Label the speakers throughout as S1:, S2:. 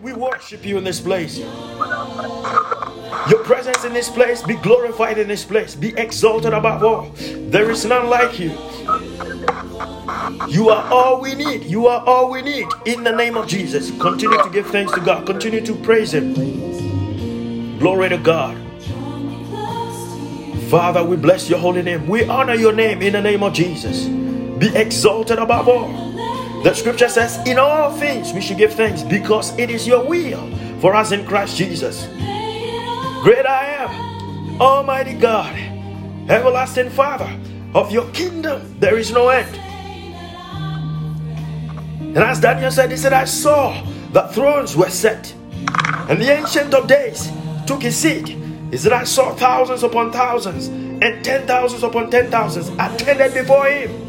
S1: We worship you in this place. Your presence in this place be glorified in this place, be exalted above all. There is none like you. You are all we need. You are all we need. In the name of Jesus, continue to give thanks to God. Continue to praise Him. Glory to God. Father, we bless your holy name. We honor your name in the name of Jesus. Be exalted above all. The scripture says, In all things we should give thanks because it is your will for us in Christ Jesus. Great I am, Almighty God, everlasting Father, of your kingdom there is no end. And as Daniel said, he said, I saw that thrones were set, and the Ancient of Days took his seat. He said, I saw thousands upon thousands and ten thousands upon ten thousands attended before him.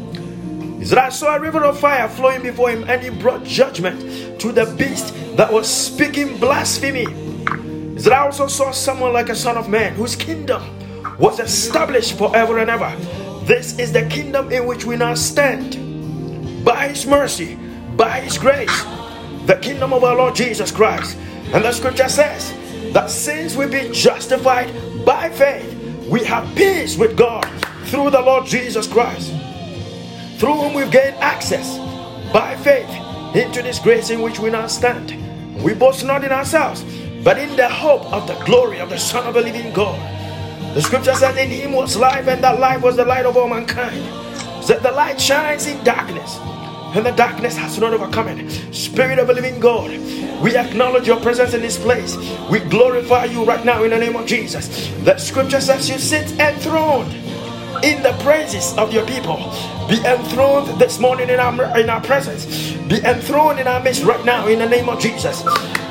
S1: He said, I saw a river of fire flowing before him, and he brought judgment to the beast that was speaking blasphemy. He said, I also saw someone like a son of man whose kingdom was established forever and ever. This is the kingdom in which we now stand. By his mercy, by his grace, the kingdom of our Lord Jesus Christ. And the scripture says that since we've been justified by faith, we have peace with God through the Lord Jesus Christ through whom we've gained access by faith into this grace in which we now stand. We boast not in ourselves, but in the hope of the glory of the Son of the living God. The scripture says, In him was life, and that life was the light of all mankind. That the light shines in darkness, and the darkness has not overcome it. Spirit of the living God, we acknowledge your presence in this place. We glorify you right now in the name of Jesus. The scripture says you sit enthroned in the praises of your people. Be enthroned this morning in our in our presence. Be enthroned in our midst right now in the name of Jesus.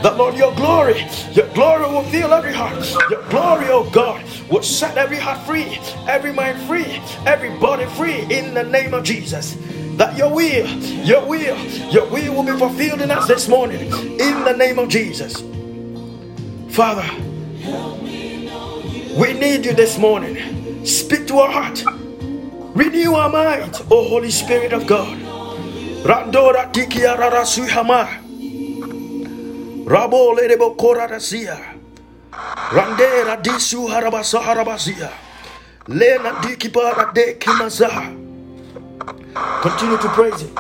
S1: That Lord, your glory, your glory will fill every heart. Your glory, oh God, will set every heart free, every mind free, every body free in the name of Jesus. That your will, your will, your will will be fulfilled in us this morning in the name of Jesus. Father, we need you this morning. Speak to our heart. Renew our mind, O Holy Spirit of God. Randora tikia rara suhama. Rabo lerebo korarasia. Randera disu harabasa harabazia. Lena dikibara de kimazaha. Continue to praise Him.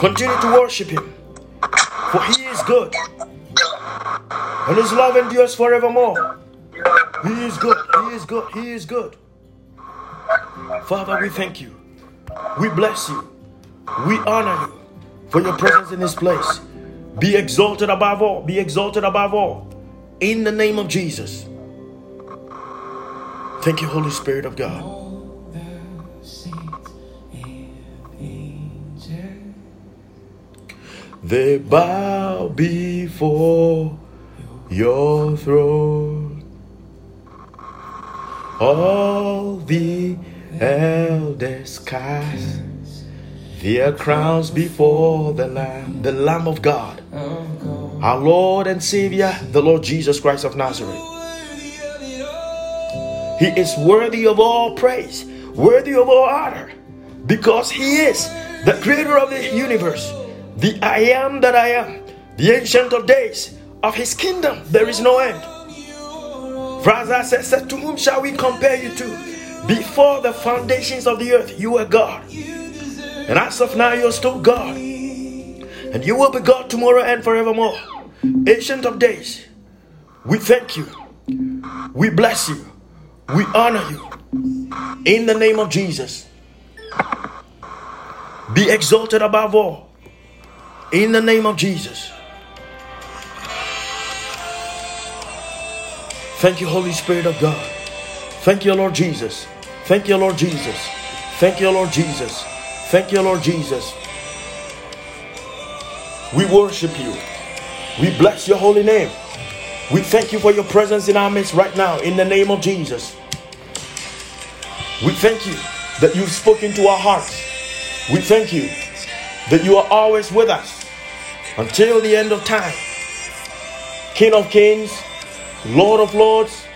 S1: Continue to worship Him. For He is good. And His love endures forevermore. He is good. He is good. He is good. Father, we thank you. We bless you. We honor you for your presence in this place. Be exalted above all. Be exalted above all. In the name of Jesus. Thank you, Holy Spirit of God. They bow before your throne. All the elders cast their crowns before the Lamb, the Lamb of God, our Lord and Savior, the Lord Jesus Christ of Nazareth. He is worthy of all praise, worthy of all honor, because He is the creator of the universe, the I am that I am, the ancient of days. Of His kingdom, there is no end. As I said, to whom shall we compare you to? Before the foundations of the earth, you were God. And as of now, you're still God. And you will be God tomorrow and forevermore. Ancient of days, we thank you. We bless you. We honor you. In the name of Jesus. Be exalted above all. In the name of Jesus. Thank you, Holy Spirit of God. Thank you, Lord Jesus. Thank you, Lord Jesus. Thank you, Lord Jesus. Thank you, Lord Jesus. We worship you. We bless your holy name. We thank you for your presence in our midst right now in the name of Jesus. We thank you that you've spoken to our hearts. We thank you that you are always with us until the end of time. King of kings, Lord of lords,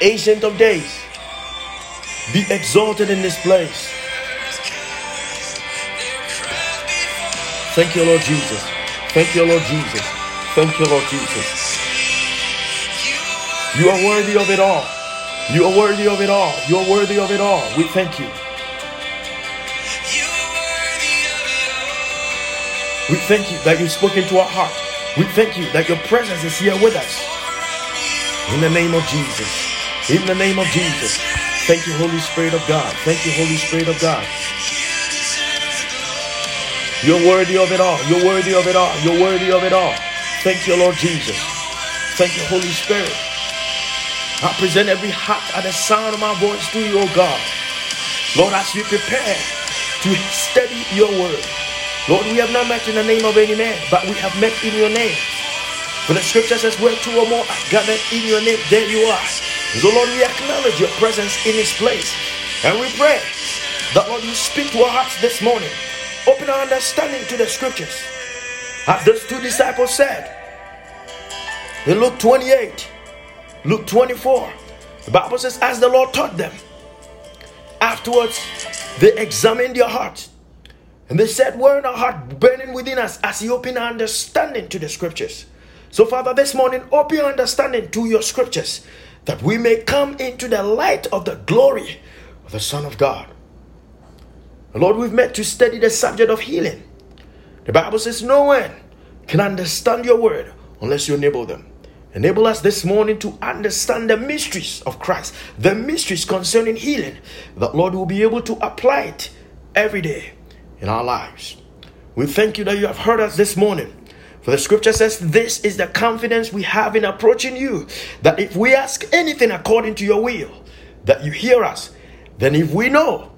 S1: Ancient of Days, be exalted in this place. Thank you, Lord Jesus. Thank you, Lord Jesus. Thank you, Lord Jesus. You are worthy of it all. You are worthy of it all. You are worthy of it all. We thank you. We thank you that you spoke into our heart. We thank you that your presence is here with us. In the name of Jesus. In the name of Jesus. Thank you, Holy Spirit of God. Thank you, Holy Spirit of God. You're worthy of it all. You're worthy of it all. You're worthy of it all. Thank you, Lord Jesus. Thank you, Holy Spirit. I present every heart at the sound of my voice to you, O God. Lord, as we prepare to study your word, Lord, we have not met in the name of any man, but we have met in your name. For the scripture says, Where two or more are gathered in your name, there you are. So, Lord, we acknowledge your presence in this place. And we pray that, Lord, you speak to our hearts this morning. Open our understanding to the scriptures. As those two disciples said in Luke 28, Luke 24, the Bible says, As the Lord taught them, afterwards they examined their hearts and they said, Were our heart burning within us as he opened our understanding to the scriptures? So, Father, this morning, open our understanding to your scriptures that we may come into the light of the glory of the Son of God. Lord, we've met to study the subject of healing. The Bible says, No one can understand your word unless you enable them. Enable us this morning to understand the mysteries of Christ, the mysteries concerning healing, that Lord will be able to apply it every day in our lives. We thank you that you have heard us this morning. For the scripture says, This is the confidence we have in approaching you, that if we ask anything according to your will, that you hear us. Then, if we know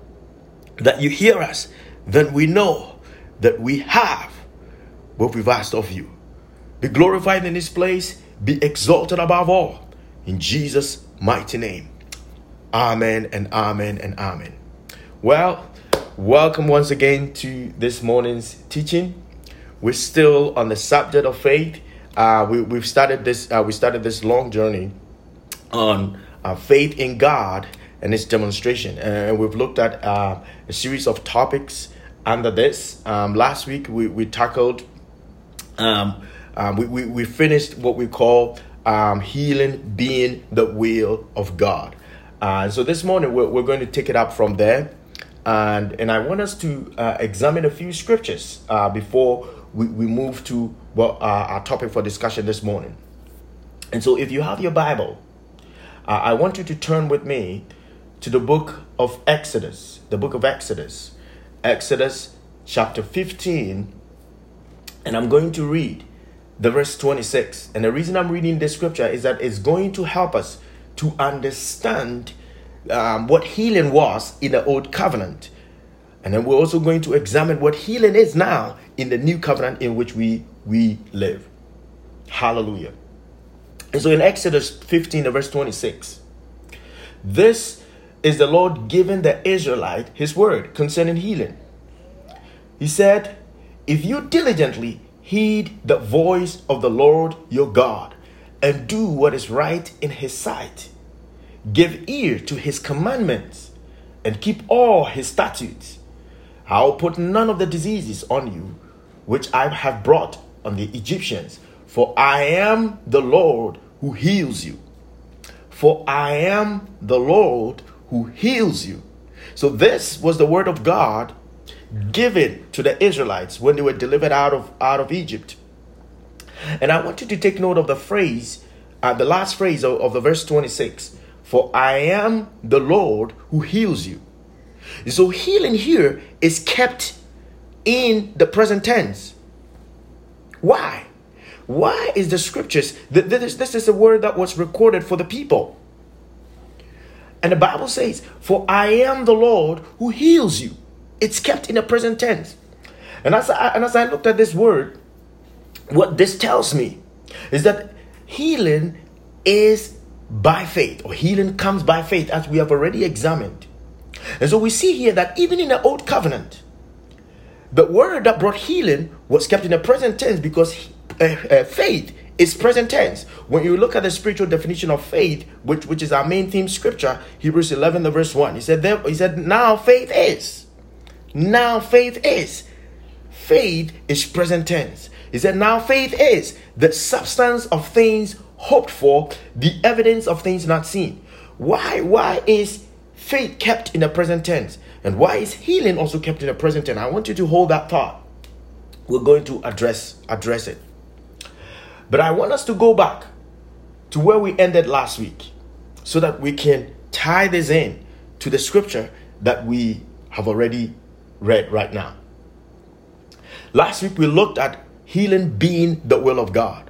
S1: that you hear us, then we know that we have what we've asked of you. Be glorified in this place, be exalted above all. In Jesus' mighty name. Amen and amen and amen. Well, Welcome once again to this morning's teaching. We're still on the subject of faith. Uh, we, we've started this. Uh, we started this long journey on uh, faith in God and its demonstration, and we've looked at uh, a series of topics under this. Um, last week we we tackled. Um, um, we, we we finished what we call um, healing being the will of God. Uh, so this morning we're, we're going to take it up from there and and I want us to uh, examine a few scriptures uh, before we, we move to uh, our topic for discussion this morning. And so, if you have your Bible, uh, I want you to turn with me to the book of Exodus, the book of Exodus, Exodus chapter 15, and I'm going to read the verse 26. And the reason I'm reading this scripture is that it's going to help us to understand um, what healing was in the old covenant. And then we're also going to examine what healing is now in the new covenant in which we, we live. Hallelujah. And so in Exodus 15, verse 26, this is the Lord giving the Israelite his word concerning healing. He said, If you diligently heed the voice of the Lord your God and do what is right in his sight, give ear to his commandments, and keep all his statutes. I will put none of the diseases on you which I have brought on the Egyptians, for I am the Lord who heals you. For I am the Lord who heals you. So, this was the word of God given to the Israelites when they were delivered out of, out of Egypt. And I want you to take note of the phrase, uh, the last phrase of, of the verse 26 for I am the Lord who heals you. So healing here is kept in the present tense. Why? Why is the scriptures this, this is a word that was recorded for the people. And the Bible says, For I am the Lord who heals you. It's kept in the present tense. And as I, and as I looked at this word, what this tells me is that healing is by faith, or healing comes by faith, as we have already examined. And so we see here that even in the old covenant, the word that brought healing was kept in the present tense because uh, uh, faith is present tense. When you look at the spiritual definition of faith, which, which is our main theme scripture, Hebrews 11, the verse 1, he said, there, he said, now faith is. Now faith is. Faith is present tense. He said, Now faith is the substance of things hoped for, the evidence of things not seen. Why? Why is faith kept in the present tense? And why is healing also kept in the present tense? I want you to hold that thought. We're going to address address it. But I want us to go back to where we ended last week so that we can tie this in to the scripture that we have already read right now. Last week we looked at healing being the will of God.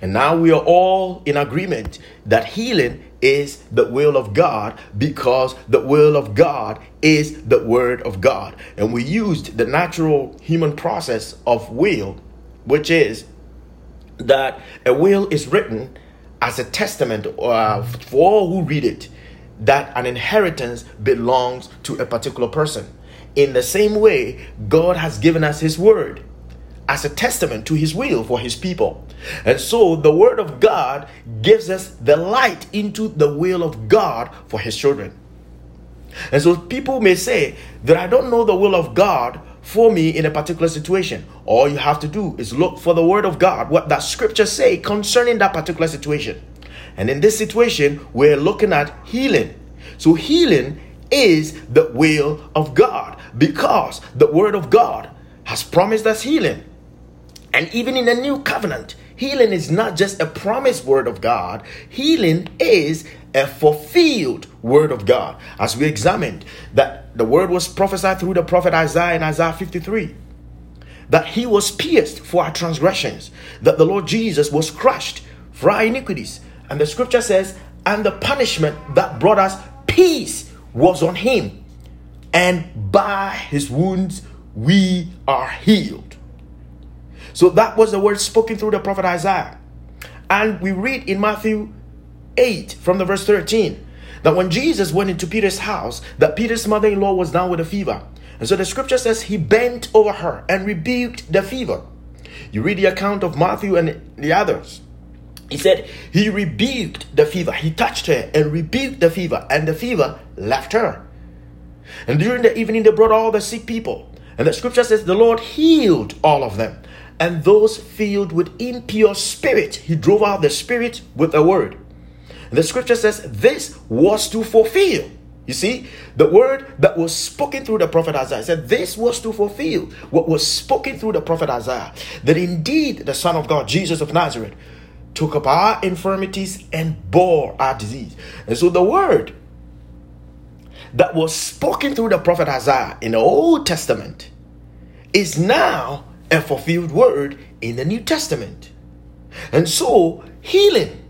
S1: And now we are all in agreement that healing is the will of God because the will of God is the word of God. And we used the natural human process of will, which is that a will is written as a testament uh, for all who read it that an inheritance belongs to a particular person. In the same way, God has given us His word as a testament to His will for His people. And so the word of God gives us the light into the will of God for His children. And so people may say that I don't know the will of God for me in a particular situation. All you have to do is look for the word of God, what that scripture say concerning that particular situation. And in this situation, we're looking at healing. So, healing is the will of God because the Word of God has promised us healing. And even in the new covenant, healing is not just a promised word of God, healing is a fulfilled word of God. As we examined that the word was prophesied through the prophet Isaiah in Isaiah 53 that he was pierced for our transgressions, that the Lord Jesus was crushed for our iniquities, and the scripture says, and the punishment that brought us peace was on him. And by his wounds we are healed. So that was the word spoken through the prophet Isaiah. And we read in Matthew 8 from the verse 13 that when Jesus went into Peter's house, that Peter's mother-in-law was down with a fever. And so the scripture says he bent over her and rebuked the fever. You read the account of Matthew and the others. He said he rebuked the fever. He touched her and rebuked the fever, and the fever left her. And during the evening, they brought all the sick people. And the scripture says the Lord healed all of them. And those filled with impure spirit, he drove out the spirit with a word. And the scripture says this was to fulfill. You see, the word that was spoken through the prophet Isaiah said this was to fulfill what was spoken through the prophet Isaiah that indeed the Son of God, Jesus of Nazareth, took up our infirmities and bore our disease. And so the word that was spoken through the prophet Isaiah in the Old Testament is now a fulfilled word in the New Testament. And so healing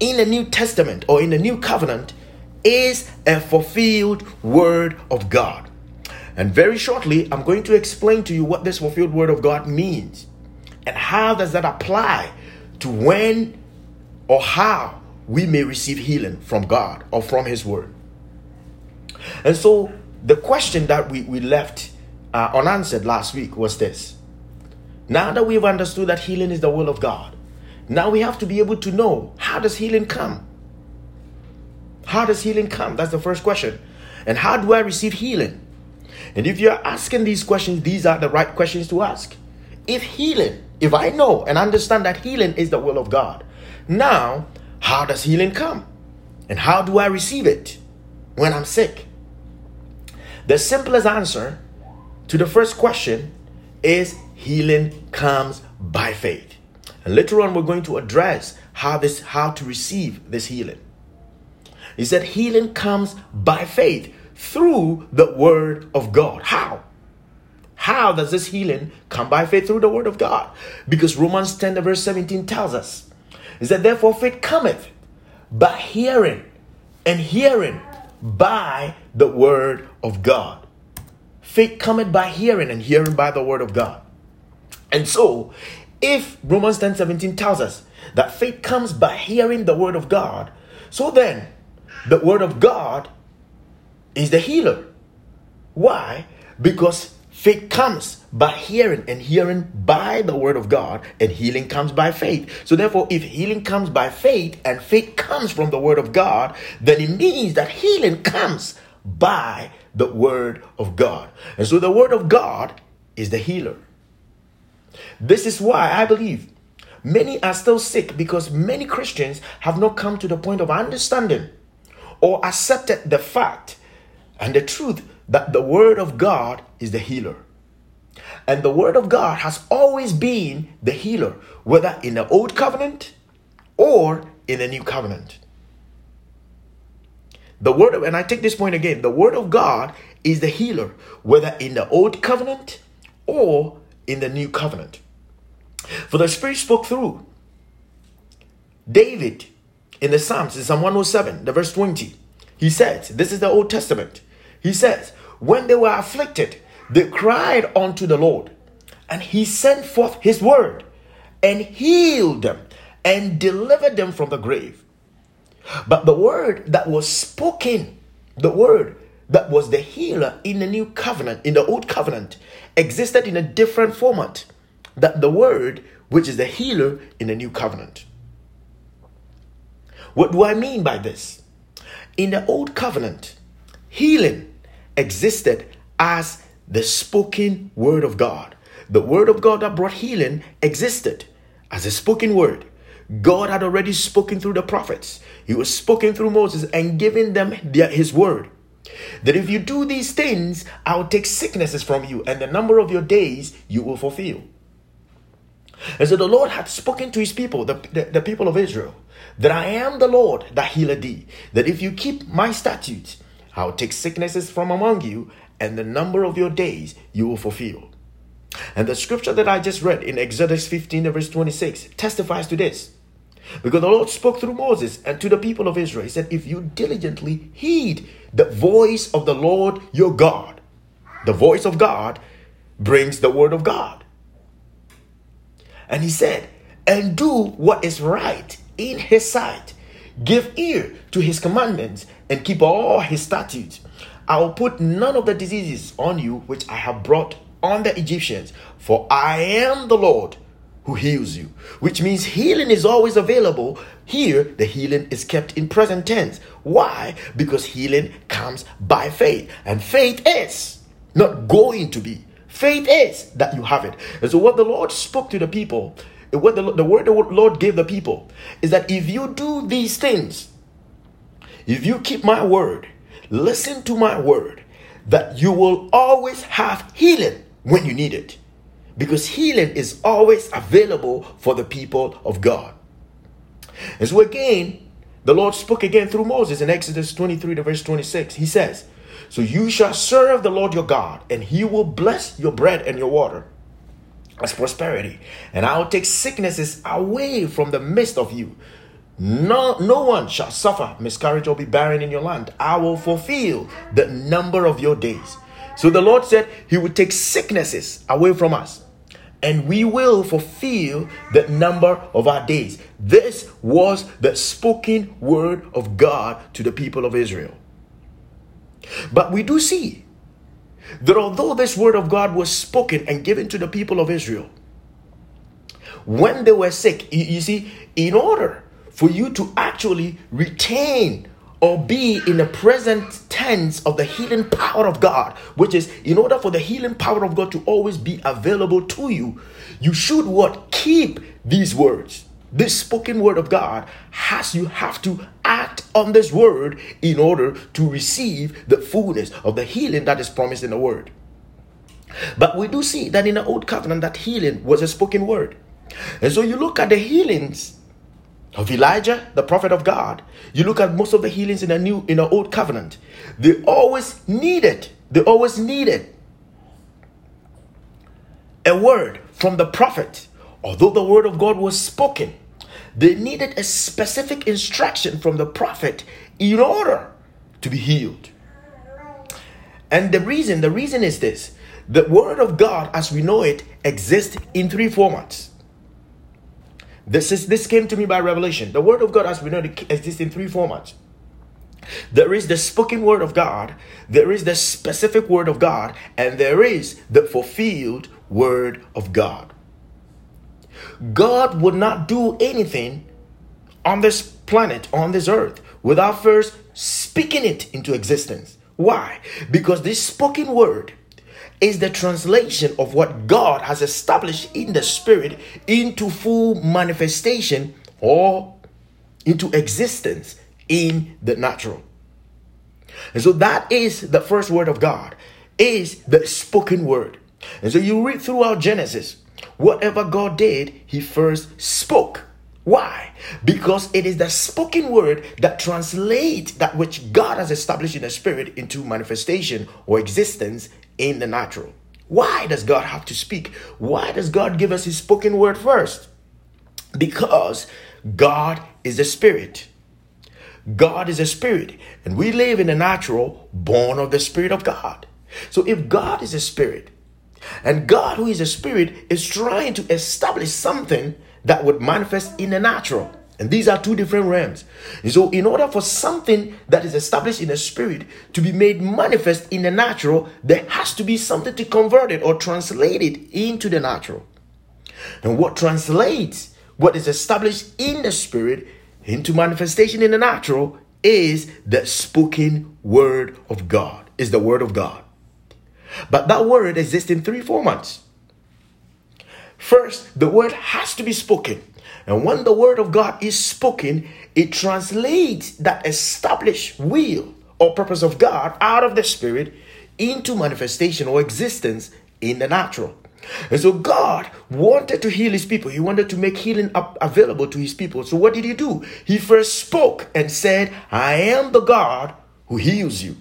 S1: in the New Testament or in the New Covenant is a fulfilled word of God. And very shortly, I'm going to explain to you what this fulfilled word of God means and how does that apply to when or how we may receive healing from God or from His Word. And so the question that we, we left uh, unanswered last week was this. Now that we've understood that healing is the will of God, now we have to be able to know how does healing come? How does healing come? That's the first question. And how do I receive healing? And if you're asking these questions, these are the right questions to ask. If healing if I know and understand that healing is the will of God, now how does healing come? And how do I receive it when I'm sick? The simplest answer to the first question is healing comes by faith. And later on we're going to address how this how to receive this healing. He said healing comes by faith through the word of God. How? How does this healing come by faith through the word of God? Because Romans 10 verse 17 tells us is that therefore faith cometh by hearing, and hearing by the word of God. Faith cometh by hearing, and hearing by the word of God. And so, if Romans 10 17 tells us that faith comes by hearing the word of God, so then the word of God is the healer. Why? Because Faith comes by hearing, and hearing by the word of God, and healing comes by faith. So, therefore, if healing comes by faith and faith comes from the word of God, then it means that healing comes by the word of God. And so, the word of God is the healer. This is why I believe many are still sick because many Christians have not come to the point of understanding or accepted the fact and the truth that the Word of God is the healer. And the Word of God has always been the healer, whether in the Old Covenant or in the New Covenant. The Word of, and I take this point again, the Word of God is the healer, whether in the Old Covenant or in the New Covenant. For the Spirit spoke through David in the Psalms, in Psalm 107, the verse 20. He says, This is the Old Testament. He says, When they were afflicted, they cried unto the Lord, and he sent forth his word and healed them and delivered them from the grave. But the word that was spoken, the word that was the healer in the new covenant, in the old covenant, existed in a different format that the word which is the healer in the new covenant. What do I mean by this? In the old covenant, healing existed as the spoken word of God. The word of God that brought healing existed as a spoken word. God had already spoken through the prophets. He was spoken through Moses and giving them his word. That if you do these things, I'll take sicknesses from you, and the number of your days you will fulfill. And so the Lord had spoken to his people, the, the, the people of Israel, that I am the Lord that healeth thee. That if you keep my statutes, I'll take sicknesses from among you, and the number of your days you will fulfill. And the scripture that I just read in Exodus 15, verse 26, testifies to this. Because the Lord spoke through Moses and to the people of Israel. He said, If you diligently heed the voice of the Lord your God, the voice of God brings the word of God. And he said, And do what is right in his sight. Give ear to his commandments and keep all his statutes. I will put none of the diseases on you which I have brought on the Egyptians, for I am the Lord who heals you, which means healing is always available. Here, the healing is kept in present tense. Why? Because healing comes by faith, and faith is not going to be. Faith is that you have it. And so, what the Lord spoke to the people, what the, the word the Lord gave the people, is that if you do these things, if you keep my word, listen to my word, that you will always have healing when you need it because healing is always available for the people of God. And so again, the Lord spoke again through Moses in Exodus 23 to verse 26. He says, So you shall serve the Lord your God, and he will bless your bread and your water as prosperity. And I will take sicknesses away from the midst of you. No, no one shall suffer miscarriage or be barren in your land. I will fulfill the number of your days. So the Lord said he would take sicknesses away from us and we will fulfill the number of our days. This was the spoken word of God to the people of Israel. But we do see that although this word of God was spoken and given to the people of Israel, when they were sick, you, you see, in order for you to actually retain or be in the present tense of the healing power of God, which is in order for the healing power of God to always be available to you, you should what? Keep these words. This spoken word of God has you have to act on this word in order to receive the fullness of the healing that is promised in the word. But we do see that in the old covenant that healing was a spoken word. And so you look at the healings of Elijah, the prophet of God. You look at most of the healings in the new in the old covenant. They always needed, they always needed a word from the prophet. Although the word of God was spoken, they needed a specific instruction from the prophet in order to be healed. And the reason, the reason is this the word of God as we know it exists in three formats. This is this came to me by revelation. The word of God, as we know, exists in three formats. There is the spoken word of God, there is the specific word of God, and there is the fulfilled word of God. God would not do anything on this planet, on this earth, without first speaking it into existence. Why? Because this spoken word is the translation of what God has established in the spirit into full manifestation or into existence in the natural. And so that is the first word of God, is the spoken word. And so you read throughout Genesis, whatever God did, he first spoke. Why? Because it is the spoken word that translates that which God has established in the spirit into manifestation or existence in the natural. Why does God have to speak? Why does God give us his spoken word first? Because God is a spirit. God is a spirit, and we live in the natural, born of the Spirit of God. So if God is a spirit, and God, who is a spirit, is trying to establish something that would manifest in the natural. And these are two different realms. And so, in order for something that is established in the spirit to be made manifest in the natural, there has to be something to convert it or translate it into the natural. And what translates what is established in the spirit into manifestation in the natural is the spoken word of God, is the word of God. But that word exists in three formats. First, the word has to be spoken. And when the word of God is spoken, it translates that established will or purpose of God out of the spirit into manifestation or existence in the natural. And so God wanted to heal his people. He wanted to make healing available to his people. So what did he do? He first spoke and said, I am the God who heals you.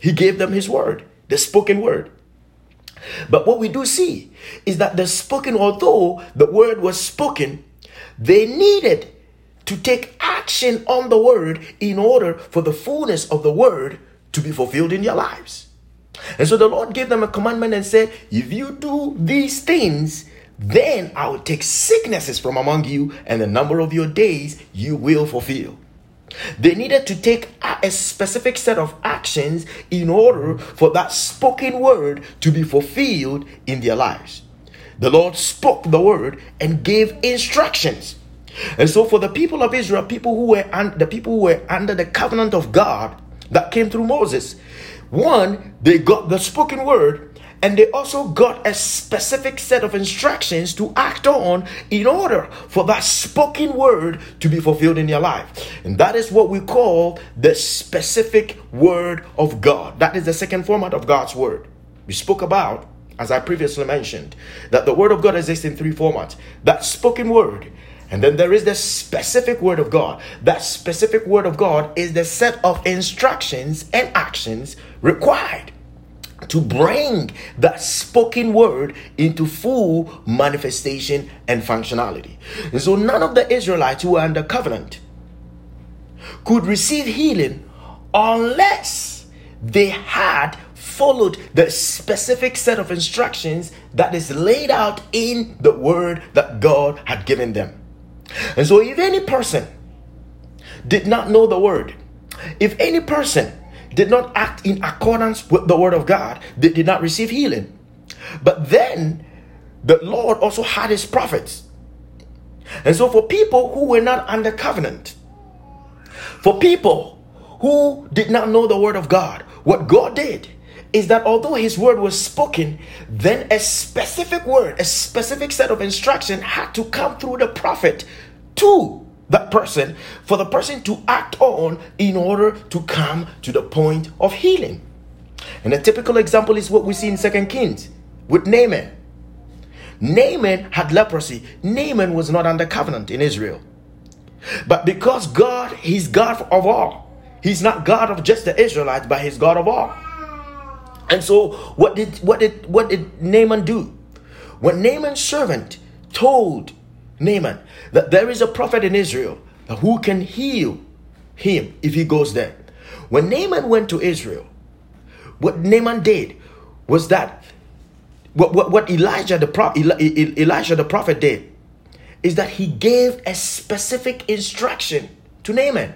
S1: He gave them his word, the spoken word. But what we do see is that the spoken, although the word was spoken, they needed to take action on the word in order for the fullness of the word to be fulfilled in their lives. And so the Lord gave them a commandment and said, If you do these things, then I will take sicknesses from among you, and the number of your days you will fulfill. They needed to take a specific set of actions in order for that spoken word to be fulfilled in their lives. The Lord spoke the word and gave instructions. And so for the people of Israel, people who were un- the people who were under the covenant of God that came through Moses, one, they got the spoken word and they also got a specific set of instructions to act on in order for that spoken word to be fulfilled in your life. And that is what we call the specific word of God. That is the second format of God's word. We spoke about, as I previously mentioned, that the word of God exists in three formats that spoken word. And then there is the specific word of God. That specific word of God is the set of instructions and actions required to bring that spoken word into full manifestation and functionality. And so none of the Israelites who were under covenant could receive healing unless they had followed the specific set of instructions that is laid out in the word that God had given them. And so if any person did not know the word, if any person did not act in accordance with the word of God, they did not receive healing. But then the Lord also had his prophets. And so, for people who were not under covenant, for people who did not know the word of God, what God did is that although his word was spoken, then a specific word, a specific set of instruction had to come through the prophet to that person for the person to act on in order to come to the point of healing. And a typical example is what we see in Second Kings with Naaman. Naaman had leprosy. Naaman was not under covenant in Israel. But because God, He's God of all, He's not God of just the Israelites, but He's God of all. And so, what did what did what did Naaman do? When Naaman's servant told Naaman that there is a prophet in Israel who can heal him if he goes there. When Naaman went to Israel, what Naaman did was that what, what, what Elijah the pro, Elijah the prophet did is that he gave a specific instruction to Naaman.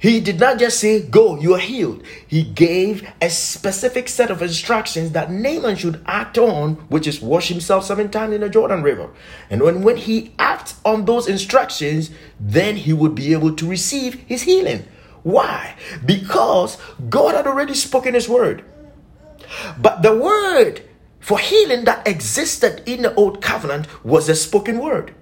S1: He did not just say, Go, you are healed. He gave a specific set of instructions that Naaman should act on, which is wash himself seven times in the Jordan River. And when, when he acts on those instructions, then he would be able to receive his healing. Why? Because God had already spoken his word. But the word for healing that existed in the old covenant was the spoken word.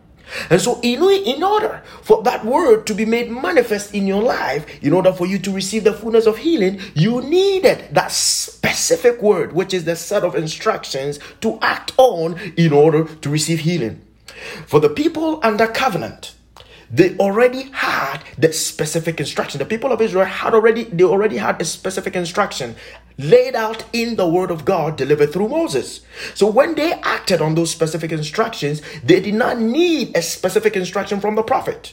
S1: And so, in, in order for that word to be made manifest in your life, in order for you to receive the fullness of healing, you needed that specific word, which is the set of instructions to act on in order to receive healing. For the people under covenant, they already had the specific instruction. The people of Israel had already they already had a specific instruction laid out in the word of God delivered through Moses. So when they acted on those specific instructions, they did not need a specific instruction from the prophet.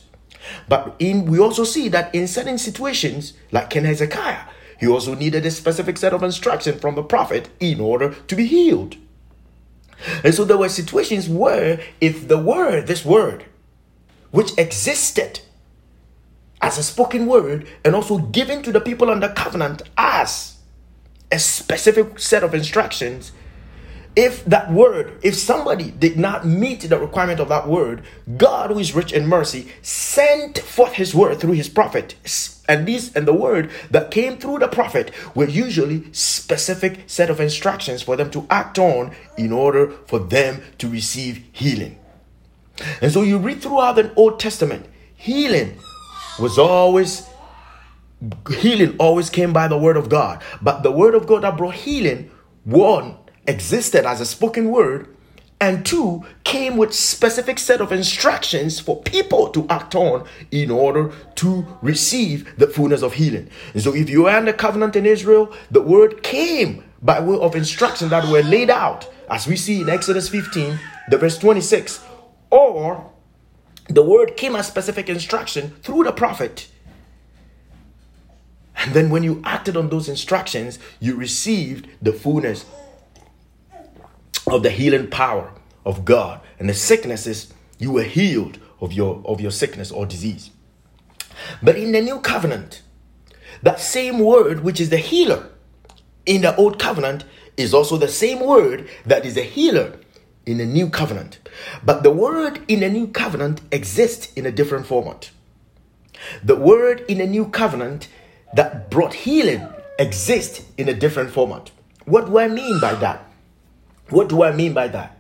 S1: But in we also see that in certain situations, like King Hezekiah, he also needed a specific set of instruction from the prophet in order to be healed. And so there were situations where if the word, this word, which existed as a spoken word and also given to the people under covenant as a specific set of instructions if that word, if somebody did not meet the requirement of that word, God, who is rich in mercy, sent forth his word through his prophet. And these and the word that came through the prophet were usually specific set of instructions for them to act on in order for them to receive healing. And so you read throughout the Old Testament, healing was always healing always came by the word of God. But the word of God that brought healing, one, existed as a spoken word, and two, came with specific set of instructions for people to act on in order to receive the fullness of healing. And so if you are in the covenant in Israel, the word came by way of instructions that were laid out, as we see in Exodus 15, the verse 26, or the word came as specific instruction through the prophet and then when you acted on those instructions, you received the fullness of the healing power of God. And the sicknesses, you were healed of your of your sickness or disease. But in the new covenant, that same word which is the healer in the old covenant is also the same word that is a healer in the new covenant. But the word in the new covenant exists in a different format. The word in the new covenant that brought healing exist in a different format. What do I mean by that? What do I mean by that?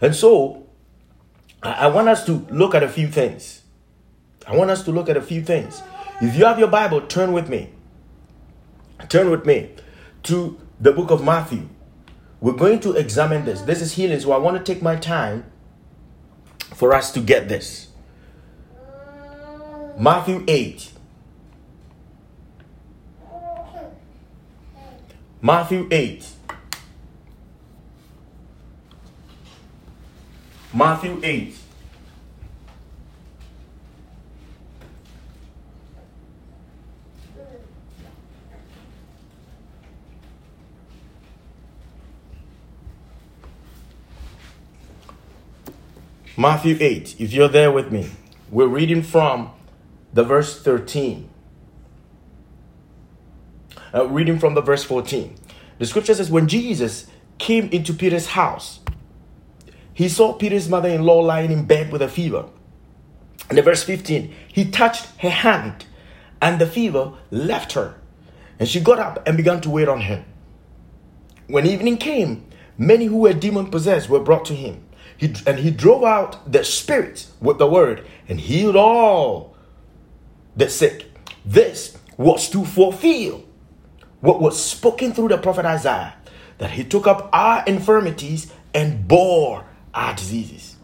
S1: And so, I, want us to look at a few things. I want us to look at a few things. If you have your Bible, turn with me. Turn with me to the book of Matthew. We're going to examine this. This is healing, so I want to take my time for us to get this. Matthew 8. Matthew 8. Matthew 8. Matthew 8. If you're there with me, we're reading from the verse 13 uh, reading from the verse 14. The scripture says, When Jesus came into Peter's house, he saw Peter's mother in law lying in bed with a fever. And the verse 15, he touched her hand, and the fever left her. And she got up and began to wait on him. When evening came, many who were demon possessed were brought to him. He, and he drove out the spirits with the word and healed all the sick. This was to fulfill what was spoken through the prophet Isaiah that he took up our infirmities and bore our diseases.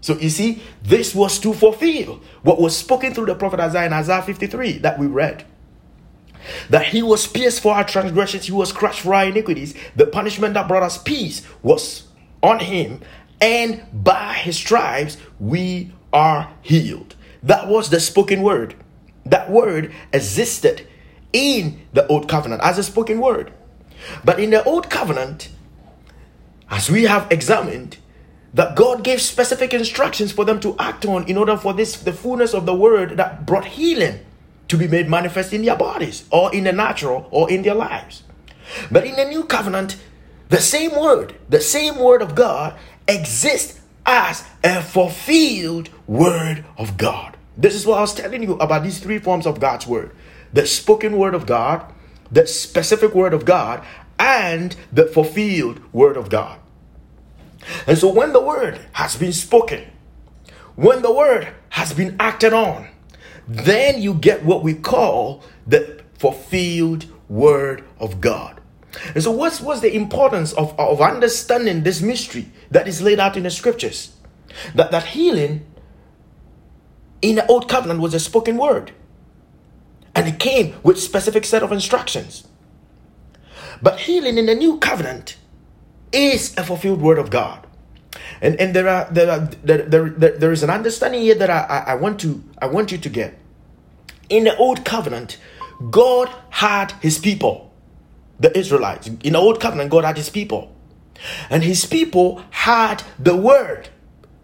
S1: So you see, this was to fulfill what was spoken through the prophet Isaiah in Isaiah 53 that we read. That he was pierced for our transgressions, he was crushed for our iniquities. The punishment that brought us peace was on him, and by his stripes we are healed. That was the spoken word. That word existed in the old covenant as a spoken word. But in the old covenant, as we have examined, that God gave specific instructions for them to act on in order for this the fullness of the word that brought healing to be made manifest in their bodies or in the natural or in their lives. But in the new covenant, the same word, the same word of God exists as a fulfilled word of God. This is what I was telling you about these three forms of God's word the spoken word of God, the specific word of God, and the fulfilled word of God. And so when the word has been spoken, when the word has been acted on, then you get what we call the fulfilled word of God. And so, what's, what's the importance of, of understanding this mystery that is laid out in the scriptures? That, that healing in the old covenant was a spoken word, and it came with specific set of instructions. But healing in the new covenant is a fulfilled word of God. And, and there are there are there, there, there, there is an understanding here that I, I, I want to I want you to get. In the old covenant, God had his people, the Israelites. In the old covenant, God had his people. And his people had the word,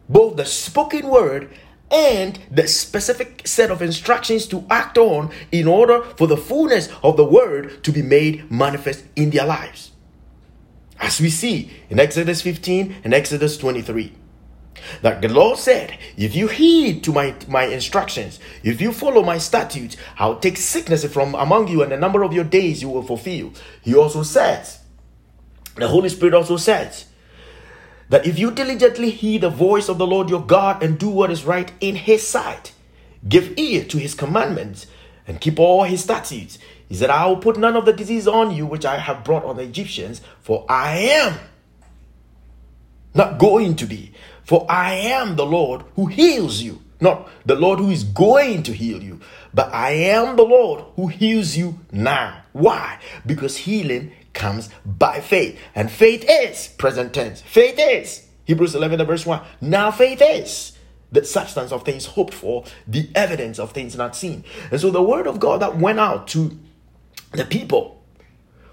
S1: both the spoken word and the specific set of instructions to act on in order for the fullness of the word to be made manifest in their lives. As we see in Exodus 15 and Exodus 23. That the Lord said, If you heed to my, my instructions, if you follow my statutes, I'll take sickness from among you, and the number of your days you will fulfill. He also says, the Holy Spirit also says, that if you diligently heed the voice of the Lord your God and do what is right in his sight, give ear to his commandments, and keep all his statutes, he said, I will put none of the disease on you which I have brought on the Egyptians, for I am not going to be. For I am the Lord who heals you. Not the Lord who is going to heal you, but I am the Lord who heals you now. Why? Because healing comes by faith. And faith is present tense. Faith is. Hebrews 11 verse 1. Now faith is the substance of things hoped for, the evidence of things not seen. And so the word of God that went out to the people,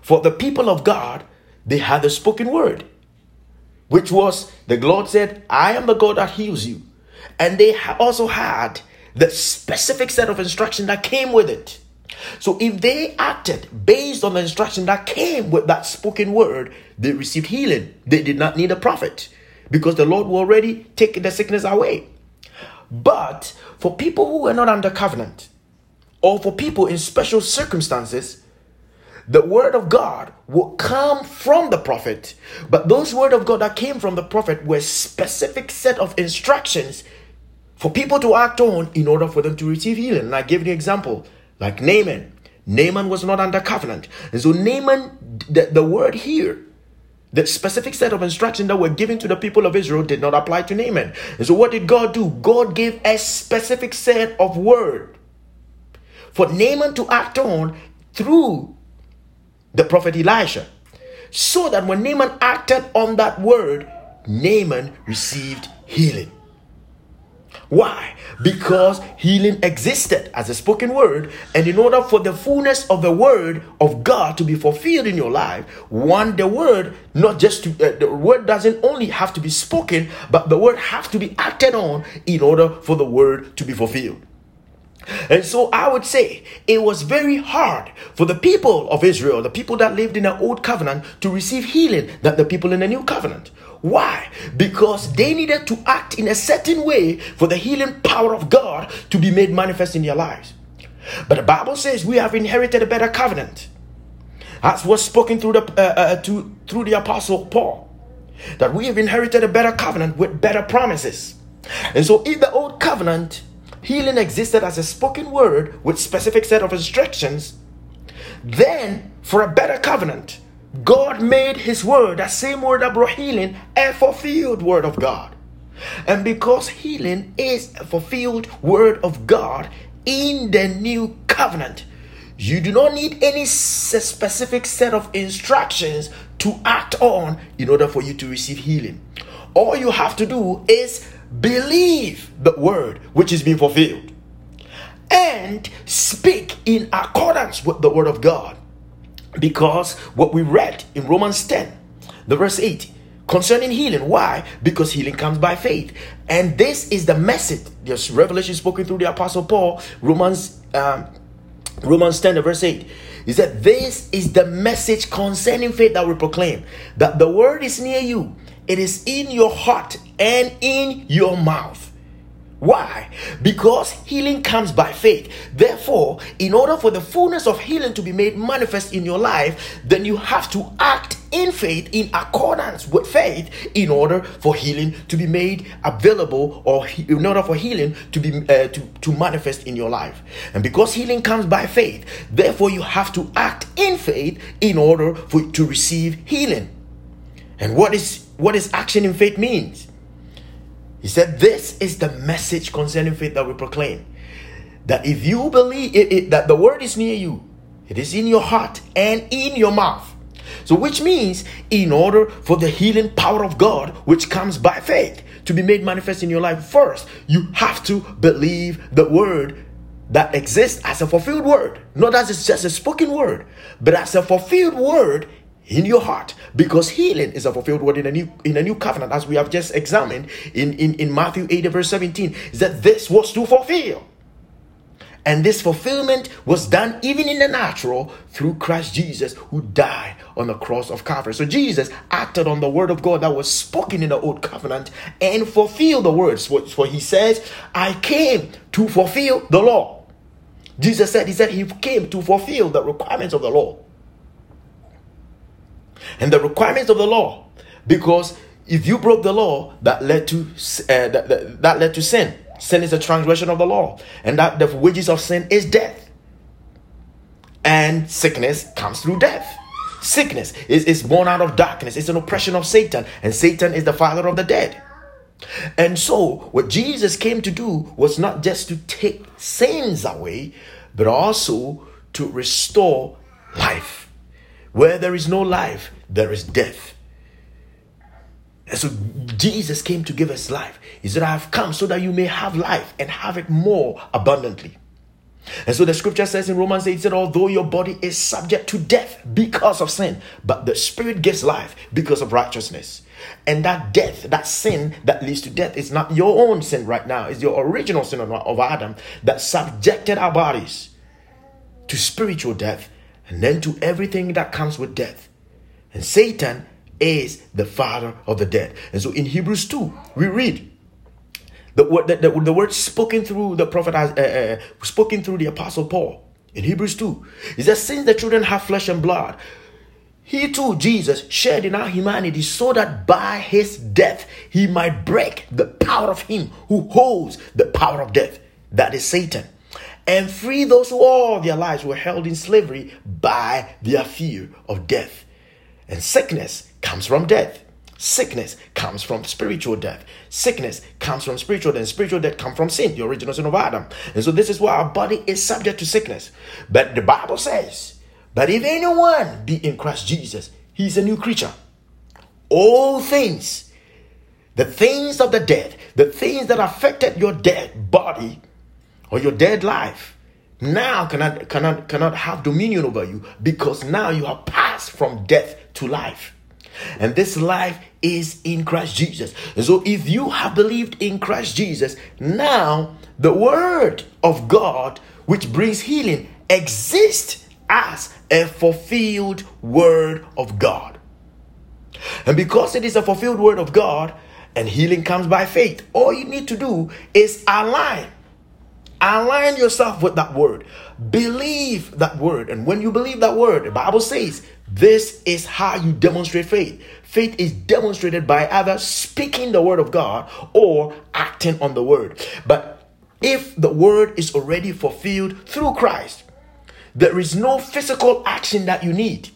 S1: for the people of God, they had the spoken word which was the Lord said, I am the God that heals you. And they also had the specific set of instruction that came with it. So if they acted based on the instruction that came with that spoken word, they received healing. They did not need a prophet because the Lord will already take the sickness away. But for people who were not under covenant, or for people in special circumstances, the word of God will come from the prophet, but those word of God that came from the prophet were specific set of instructions for people to act on in order for them to receive healing. And I gave the example, like Naaman. Naaman was not under covenant. And so Naaman, the, the word here, the specific set of instructions that were given to the people of Israel did not apply to Naaman. And so what did God do? God gave a specific set of word for Naaman to act on through the prophet Elisha, so that when Naaman acted on that word, Naaman received healing. Why? Because healing existed as a spoken word, and in order for the fullness of the word of God to be fulfilled in your life, one, the word, not just to, uh, the word doesn't only have to be spoken, but the word has to be acted on in order for the word to be fulfilled. And so I would say it was very hard for the people of Israel, the people that lived in the old covenant, to receive healing than the people in the new covenant. Why? Because they needed to act in a certain way for the healing power of God to be made manifest in their lives. But the Bible says we have inherited a better covenant. As was spoken through the uh, uh, to, through the apostle Paul, that we have inherited a better covenant with better promises. And so in the old covenant, healing existed as a spoken word with specific set of instructions, then for a better covenant, God made his word, that same word that brought healing, a fulfilled word of God. And because healing is a fulfilled word of God in the new covenant, you do not need any specific set of instructions to act on in order for you to receive healing. All you have to do is believe the word which is being fulfilled and speak in accordance with the word of God. Because what we read in Romans 10, the verse 8, concerning healing. Why? Because healing comes by faith. And this is the message. There's revelation spoken through the apostle Paul, Romans um, Romans 10, the verse 8. He said, This is the message concerning faith that we proclaim. That the word is near you, it is in your heart and in your mouth. Why? Because healing comes by faith. Therefore, in order for the fullness of healing to be made manifest in your life, then you have to act in faith, in accordance with faith, in order for healing to be made available, or in order for healing to be uh, to, to manifest in your life. And because healing comes by faith, therefore you have to act in faith in order for to receive healing. And what is what is action in faith means? He said, This is the message concerning faith that we proclaim. That if you believe it, it, that the word is near you, it is in your heart and in your mouth. So, which means, in order for the healing power of God, which comes by faith, to be made manifest in your life, first, you have to believe the word that exists as a fulfilled word. Not as just a spoken word, but as a fulfilled word in your heart because healing is a fulfilled word in a new in a new covenant as we have just examined in in, in matthew 8 verse 17 is that this was to fulfill and this fulfillment was done even in the natural through Christ Jesus, who died on the cross of Calvary. So Jesus acted on the word of God that was spoken in the old covenant and fulfilled the words. For he says, I came to fulfill the law. Jesus said, He said he came to fulfill the requirements of the law and the requirements of the law. Because if you broke the law that led to uh, that, that, that led to sin. Sin is a transgression of the law. And that the wages of sin is death. And sickness comes through death. Sickness is, is born out of darkness. It's an oppression of satan. And satan is the father of the dead. And so what jesus came to do was not just to take sins away but also to restore life where there is no life, there is death. And so Jesus came to give us life. He said, I have come so that you may have life and have it more abundantly. And so the scripture says in Romans 8, said, although your body is subject to death because of sin, but the spirit gives life because of righteousness. And that death, that sin that leads to death, is not your own sin right now, it's your original sin of Adam that subjected our bodies to spiritual death and then to everything that comes with death. And Satan is the father of the dead. And so in Hebrews 2, we read the word, the, the, the word spoken through the prophet, uh, uh, spoken through the apostle Paul in Hebrews 2. Is that since the children have flesh and blood, he too, Jesus, shared in our humanity so that by his death he might break the power of him who holds the power of death, that is Satan and free those who all their lives were held in slavery by their fear of death. And sickness comes from death. Sickness comes from spiritual death. Sickness comes from spiritual death. Spiritual death comes from sin, the original sin of Adam. And so this is why our body is subject to sickness. But the Bible says, But if anyone be in Christ Jesus, he's a new creature. All things, the things of the dead, the things that affected your dead body, or your dead life now cannot cannot cannot have dominion over you because now you have passed from death to life and this life is in Christ Jesus. And so if you have believed in Christ Jesus, now the word of God which brings healing exists as a fulfilled word of God. And because it is a fulfilled word of God and healing comes by faith, all you need to do is align Align yourself with that word. Believe that word. And when you believe that word, the Bible says this is how you demonstrate faith. Faith is demonstrated by either speaking the word of God or acting on the word. But if the word is already fulfilled through Christ, there is no physical action that you need.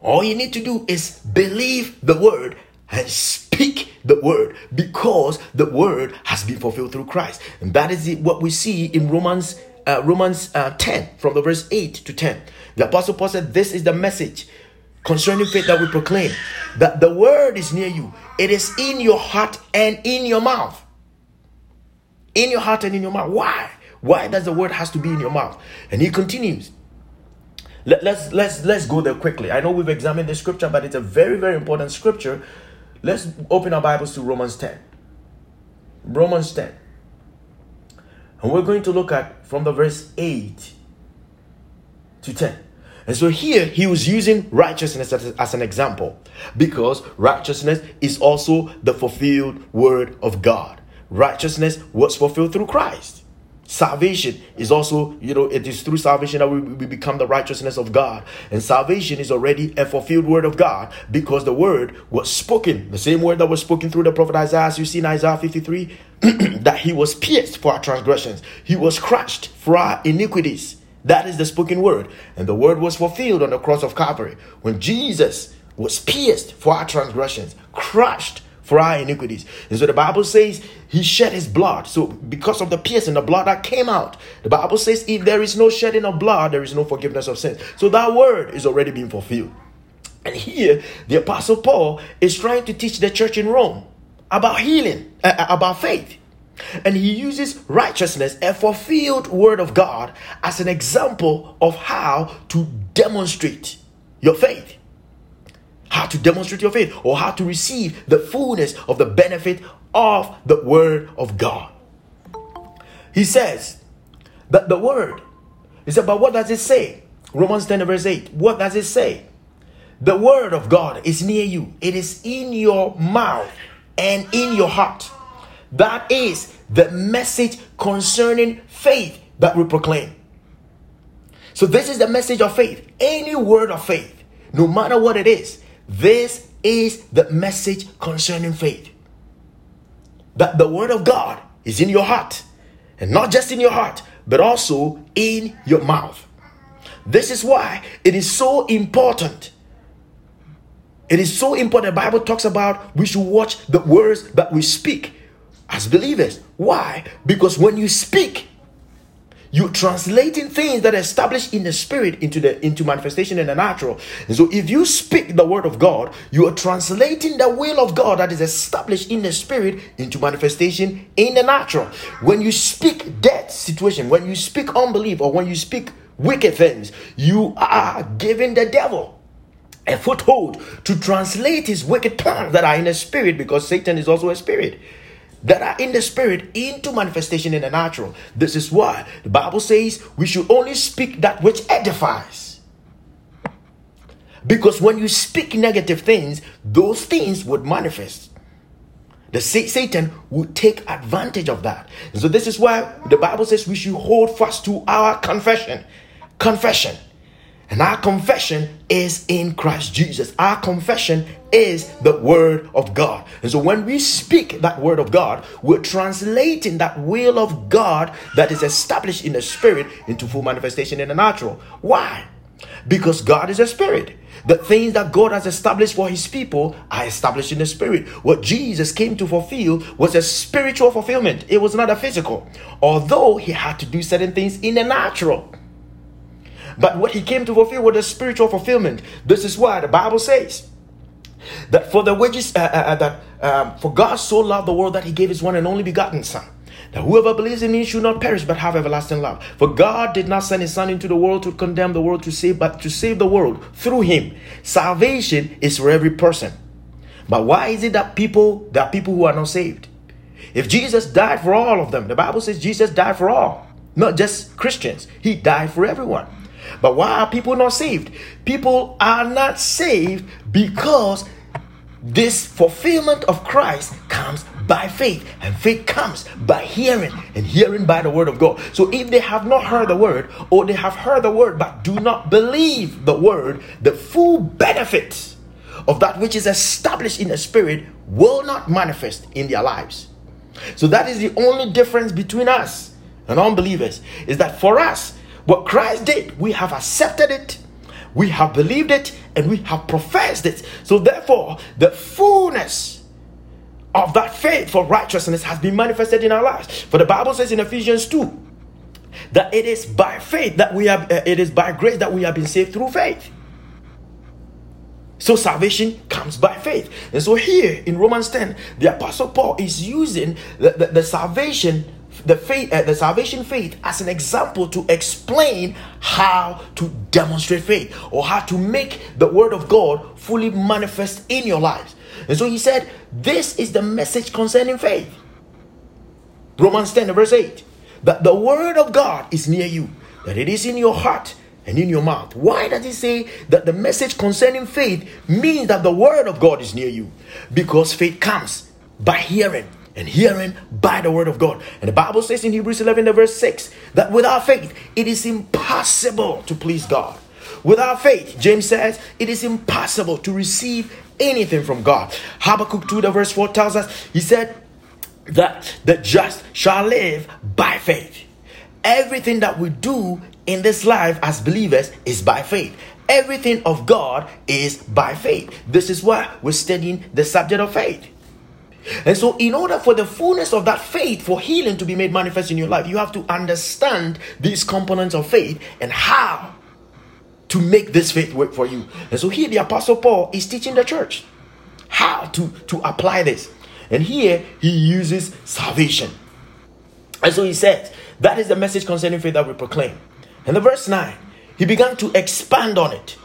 S1: All you need to do is believe the word and speak the word because the word has been fulfilled through Christ. And that is what we see in Romans uh, Romans uh, 10 from the verse 8 to 10. The apostle Paul said this is the message concerning faith that we proclaim that the word is near you. It is in your heart and in your mouth. In your heart and in your mouth. Why? Why does the word has to be in your mouth? And he continues. Let, let's let's let's go there quickly. I know we've examined the scripture, but it's a very very important scripture Let's open our Bibles to Romans 10. Romans 10. And we're going to look at from the verse 8 to 10. And so here he was using righteousness as, as, an example because righteousness is also the fulfilled word of God. righteousness was fulfilled through Christ. Salvation is also, you know, it is through salvation that we, we become the righteousness of God. And salvation is already a fulfilled word of God because the word was spoken. The same word that was spoken through the prophet Isaiah, as you see in Isaiah 53, that he was pierced for our transgressions, he was crushed for our iniquities. That is the spoken word. And the word was fulfilled on the cross of Calvary when Jesus was pierced for our transgressions, crushed for our iniquities. And so the Bible says he shed his blood. So because of the piercing, the blood that came out, the Bible says if there is no shedding of blood, there is no forgiveness of sins. So that word is already being fulfilled. And here, the Apostle Paul is trying to teach the church in Rome about healing, uh, uh about faith. And he uses righteousness, a fulfilled word of God, as an example of how to demonstrate your faith how to demonstrate your faith or how to receive the fullness of the benefit of the word of God. He says that the word is about what does it say? Romans 10 verse 8. What does it say? The word of God is near you. It is in your mouth and in your heart. That is the message concerning faith that we proclaim. So this is the message of faith. Any word of faith, no matter what it is, this is the message concerning faith. That the word of God is in your heart, and not just in your heart, but also in your mouth. This is why it is so important. It is so important. The Bible talks about we should watch the words that we speak as believers. Why? Because when you speak, you're translating things that are established in the spirit into the into manifestation in the natural. And so if you speak the word of God, you are translating the will of God that is established in the spirit into manifestation in the natural. When you speak death situation, when you speak unbelief, or when you speak wicked things, you are giving the devil a foothold to translate his wicked plans that are in the spirit because Satan is also a spirit that are in the spirit into manifestation in the natural. This is why the Bible says we should only speak that which edifies. Because when you speak negative things, those things would manifest. The Satan would take advantage of that. So this is why the Bible says we should hold fast to our confession. Confession. And our confession is in Christ Jesus. Our confession is the word of God. And so when we speak that word of God, we're translating that will of God that is established in the spirit into full manifestation in the natural. Why? Because God is a spirit. The things that God has established for his people are established in the spirit. What Jesus came to fulfill was a spiritual fulfillment, it was not a physical. Although he had to do certain things in the natural. But what he came to fulfill was a spiritual fulfillment. This is why the Bible says that for the wages uh, uh, uh, that um, for God so loved the world that he gave his one and only begotten Son. That whoever believes in him should not perish but have everlasting life. For God did not send his son into the world to condemn the world to save, but to save the world through him. Salvation is for every person. But why is it that people there are people who are not saved? If Jesus died for all of them, the Bible says Jesus died for all, not just Christians. He died for everyone. But why are people not saved? People are not saved because this fulfillment of Christ comes by faith, and faith comes by hearing, and hearing by the word of God. So if they have not heard the word, or they have heard the word but do not believe the word, the full benefit of that which is established in the spirit will not manifest in their lives. So that is the only difference between us and unbelievers is that for us what Christ did, we have accepted it, we have believed it, and we have professed it. So, therefore, the fullness of that faith for righteousness has been manifested in our lives. For the Bible says in Ephesians 2 that it is by faith that we have, uh, it is by grace that we have been saved through faith. So salvation comes by faith. And so here in Romans 10, the Apostle Paul is using the, the, the salvation the faith, uh, the salvation faith, as an example to explain how to demonstrate faith or how to make the word of God fully manifest in your lives. And so he said, This is the message concerning faith. Romans 10, verse 8 that the word of God is near you, that it is in your heart and in your mouth. Why does he say that the message concerning faith means that the word of God is near you? Because faith comes by hearing and hearing by the word of God. And the Bible says in Hebrews 11, verse 6, that without faith, it is impossible to please God. Without faith, James says, it is impossible to receive anything from God. Habakkuk 2, the verse 4 tells us, he said that the just shall live by faith. Everything that we do in this life as believers is by faith. Everything of God is by faith. This is why we're studying the subject of faith. And so, in order for the fullness of that faith for healing to be made manifest in your life, you have to understand these components of faith and how to make this faith work for you. And so here the apostle Paul is teaching the church how to, to apply this. And here he uses salvation. And so he says, that is the message concerning faith that we proclaim. And the verse 9, he began to expand on it.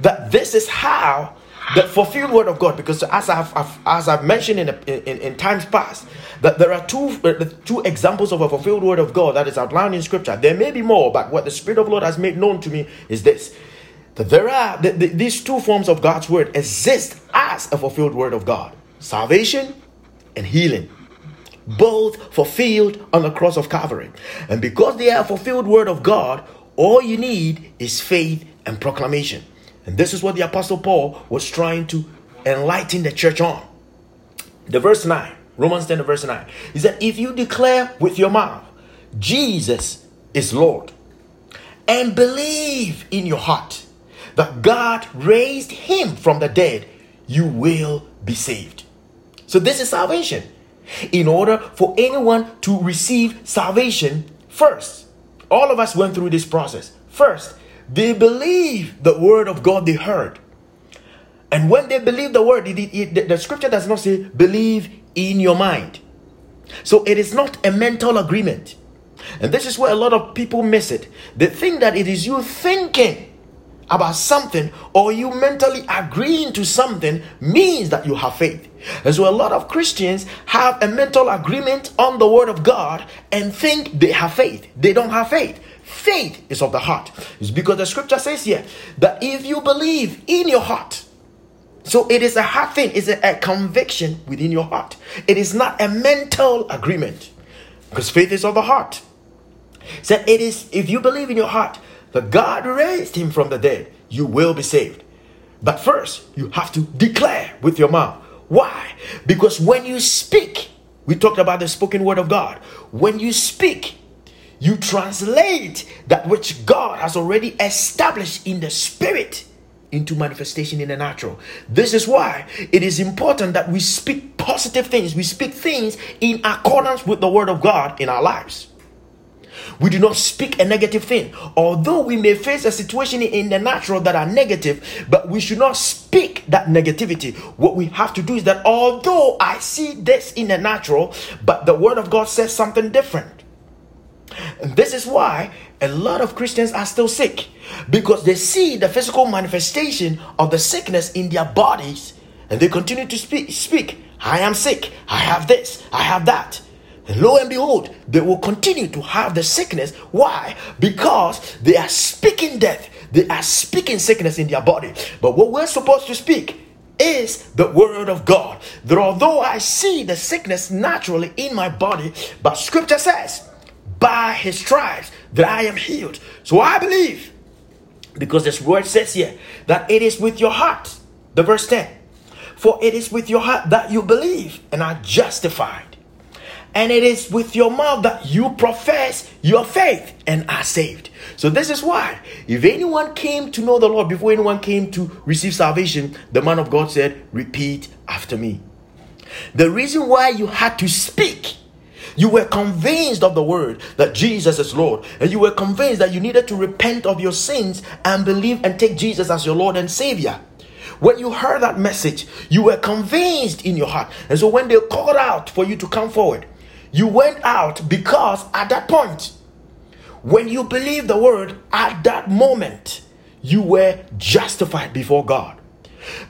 S1: That this is how the fulfilled word of God, because as I've, I've as I've mentioned in, in, in, times past, that there are two uh, two examples of a fulfilled word of God that is outlined in Scripture. There may be more, but what the Spirit of the Lord has made known to me is this: that there are the, the, these two forms of God's word exist as a fulfilled word of God: salvation and healing, both fulfilled on the cross of Calvary. And because they are fulfilled word of God, all you need is faith and proclamation. And this is what the Apostle Paul was trying to enlighten the church on. The verse 9, Romans 10, verse 9. He said, If you declare with your mouth, Jesus is Lord, and believe in your heart that God raised him from the dead, you will be saved. So, this is salvation. In order for anyone to receive salvation, first, all of us went through this process. First, they believe the word of God they heard. And when they believe the word, it, it, it, the scripture does not say believe in your mind. So it is not a mental agreement. And this is where a lot of people miss it. They think that it is you thinking about something or you mentally agreeing to something means that you have faith. And so a lot of Christians have a mental agreement on the word of God and think they have faith. They don't have faith. Faith is of the heart. It's because the scripture says here that if you believe in your heart, so it is a heart thing, it's a, a conviction within your heart. It is not a mental agreement because faith is of the heart. Said so it is if you believe in your heart that God raised him from the dead, you will be saved. But first, you have to declare with your mouth. Why? Because when you speak, we talked about the spoken word of God. When you speak, you translate that which God has already established in the spirit into manifestation in the natural. This is why it is important that we speak positive things. We speak things in accordance with the word of God in our lives. We do not speak a negative thing. Although we may face a situation in the natural that are negative, but we should not speak that negativity. What we have to do is that although I see this in the natural, but the word of God says something different. And this is why a lot of Christians are still sick because they see the physical manifestation of the sickness in their bodies and they continue to speak, speak I am sick, I have this, I have that. And lo and behold, they will continue to have the sickness. Why? Because they are speaking death, they are speaking sickness in their body. But what we're supposed to speak is the word of God. That although I see the sickness naturally in my body, but scripture says, by his stripes that I am healed. So I believe, because this word says here that it is with your heart, the verse 10. For it is with your heart that you believe and are justified. And it is with your mouth that you profess your faith and are saved. So, this is why, if anyone came to know the Lord before anyone came to receive salvation, the man of God said, Repeat after me. The reason why you had to speak you were convinced of the word that Jesus is Lord, and you were convinced that you needed to repent of your sins and believe and take Jesus as your Lord and Savior. When you heard that message, you were convinced in your heart. And so when they called out for you to come forward, you went out because at that point, when you believed the word, at that moment, you were justified before God.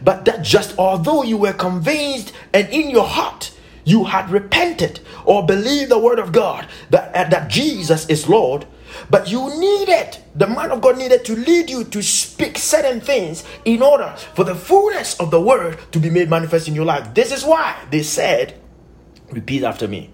S1: But that just although you were convinced and in your heart you had repented or believed the word of God that, uh, that Jesus is Lord, but you needed, the man of God needed to lead you to speak certain things in order for the fullness of the word to be made manifest in your life. This is why they said, Repeat after me.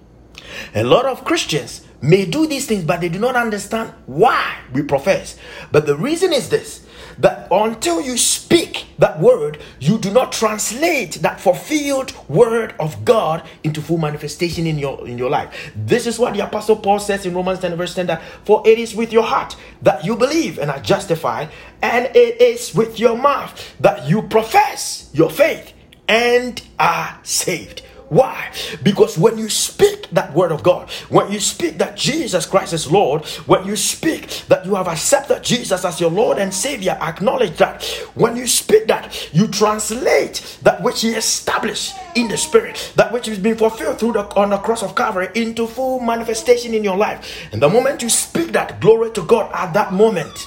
S1: A lot of Christians may do these things, but they do not understand why we profess. But the reason is this that until you speak that word, you do not translate that fulfilled word of God into full manifestation in your in your life. This is what the apostle Paul says in Romans 10 verse 10 that for it is with your heart that you believe and are justified, and it is with your mouth that you profess your faith and are saved. Why? Because when you speak that word of God, when you speak that Jesus Christ is Lord, when you speak that you have accepted Jesus as your Lord and Savior, acknowledge that. When you speak that, you translate that which He established in the Spirit, that which has been fulfilled through the on the cross of Calvary into full manifestation in your life. And the moment you speak that, glory to God, at that moment,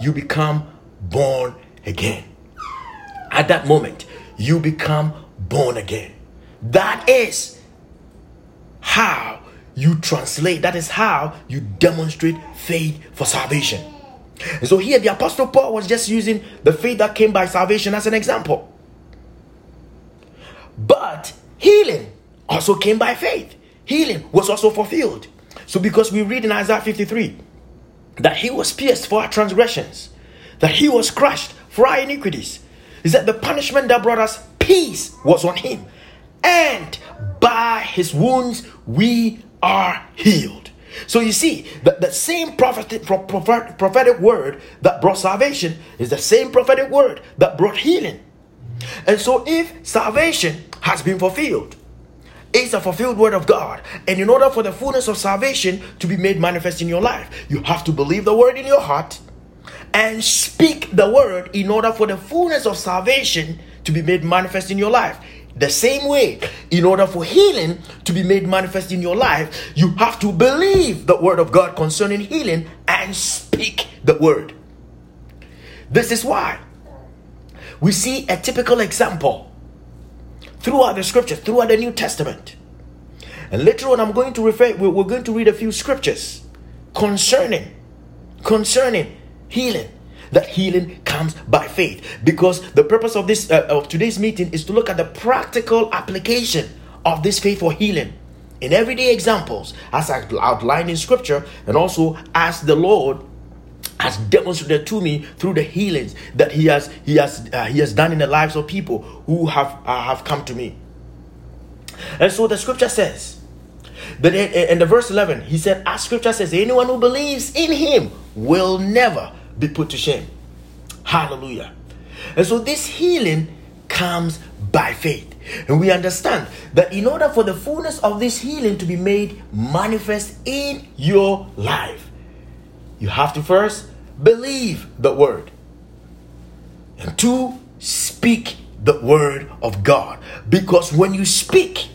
S1: you become born again. At that moment, you become born again. That is how you translate, that is how you demonstrate faith for salvation. And so here the Apostle Paul was just using the faith that came by salvation as an example. But healing also came by faith. Healing was also fulfilled. So because we read in Isaiah 53 that he was pierced for our transgressions, that he was crushed for our iniquities, is that the punishment that brought us peace was on him and by his wounds we are healed. So you see, the, the same prophetic, prophetic word that brought salvation is the same prophetic word that brought healing. And so if salvation has been fulfilled, it's a fulfilled word of God. And in order for the fullness of salvation to be made manifest in your life, you have to believe the word in your heart and speak the word in order for the fullness of salvation to be made manifest in your life. The same way, in order for healing to be made manifest in your life, you have to believe the word of God concerning healing and speak the word. This is why we see a typical example throughout the scriptures, throughout the New Testament. And later on, I'm going to refer, we're going to read a few scriptures concerning, concerning healing that healing comes by faith. Because the purpose of this uh, of today's meeting is to look at the practical application of this faith for healing. In everyday examples as I outlined in scripture and also as the Lord has demonstrated to me through the healings that he has he has uh, he has done in the lives of people who have uh, have come to me. And so the scripture says that in, in the verse 11 he said as scripture says anyone who believes in him will never be put to shame. Hallelujah. And so this healing comes by faith. And we understand that in order for the fullness of this healing to be made manifest in your life, you have to first believe the word. And two, speak the word of God. Because when you speak,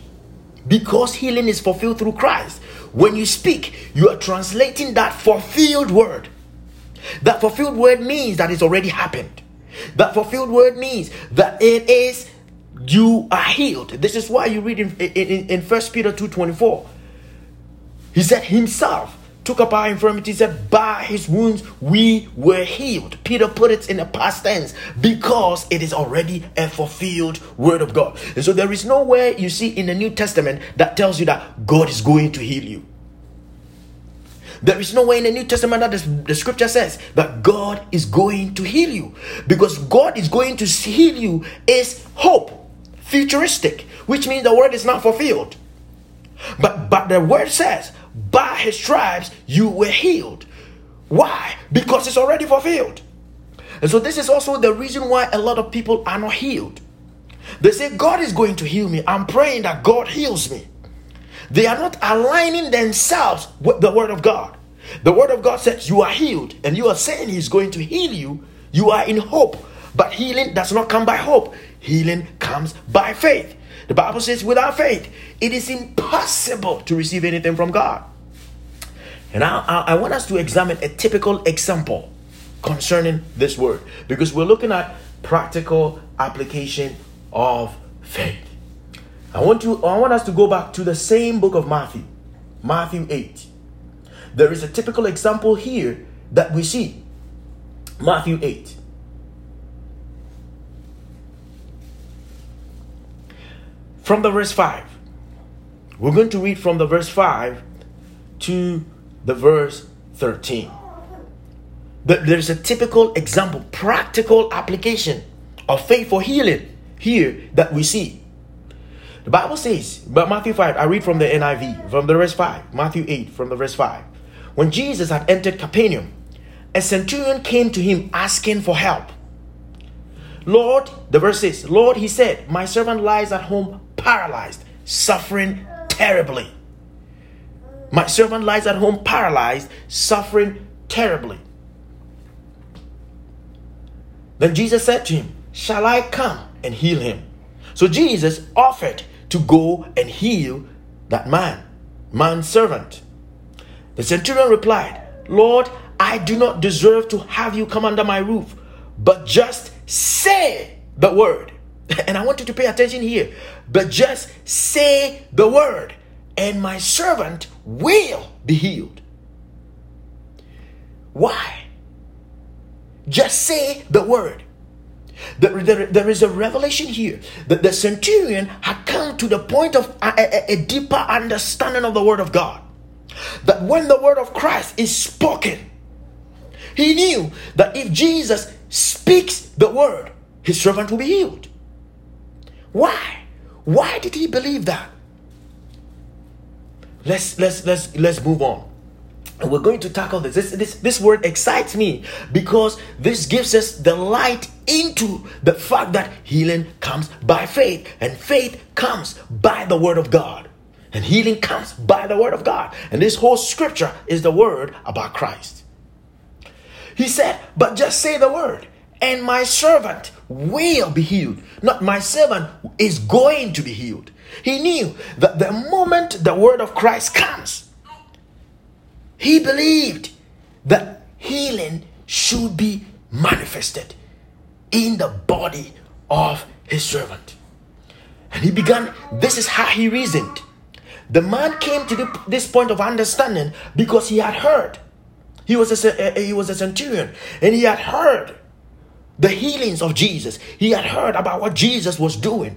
S1: because healing is fulfilled through Christ, when you speak, you are translating that fulfilled word that fulfilled word means that it's already happened. That fulfilled word means that it is you are healed. This is why you read in, in, in 1 Peter 2.24. He said himself took up our infirmity. Said, by his wounds we were healed. Peter put it in the past tense because it is already a fulfilled word of God. And so there is nowhere you see in the New Testament that tells you that God is going to heal you. There is no way in the New Testament that the scripture says that God is going to heal you. Because God is going to heal you is hope, futuristic, which means the word is not fulfilled. But but the word says, by his stripes you were healed. Why? Because it's already fulfilled. And so this is also the reason why a lot of people are not healed. They say, God is going to heal me. I'm praying that God heals me. They are not aligning themselves with the word of God. The word of God says you are healed, and you are saying He's going to heal you. You are in hope, but healing does not come by hope, healing comes by faith. The Bible says, without faith, it is impossible to receive anything from God. And I, I, I want us to examine a typical example concerning this word because we're looking at practical application of faith. I want to I want us to go back to the same book of Matthew, Matthew 8. There is a typical example here that we see. Matthew 8. From the verse 5. We're going to read from the verse 5 to the verse 13. There's a typical example, practical application of faith for healing here that we see. The Bible says, but Matthew 5, I read from the NIV, from the verse 5, Matthew 8, from the verse 5. When Jesus had entered Capernaum, a centurion came to him asking for help. Lord, the verse says, Lord, he said, my servant lies at home paralyzed, suffering terribly. My servant lies at home paralyzed, suffering terribly. Then Jesus said to him, Shall I come and heal him? So Jesus offered to go and heal that man, man's servant. The centurion replied, Lord, I do not deserve to have you come under my roof, but just say the word. And I want you to pay attention here. But just say the word, and my servant will be healed. Why? Just say the word. There, there, there is a revelation here that the centurion had come to the point of a, a, a deeper understanding of the word of God. That when the word of Christ is spoken, he knew that if Jesus speaks the word, his servant will be healed. Why? Why did he believe that? Let's let's let's let's move on. We're going to tackle this. This, this. this word excites me because this gives us the light into the fact that healing comes by faith, and faith comes by the word of God, and healing comes by the word of God. And this whole scripture is the word about Christ. He said, But just say the word, and my servant will be healed. Not my servant is going to be healed. He knew that the moment the word of Christ comes, he believed that healing should be manifested in the body of his servant. And he began, this is how he reasoned. The man came to the, this point of understanding because he had heard. He was, a, he was a centurion and he had heard the healings of Jesus. He had heard about what Jesus was doing.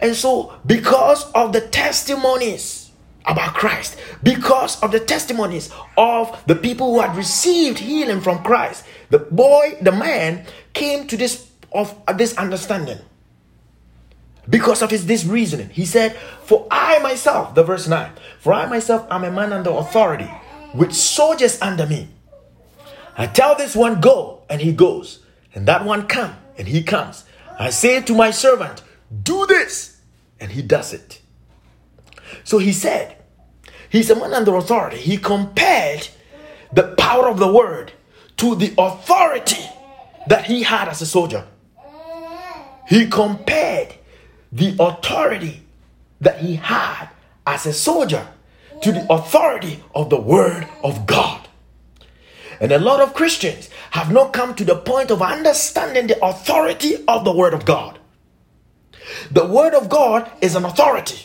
S1: And so, because of the testimonies, about Christ because of the testimonies of the people who had received healing from Christ. The boy, the man came to this of uh, this understanding because of his this reasoning. He said, "For I myself, the verse 9, for I myself am a man under authority with soldiers under me. I tell this one go and he goes, and that one come and he comes. I say to my servant, do this and he does it." So he said, He's a man under authority. He compared the power of the word to the authority that he had as a soldier. He compared the authority that he had as a soldier to the authority of the word of God. And a lot of Christians have not come to the point of understanding the authority of the word of God. The word of God is an authority.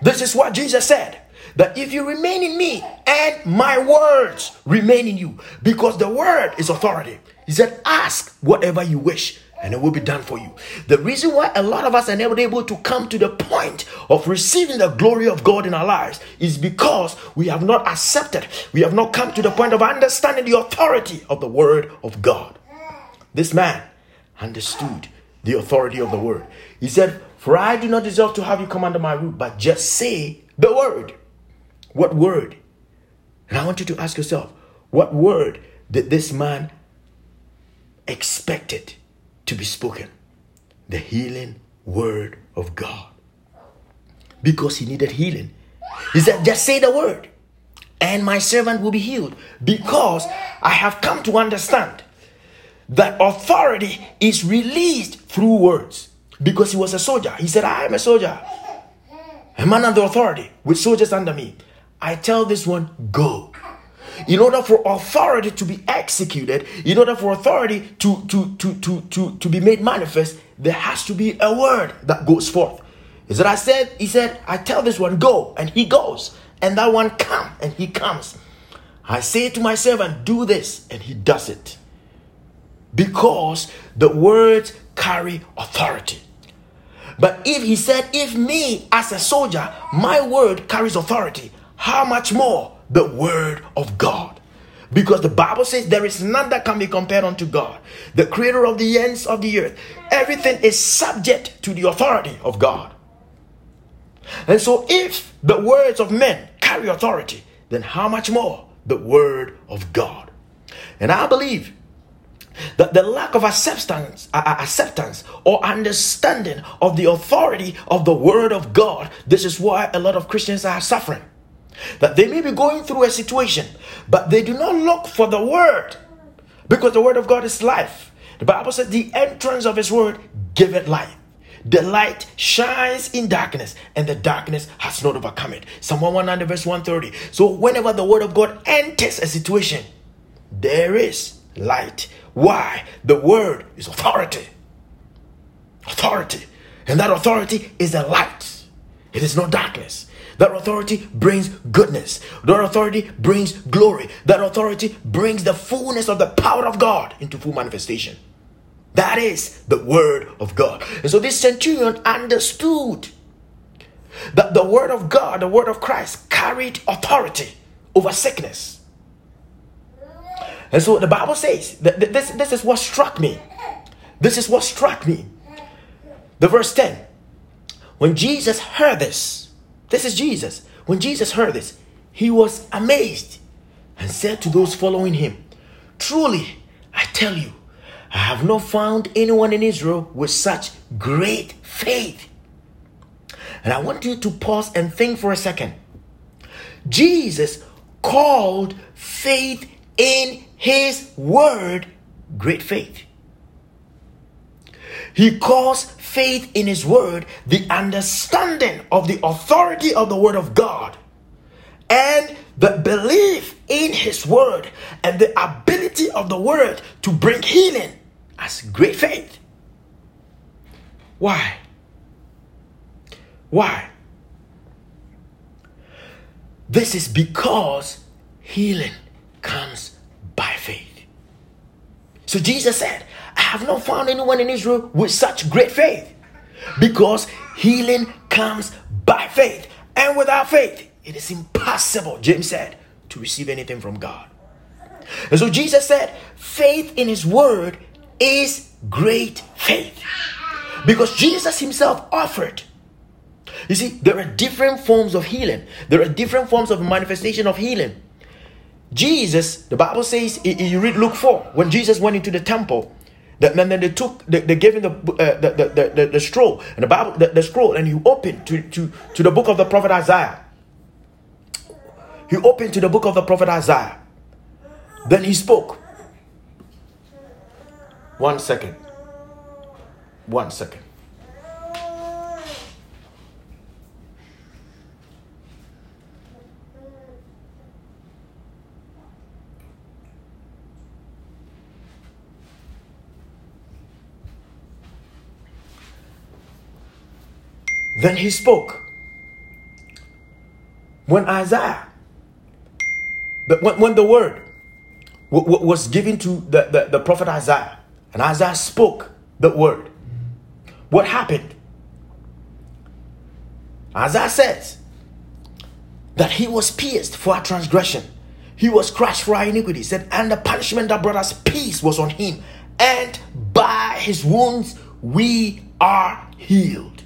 S1: This is what Jesus said that if you remain in me and my words remain in you, because the word is authority. He said, Ask whatever you wish and it will be done for you. The reason why a lot of us are never able to come to the point of receiving the glory of God in our lives is because we have not accepted, we have not come to the point of understanding the authority of the word of God. This man understood the authority of the word. He said, For I do not deserve to have you come under my roof, but just say the word. What word? And I want you to ask yourself, what word did this man expected to be spoken? The healing word of God. Because he needed healing. He said, just say the word, and my servant will be healed. Because I have come to understand that authority is released through words. Because he was a soldier. He said, I am a soldier, a man under authority, with soldiers under me. I tell this one, go. In order for authority to be executed, in order for authority to, to, to, to, to, to be made manifest, there has to be a word that goes forth. Is that I said, he said, I tell this one, go, and he goes. And that one come, and he comes. I say to my servant, do this, and he does it. Because the words carry authority. But if he said, if me as a soldier, my word carries authority, how much more the word of God? Because the Bible says there is none that can be compared unto God, the creator of the ends of the earth. Everything is subject to the authority of God. And so, if the words of men carry authority, then how much more the word of God? And I believe that the lack of acceptance, acceptance or understanding of the authority of the word of God, this is why a lot of Christians are suffering. That they may be going through a situation, but they do not look for the word because the word of God is life. The Bible says the entrance of his word giveth life. The light shines in darkness, and the darkness has not overcome it. Psalm 190, verse 130. So, whenever the word of God enters a situation, there is light. Why? The word is authority. Authority. And that authority is the light, it is not darkness. That authority brings goodness. That authority brings glory. That authority brings the fullness of the power of God into full manifestation. That is the word of God. And so this centurion understood that the word of God, the word of Christ, carried authority over sickness. And so the Bible says that this, this is what struck me. This is what struck me. The verse 10. When Jesus heard this, this is Jesus. When Jesus heard this, he was amazed and said to those following him, Truly, I tell you, I have not found anyone in Israel with such great faith. And I want you to pause and think for a second. Jesus called faith in his word great faith. He calls faith in his word the understanding of the authority of the word of God and the belief in his word and the ability of the word to bring healing as great faith. Why? Why? This is because healing comes by faith. So Jesus said, I have not found anyone in Israel with such great faith because healing comes by faith. And without faith, it is impossible, James said, to receive anything from God. And so Jesus said, faith in his word is great faith. Because Jesus himself offered. You see, there are different forms of healing, there are different forms of manifestation of healing. Jesus, the Bible says, you read Luke 4, when Jesus went into the temple, that then they took, they, they gave him the, uh, the, the, the, the, scroll, and the Bible, the, the scroll, and he opened to, to, to the book of the prophet Isaiah. He opened to the book of the prophet Isaiah. Then he spoke. One second. One second. Then he spoke. When Isaiah, when, when the word was given to the, the, the prophet Isaiah, and Isaiah spoke the word. What happened? Isaiah says that he was pierced for our transgression, he was crushed for our iniquity. Said, and the punishment that brought us peace was on him, and by his wounds we are healed.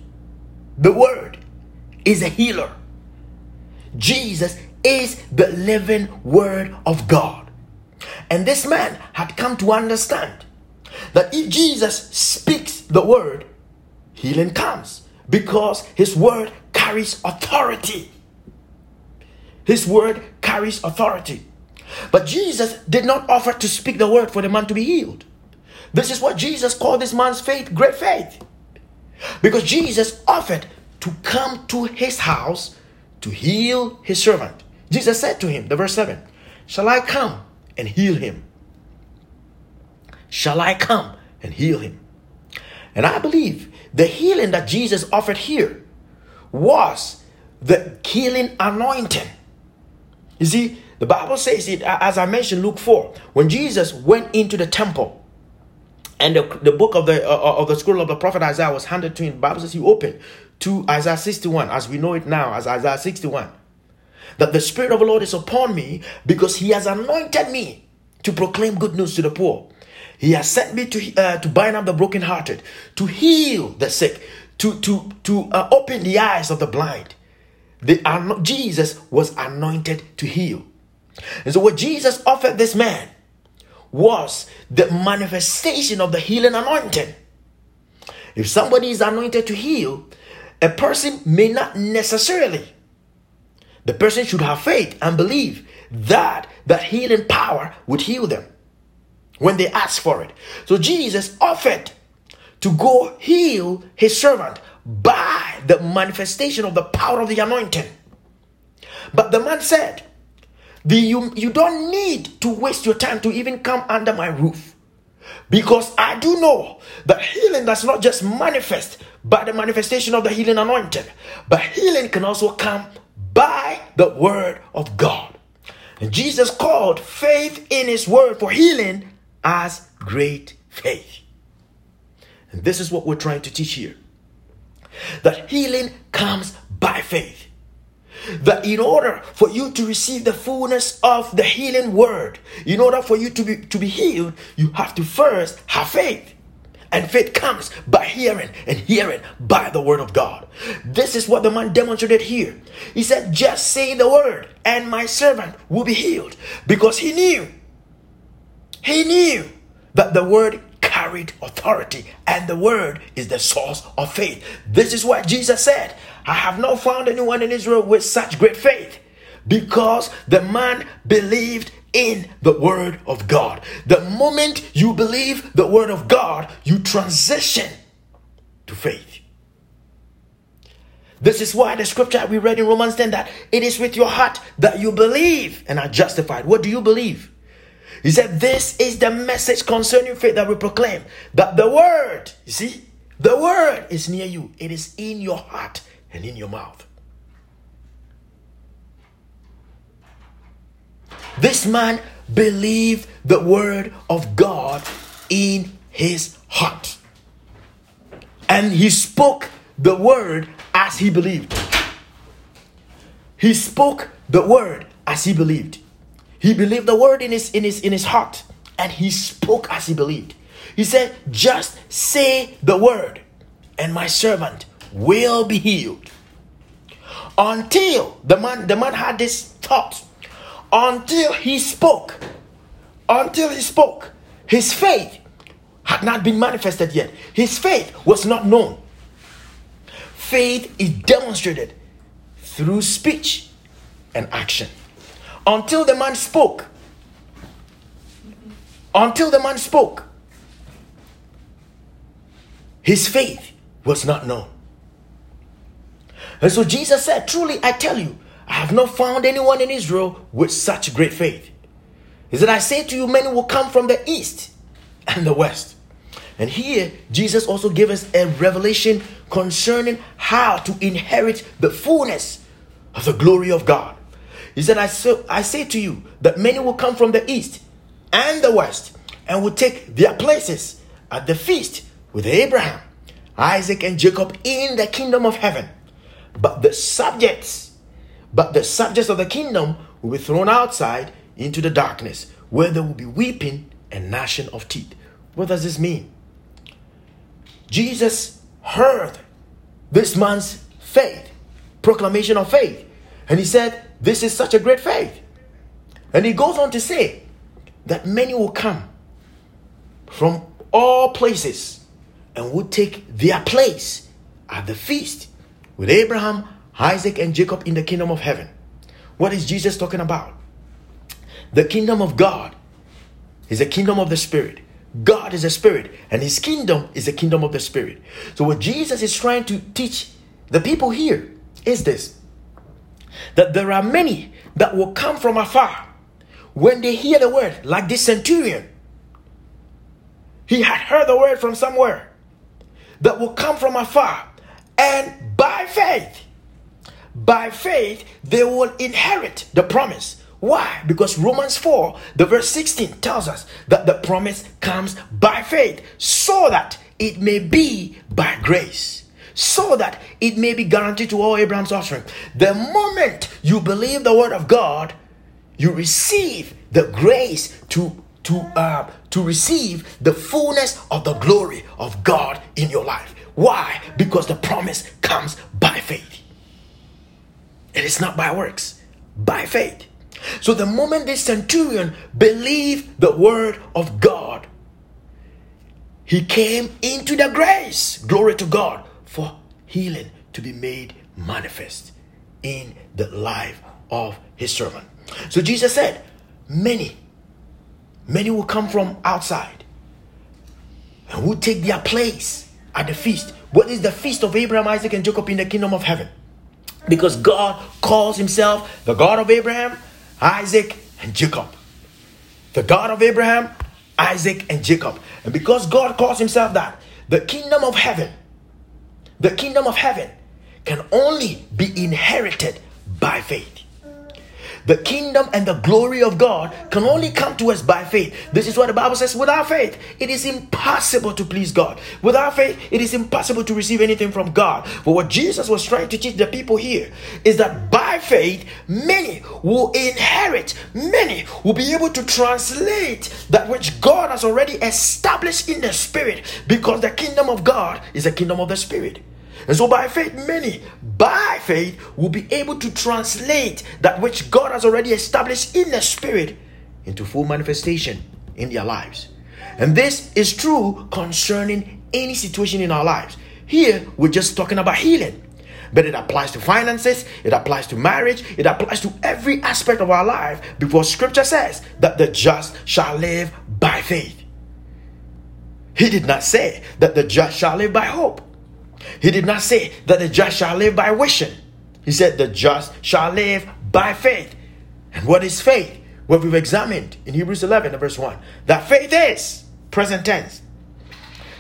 S1: The word is a healer. Jesus is the living word of God. And this man had come to understand that if Jesus speaks the word, healing comes because his word carries authority. His word carries authority. But Jesus did not offer to speak the word for the man to be healed. This is what Jesus called this man's faith great faith. Because Jesus offered to come to his house to heal his servant. Jesus said to him, the verse 7, Shall I come and heal him? shall I come and heal him. And I believe the healing that Jesus offered here was the healing anointing. You see, the Bible says it, as I mentioned, Luke 4, when Jesus went into the temple and the, the book of the uh, uh, of the scroll of the prophet Isaiah was handed to him. The Bible says he opened to Isaiah 61, as we know it now as Isaiah 61. That the Spirit of the Lord is upon me because he has anointed me to proclaim good news to the poor. He has sent me to uh, to bind up the brokenhearted, to heal the sick, to to to uh, open the eyes of the blind. The, Jesus was anointed to heal. And so what Jesus offered this man was the manifestation of the healing anointing. If somebody is anointed to heal, a person may not necessarily. The person should have faith and believe that that healing power would heal them when they ask for it. So Jesus offered to go heal his servant by the manifestation of the power of the anointing. But the man said, the, you, you don't need to waste your time to even come under my roof. Because I do know that healing does not just manifest by the manifestation of the healing anointing, but healing can also come by the word of God. And Jesus called faith in his word for healing as great faith. And this is what we're trying to teach here that healing comes by faith that in order for you to receive the fullness of the healing word, in order for you to be to be healed, you have to first have faith. And faith comes by hearing, and hearing by the word of God. This is what the man demonstrated here. He said, Just say the word, and my servant will be healed. Because he knew, he knew that the word carried authority, and the word is the source of faith. This is what Jesus said I have not found anyone in Israel with such great faith because the man believed in the word of God. The moment you believe the word of God, you transition to faith. This is why the scripture we read in Romans 10 that it is with your heart that you believe and are justified. What do you believe? He said, This is the message concerning faith that we proclaim that the word, you see, the word is near you, it is in your heart and in your mouth. This man believed the word of God in his heart. And he spoke the word as he believed. He spoke the word as he believed. He believed the word in his in his in his heart and he spoke as he believed. He said, "Just say the word and my servant will be healed. Until the man, the man had this thought, until he spoke, until he spoke, his faith had not been manifested yet. His faith was not known. Faith is demonstrated through speech and action. Until the man spoke, until the man spoke, his faith was not known. And so Jesus said, Truly, I tell you, I have not found anyone in Israel with such great faith. He said, I say to you, many will come from the east and the west. And here, Jesus also gave us a revelation concerning how to inherit the fullness of the glory of God. He said, I say, I say to you that many will come from the east and the west and will take their places at the feast with Abraham, Isaac, and Jacob in the kingdom of heaven. But the subjects, but the subjects of the kingdom will be thrown outside into the darkness, where there will be weeping and gnashing of teeth. What does this mean? Jesus heard this man's faith, proclamation of faith, and he said, This is such a great faith. And he goes on to say that many will come from all places and will take their place at the feast with Abraham, Isaac, and Jacob in the kingdom of heaven. What is Jesus talking about? The kingdom of God is a kingdom of the spirit. God is a spirit, and his kingdom is the kingdom of the spirit. So, what Jesus is trying to teach the people here is this that there are many that will come from afar when they hear the word, like this centurion. He had heard the word from somewhere that will come from afar and by faith, by faith, they will inherit the promise Why? Because Romans 4, the verse 16 tells us that the promise comes by faith, so that it may be by grace, so that it may be guaranteed to all Abraham's offspring. The moment you believe the word of God, you receive the grace to to uh, to receive the fullness of the glory of God in your life. Why? Because the promise comes by faith. It is not by works, by faith. So the moment this centurion believed the word of God, he came into the grace. Glory to God for healing to be made manifest in the life of his servant. So Jesus said, Many, many will come from outside and will take their place at the feast. What is the feast of Abraham, Isaac, and Jacob in the kingdom of heaven? Because God calls himself the God of Abraham, Isaac, and Jacob. The God of Abraham, Isaac, and Jacob. And because God calls himself that, the kingdom of heaven, the kingdom of heaven can only be inherited by faith. The kingdom and the glory of God can only come to us by faith. This is what the Bible says without faith, it is impossible to please God. Without faith, it is impossible to receive anything from God. But what Jesus was trying to teach the people here is that by faith, many will inherit, many will be able to translate that which God has already established in the spirit because the kingdom of God is the kingdom of the spirit. And so, by faith, many by faith will be able to translate that which God has already established in the spirit into full manifestation in their lives. And this is true concerning any situation in our lives. Here, we're just talking about healing, but it applies to finances, it applies to marriage, it applies to every aspect of our life because scripture says that the just shall live by faith. He did not say that the just shall live by hope. He did not say that the just shall live by wishing. He said the just shall live by faith. And what is faith? What we've examined in Hebrews 11, verse 1. That faith is, present tense,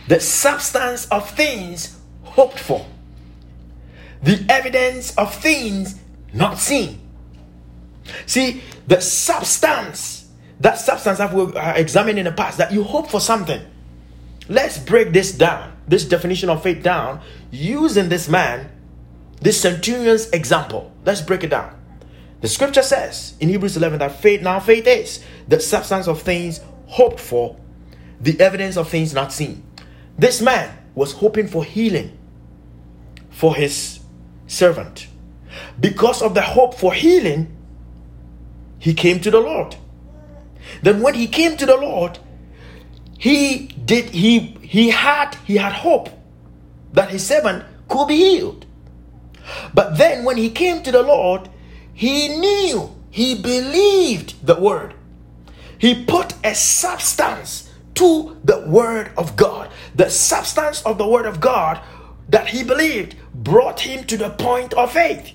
S1: the substance of things hoped for, the evidence of things not seen. See, the substance, that substance that we uh, examined in the past, that you hope for something. Let's break this down this definition of faith down using this man, this centurion's example. Let's break it down. The scripture says in Hebrews 11 that faith, now faith is the substance of things hoped for, the evidence of things not seen. This man was hoping for healing for his servant. Because of the hope for healing, he came to the Lord. Then, when he came to the Lord, he did he he had he had hope that his servant could be healed. But then when he came to the lord he knew he believed the word. He put a substance to the word of god. The substance of the word of god that he believed brought him to the point of faith.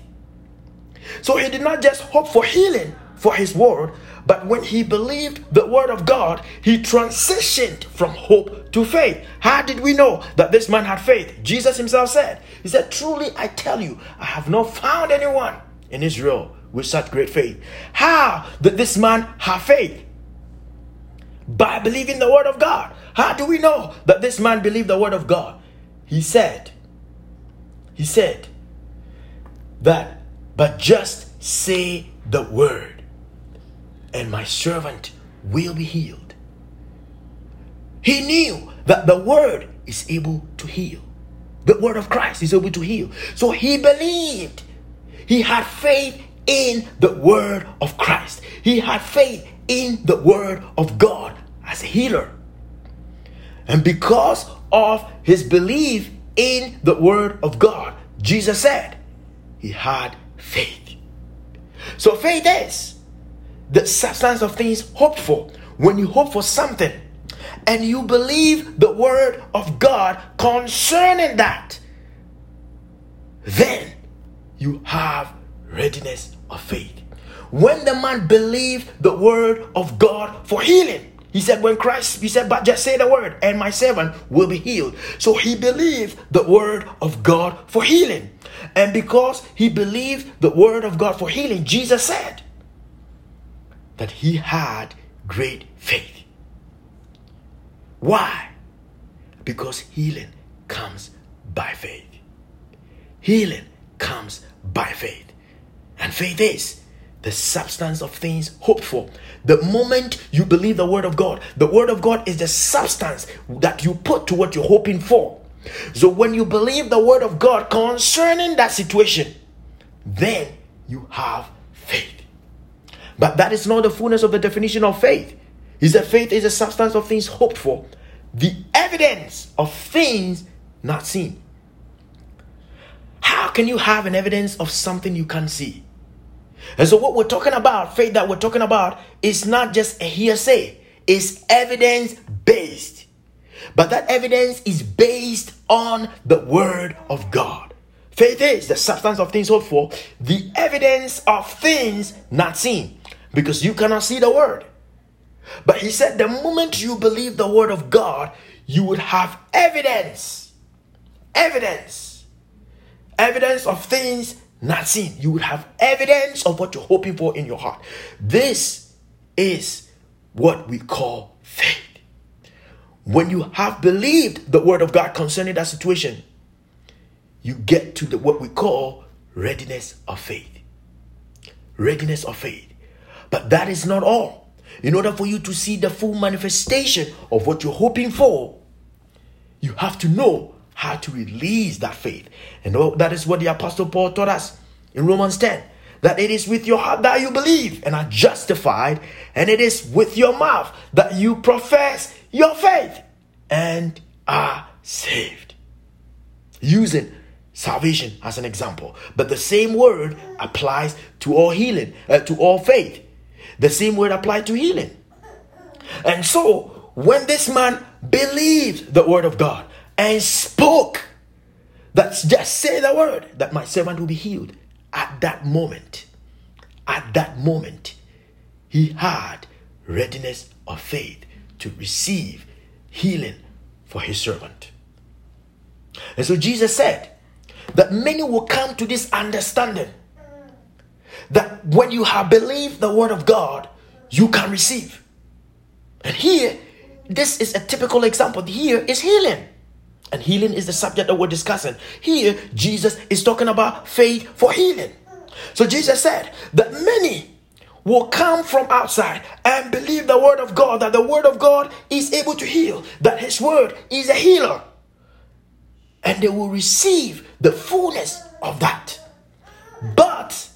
S1: So he did not just hope for healing for his word but when he believed the word of God, he transitioned from hope to faith. How did we know that this man had faith? Jesus himself said, He said, Truly I tell you, I have not found anyone in Israel with such great faith. How did this man have faith? By believing the word of God. How do we know that this man believed the word of God? He said, He said that, but just say the word and my servant will be healed. He knew that the word is able to heal. The word of Christ is able to heal. So he believed. He had faith in the word of Christ. He had faith in the word of God as a healer. And because of his belief in the word of God, Jesus said he had faith. So faith is the substance of things hoped for. When you hope for something and you believe the word of God concerning that, then you have readiness of faith. When the man believed the word of God for healing, he said, when Christ, he said, but just say the word, and my servant will be healed. So he believed the word of God for healing. And because he believed the word of God for healing, Jesus said, that he had great faith. Why? Because healing comes by faith. Healing comes by faith. And faith is the substance of things hoped for. The moment you believe the word of God, the word of God is the substance that you put to what you're hoping for. So when you believe the word of God concerning that situation, then you have faith. But that is not the fullness of the definition of faith. Is that faith is the substance of things hoped for, the evidence of things not seen. How can you have an evidence of something you can't see? And so, what we're talking about, faith that we're talking about, is not just a hearsay, it's evidence based. But that evidence is based on the Word of God. Faith is the substance of things hoped for, the evidence of things not seen, because you cannot see the Word. But he said, the moment you believe the Word of God, you would have evidence. Evidence. Evidence of things not seen. You would have evidence of what you're hoping for in your heart. This is what we call faith. When you have believed the word of God concerning that situation, you get to the, what we call readiness of faith. Readiness of faith. But that is not all. In order for you to see the full manifestation of what you're hoping for, you have to know how to release that faith. And oh, that is what the Apostle Paul taught us in Romans 10 that it is with your heart that you believe and are justified, and it is with your mouth that you profess your faith and are saved. Using salvation as an example, but the same word applies to all healing, uh, to all faith. The same word applied to healing. And so, when this man believed the word of God, and spoke that just say the word that my servant will be healed at that moment at that moment he had readiness of faith to receive healing for his servant and so jesus said that many will come to this understanding that when you have believed the word of god you can receive and here this is a typical example here is healing and healing is the subject that we're discussing. Here, Jesus is talking about faith for healing. So Jesus said that many will come from outside and believe the word of God, that the word of God is able to heal, that his word is a healer. And they will receive the fullness of that. But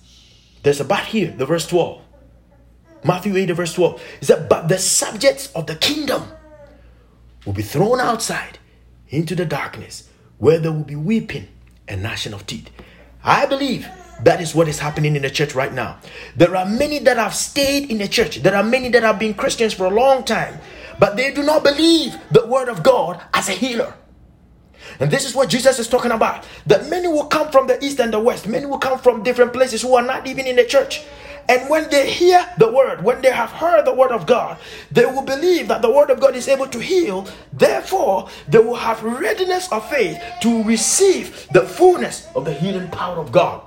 S1: there's a but here, the verse 12. Matthew 8, the verse 12. Is that but the subjects of the kingdom will be thrown outside into the darkness where there will be weeping and gnashing of teeth. I believe that is what is happening in the church right now. There are many that have stayed in the church. There are many that have been Christians for a long time, but they do not believe the word of God as a healer. And this is what Jesus is talking about. That many will come from the east and the west. Many will come from different places who are not even in the church. And when they hear the word, when they have heard the word of God, they will believe that the word of God is able to heal. Therefore, they will have readiness of faith to receive the fullness of the healing power of God.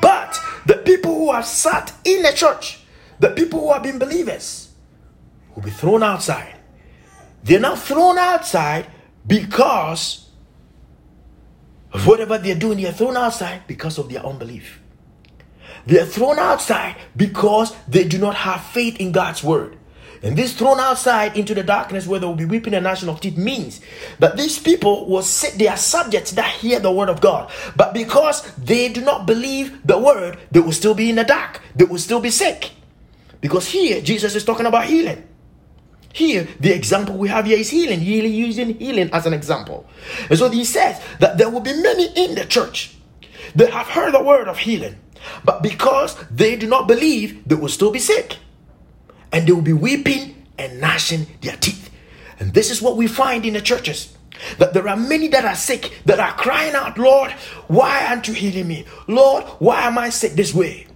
S1: But the people who have sat in the church, the people who have been believers, will be thrown outside. They're not thrown outside because of whatever they're doing, they're thrown outside because of their unbelief. They are thrown outside because they do not have faith in God's word. And this thrown outside into the darkness where there will be weeping and gnashing of teeth means that these people will sit, they are subjects that hear the word of God. But because they do not believe the word, they will still be in the dark. They will still be sick. Because here, Jesus is talking about healing. Here, the example we have here is healing. Healing using healing as an example. And so he says that there will be many in the church that have heard the word of healing. But because they do not believe, they will still be sick. And they will be weeping and gnashing their teeth. And this is what we find in the churches. That there are many that are sick that are crying out, Lord, why aren't you healing me? Lord, why am I sick this way?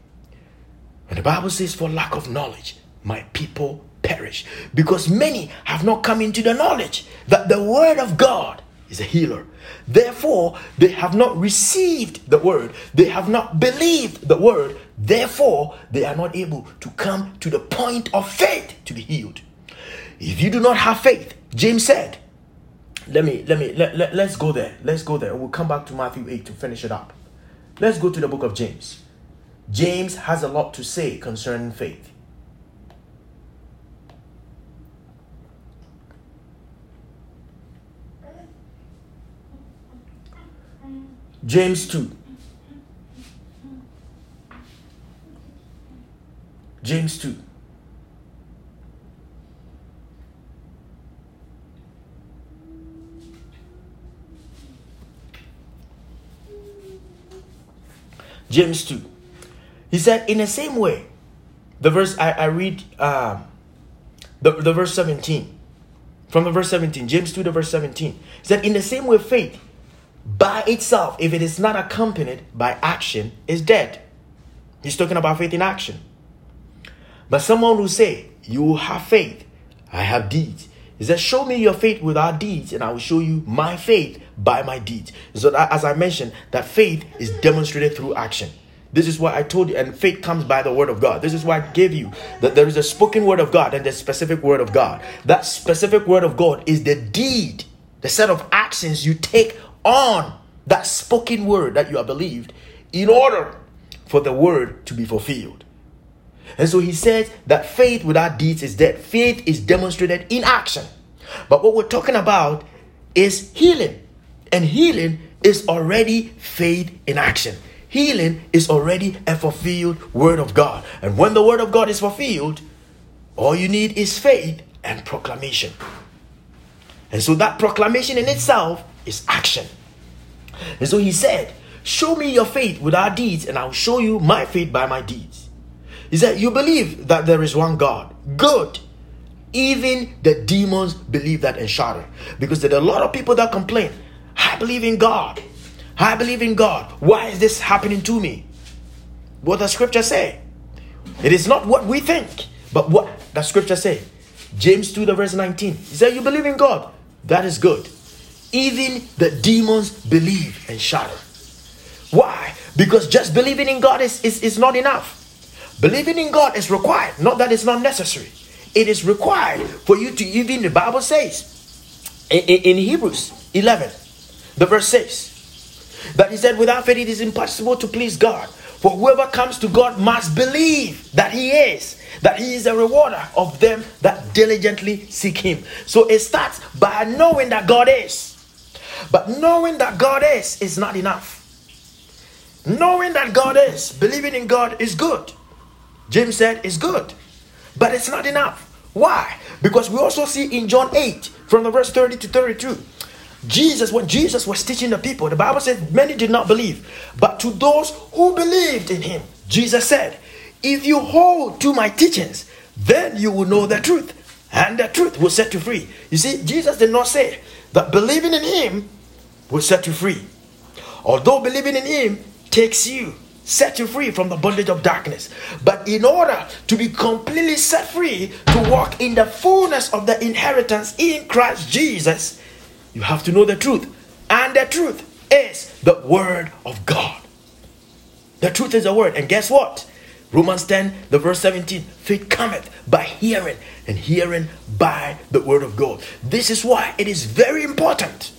S1: And the Bible says, for lack of knowledge, my people perish. Because many have not come into the knowledge that the word of God is a healer. Therefore, they have not received the word, they have not believed the word. Therefore, they are not able to come to the point of faith to be healed. If you do not have faith, James said, let me let me let, let, let's go there. Let's go there. We'll come back to Matthew 8 to finish it up. Let's go to the book of James. James has a lot to say concerning faith. James 2. James 2. James 2. He said, in the same way, the verse I, I read, um, the, the verse 17. From the verse 17, James 2, the verse 17. He said, in the same way, faith by itself, if it is not accompanied by action, is dead. He's talking about faith in action. But someone will say, You have faith, I have deeds. He says, Show me your faith without deeds, and I will show you my faith by my deeds. So, that, as I mentioned, that faith is demonstrated through action. This is what I told you, and faith comes by the word of God. This is why I gave you that there is a spoken word of God and the specific word of God. That specific word of God is the deed, the set of actions you take on that spoken word that you have believed in order for the word to be fulfilled. And so he says that faith without deeds is dead. Faith is demonstrated in action. But what we're talking about is healing. And healing is already faith in action. Healing is already a fulfilled word of God. And when the word of God is fulfilled, all you need is faith and proclamation. And so that proclamation in itself is action. And so he said, Show me your faith without deeds, and I'll show you my faith by my deeds. He said, You believe that there is one God. Good. Even the demons believe that and shudder. Because there are a lot of people that complain, I believe in God. I believe in God. Why is this happening to me? What does scripture say? It is not what we think, but what does scripture say. James 2, the verse 19. He said, You believe in God. That is good. Even the demons believe and shudder. Why? Because just believing in God is, is, is not enough. Believing in God is required, not that it's not necessary. It is required for you to, even the Bible says in, in, Hebrews 11, the verse says, that he said, without faith it is impossible to please God. For whoever comes to God must believe that he is, that he is a rewarder of them that diligently seek him. So it starts by knowing that God is. But knowing that God is is not enough. Knowing that God is, believing in God is good. James said it's good, but it's not enough. Why? Because we also see in John 8, from the verse 30 to 32, Jesus, when Jesus was teaching the people, the Bible said many did not believe, but to those who believed in him, Jesus said, If you hold to my teachings, then you will know the truth, and the truth will set you free. You see, Jesus did not say that believing in him will set you free. Although believing in him takes you, set you free from the bondage of darkness. But in order to be completely set free, to walk in the fullness of the inheritance in Christ Jesus, you have to know the truth. And the truth is the word of God. The truth is the word. And guess what? Romans 10, the verse 17, faith cometh by hearing, and hearing by the word of God. This is why it is very important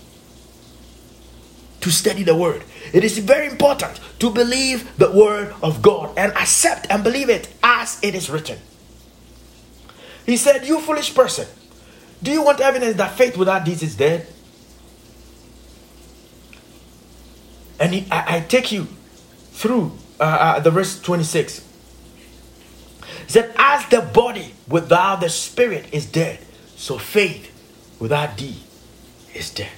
S1: to study the word. It is very important to believe the word of God and accept and believe it as it is written. He said, You foolish person, do you want evidence that faith without deeds is dead? And he, I, I, take you through uh, uh, the verse 26. He said, As the body without the spirit is dead, so faith without deed is dead.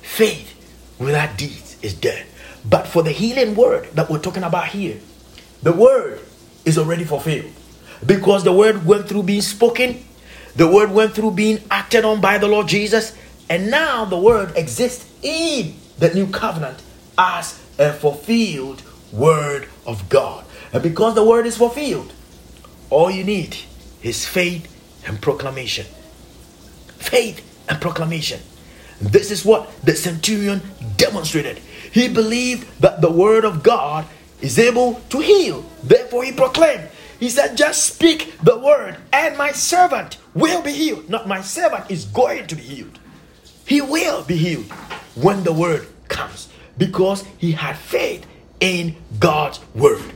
S1: Faith without deeds is dead. But for the healing word that we're talking about here, the word is already fulfilled. Because the word went through being spoken, the word went through being acted on by the Lord Jesus, and now the word exists in the new covenant as a fulfilled word of God. And because the word is fulfilled, all you need is faith and proclamation. Faith and proclamation. This is what the centurion demonstrated. He believed that the word of God is able to heal. Therefore, he proclaimed, He said, Just speak the word, and my servant will be healed. Not my servant is going to be healed. He will be healed when the word comes because he had faith in God's word.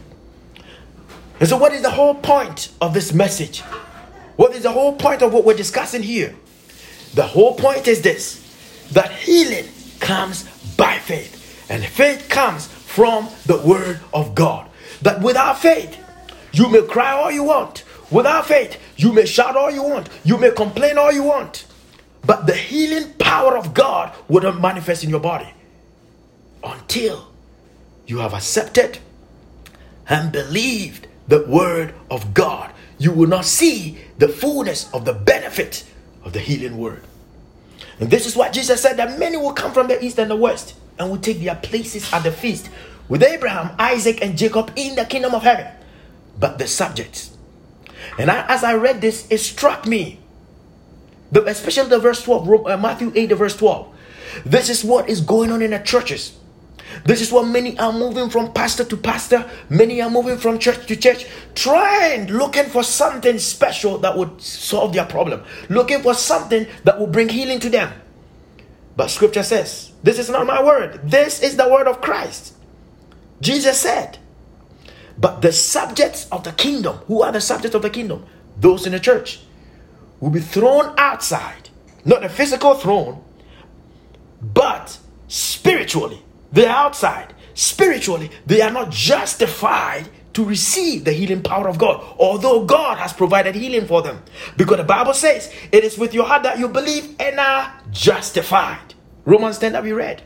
S1: And so, what is the whole point of this message? What is the whole point of what we're discussing here? The whole point is this that healing comes by faith, and faith comes from the word of God. That without faith, you may cry all you want. Without faith, you may shout all you want. You may complain all you want. But the healing power of God not manifest in your body until you have accepted and believed the word of God. You will not see the fullness of the benefit of the healing word. And this is what Jesus said that many will come from the east and the west and will take their places at the feast with Abraham, Isaac, and Jacob in the kingdom of heaven. But the subjects. And I, as I read this, it struck me, the, especially the verse 12, uh, Matthew 8, the verse 12. This is what is going on in the churches. This is what many are moving from pastor to pastor. Many are moving from church to church, trying, looking for something special that would solve their problem, looking for something that will bring healing to them. But scripture says, This is not my word, this is the word of Christ. Jesus said, But the subjects of the kingdom, who are the subjects of the kingdom? Those in the church, will be thrown outside. Not a physical throne, but spiritually they are outside. Spiritually, they are not justified to receive the healing power of God, although God has provided healing for them. Because the Bible says, It is with your heart that you believe and are justified. Romans 10 that we read.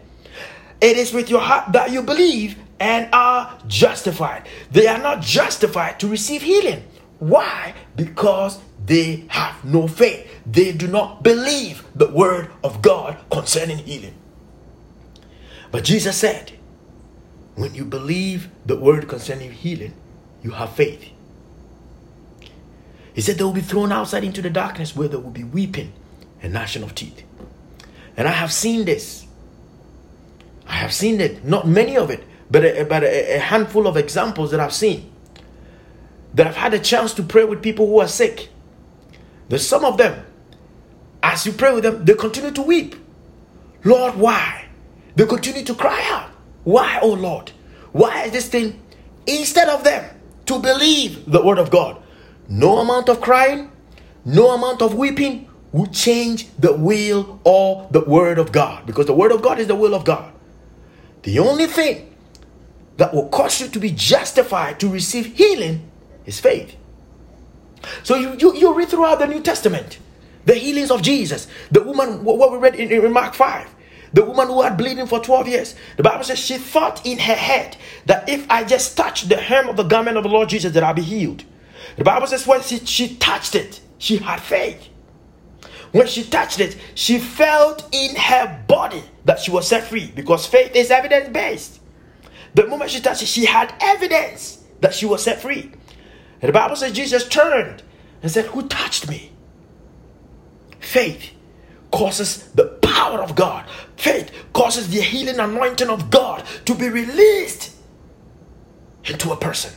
S1: It is with your heart that you believe and are justified. They are not justified to receive healing. Why? Because they have no faith. They do not believe the word of God concerning healing. But Jesus said, when you believe the word concerning healing, you have faith. He said they will be thrown outside into the darkness where there will be weeping and gnashing of teeth. And I have seen this. I have seen it, not many of it, but a, but a, a handful of examples that I've seen. That I've had a chance to pray with people who are sick. There's some of them, as you pray with them, they continue to weep. Lord, why? They continue to cry out. Why, oh Lord? Why is this thing? Instead of them to believe the word of God, no amount of crying, no amount of weeping will change the will or the word of God because the word of God is the will of God. The only thing that will cause you to be justified to receive healing is faith. So you, you, you read throughout the New Testament the healings of Jesus. The woman, what we read in, in Mark 5, the woman who had bleeding for 12 years, the Bible says she thought in her head that if I just touch the hem of the garment of the Lord Jesus, that I'll be healed. The Bible says when she, she touched it, she had faith. When she touched it, she felt in her body that she was set free because faith is evidence based. The moment she touched it, she had evidence that she was set free. And the Bible says Jesus turned and said, Who touched me? Faith causes the power of God. Faith causes the healing anointing of God to be released into a person.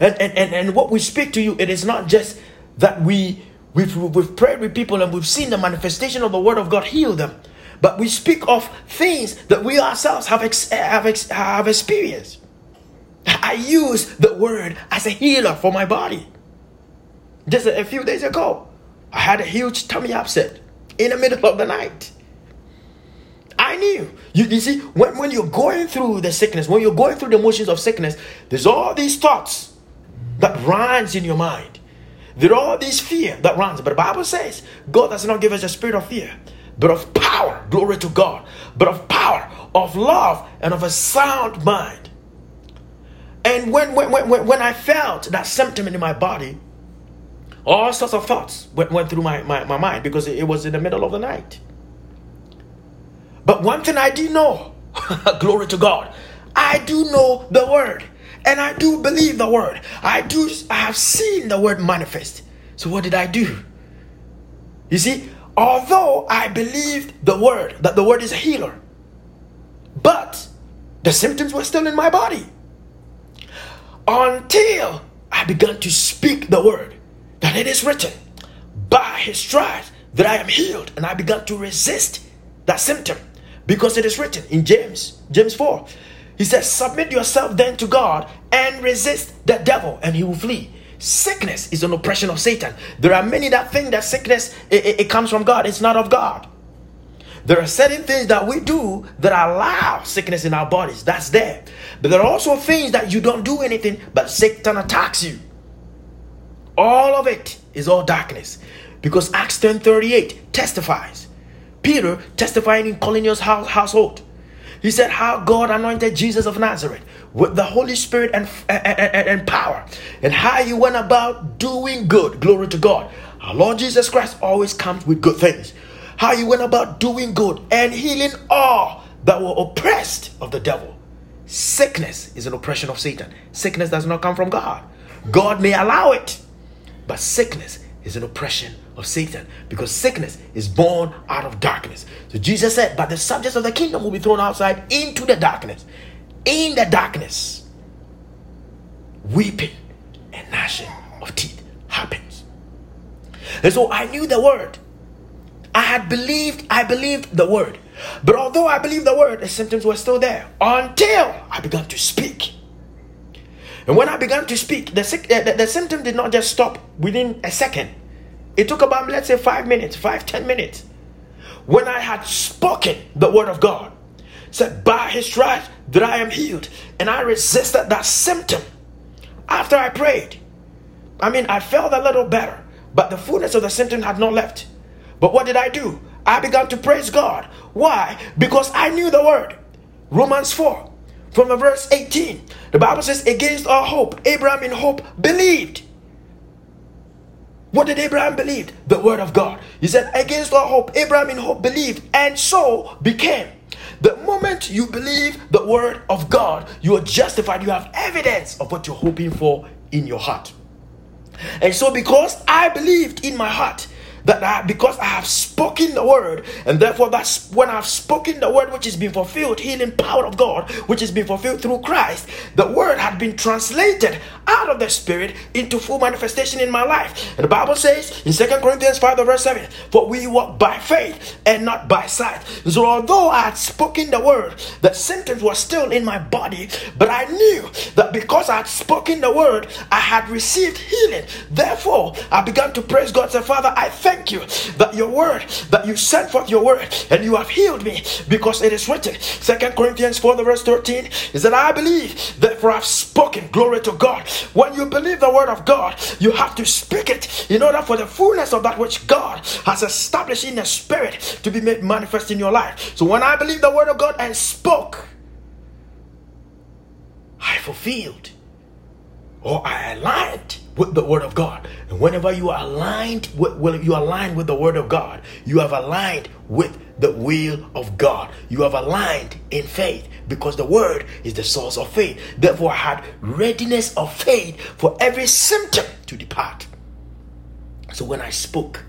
S1: And, and, and, and what we speak to you, it is not just that we, we've, we've prayed with people and we've seen the manifestation of the word of God heal them, but we speak of things that we ourselves have, ex, have, ex, have experienced. I use the word as a healer for my body. Just a, a few days ago, I had a huge tummy upset in the middle of the night. I knew. You, you see, when, when you're going through the sickness, when you're going through the motions of sickness, there's all these thoughts that runs in your mind. There are all these fear that runs. But the Bible says God does not give us a spirit of fear, but of power. Glory to God. But of power, of love, and of a sound mind. And when, when, when, when I felt that symptom in my body, all sorts of thoughts went, went through my, my, my mind because it, was in the middle of the night. But one thing I do know, glory to God, I do know the word and I do believe the word. I do I have seen the word manifest. So what did I do? You see, although I believed the word, that the word is a healer, but the symptoms were still in my body. Until I began to speak the word that it is written, by his stripes that I am healed. And I began to resist that symptom because it is written in James, James 4. He says, Submit yourself then to God and resist the devil, and he will flee. Sickness is an oppression of Satan. There are many that think that sickness it, it, it comes from God. It's not of God. There are certain things that we do that allow sickness in our bodies. That's there. But there are also things that you don't do anything, but Satan attacks you. All of it is all darkness. Because Acts 10:38 testifies. Peter testifying in house, household. He said how God anointed Jesus of Nazareth with the Holy Spirit and, and, and, and power, and how he went about doing good. Glory to God. Our Lord Jesus Christ always comes with good things. How he went about doing good and healing all that were oppressed of the devil. Sickness is an oppression of Satan. Sickness does not come from God. God may allow it, but sickness is an oppression of Satan because sickness is born out of darkness. So Jesus said, But the subjects of the kingdom will be thrown outside into the darkness in the darkness, weeping and gnashing of teeth happens. And so I knew the word. I had believed, I believed the word. But although I believed the word, the symptoms were still there until I began to speak. And when I began to speak, the, uh, the, the symptom did not just stop within a second. It took about, let's say, five minutes, five, ten minutes. When I had spoken the word of God, said, By his stripes that I am healed. And I resisted that symptom after I prayed. I mean, I felt a little better, but the fullness of the symptom had not left. But what did I do? I began to praise God. Why? Because I knew the word. Romans 4, from verse 18. The Bible says, Against all hope, Abraham in hope believed. What did Abraham believe? The word of God. He said, Against all hope, Abraham in hope believed, and so became. The moment you believe the word of God, you are justified. You have evidence of what you're hoping for in your heart. And so, because I believed in my heart, that I, because I have spoken the word, and therefore that's when I've spoken the word which is being fulfilled, healing power of God, which is being fulfilled through Christ, the word had been translated out of the spirit into full manifestation in my life. And the Bible says in Second Corinthians 5, verse 7, For we walk by faith and not by sight. So although I had spoken the word, the symptoms were still in my body, but I knew that because I had spoken the word, I had received healing. Therefore, I began to praise God. Say, Father, I thank thank you that your word, that you sent forth your word and you have healed me because it is written. Second Corinthians 4, the verse 13 is that I believe, therefore I've spoken. Glory to God. When you believe the word of God, you have to speak it in order for the fullness of that which God has established in the spirit to be made manifest in your life. So when I believe the word of God and spoke, I fulfilled or I aligned with the word of God. And whenever you are aligned with well, you align with the word of God, you have aligned with the will of God. You have aligned in faith because the word is the source of faith. Therefore, I had readiness of faith for every symptom to depart. So when I spoke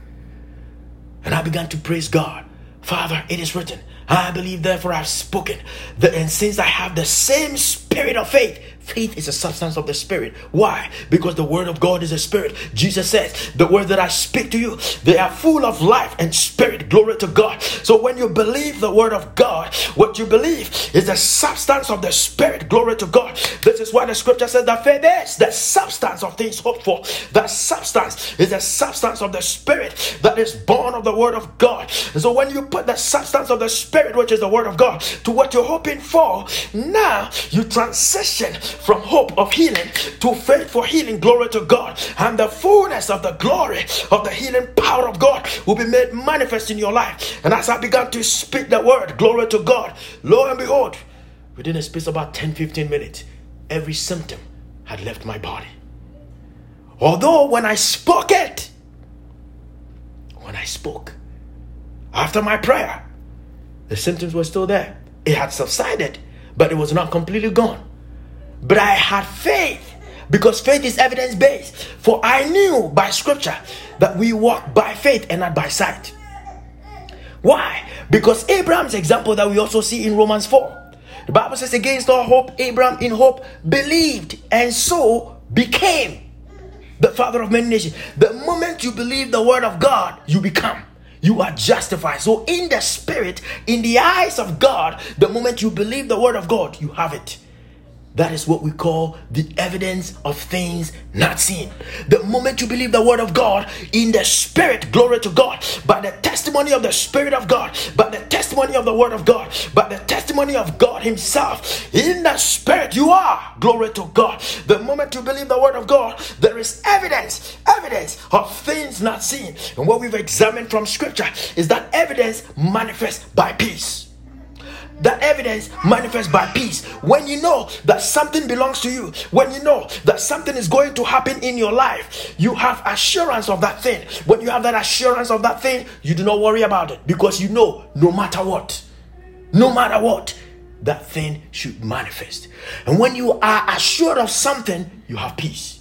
S1: and I began to praise God, Father, it is written, I believe, therefore, I've spoken. and since I have the same spirit of faith, Faith is a substance of the Spirit. Why? Because the Word of God is a Spirit. Jesus says, The words that I speak to you, they are full of life and spirit. Glory to God. So when you believe the Word of God, what you believe is the substance of the Spirit. Glory to God. This is why the scripture says that faith is the substance of things hoped for. That substance is the substance of the Spirit that is born of the Word of God. And so when you put the substance of the Spirit, which is the Word of God, to what you're hoping for, now you transition from hope of healing to faith for healing. Glory to God. And the fullness of the glory of the healing power of God will be made manifest in your life. And as I began to speak the word, glory to God, lo and behold, within a space of about 10 15 minutes, every symptom had left my body. Although when I spoke it, when I spoke, after my prayer, the symptoms were still there. It had subsided, but it was not completely gone. But I had faith because faith is evidence based. For I knew by scripture that we walk by faith and not by sight. Why? Because Abraham's example that we also see in Romans 4. The Bible says, Against all hope, Abraham in hope believed and so became the father of many nations. The moment you believe the word of God, you become. You are justified. So, in the spirit, in the eyes of God, the moment you believe the word of God, you have it. That is what we call the evidence of things not seen. The moment you believe the word of God in the spirit, glory to God, by the testimony of the spirit of God, by the testimony of the word of God, by the testimony of God Himself, in the spirit, you are, glory to God. The moment you believe the word of God, there is evidence, evidence of things not seen. And what we've examined from scripture is that evidence manifests by peace that evidence manifests by peace. When you know that something belongs to you when you know that something is going to happen in your life you have assurance of that thing. When you have that assurance of that thing you do not worry about it because you know no matter what no matter what that thing should manifest. And when you are assured of something you have peace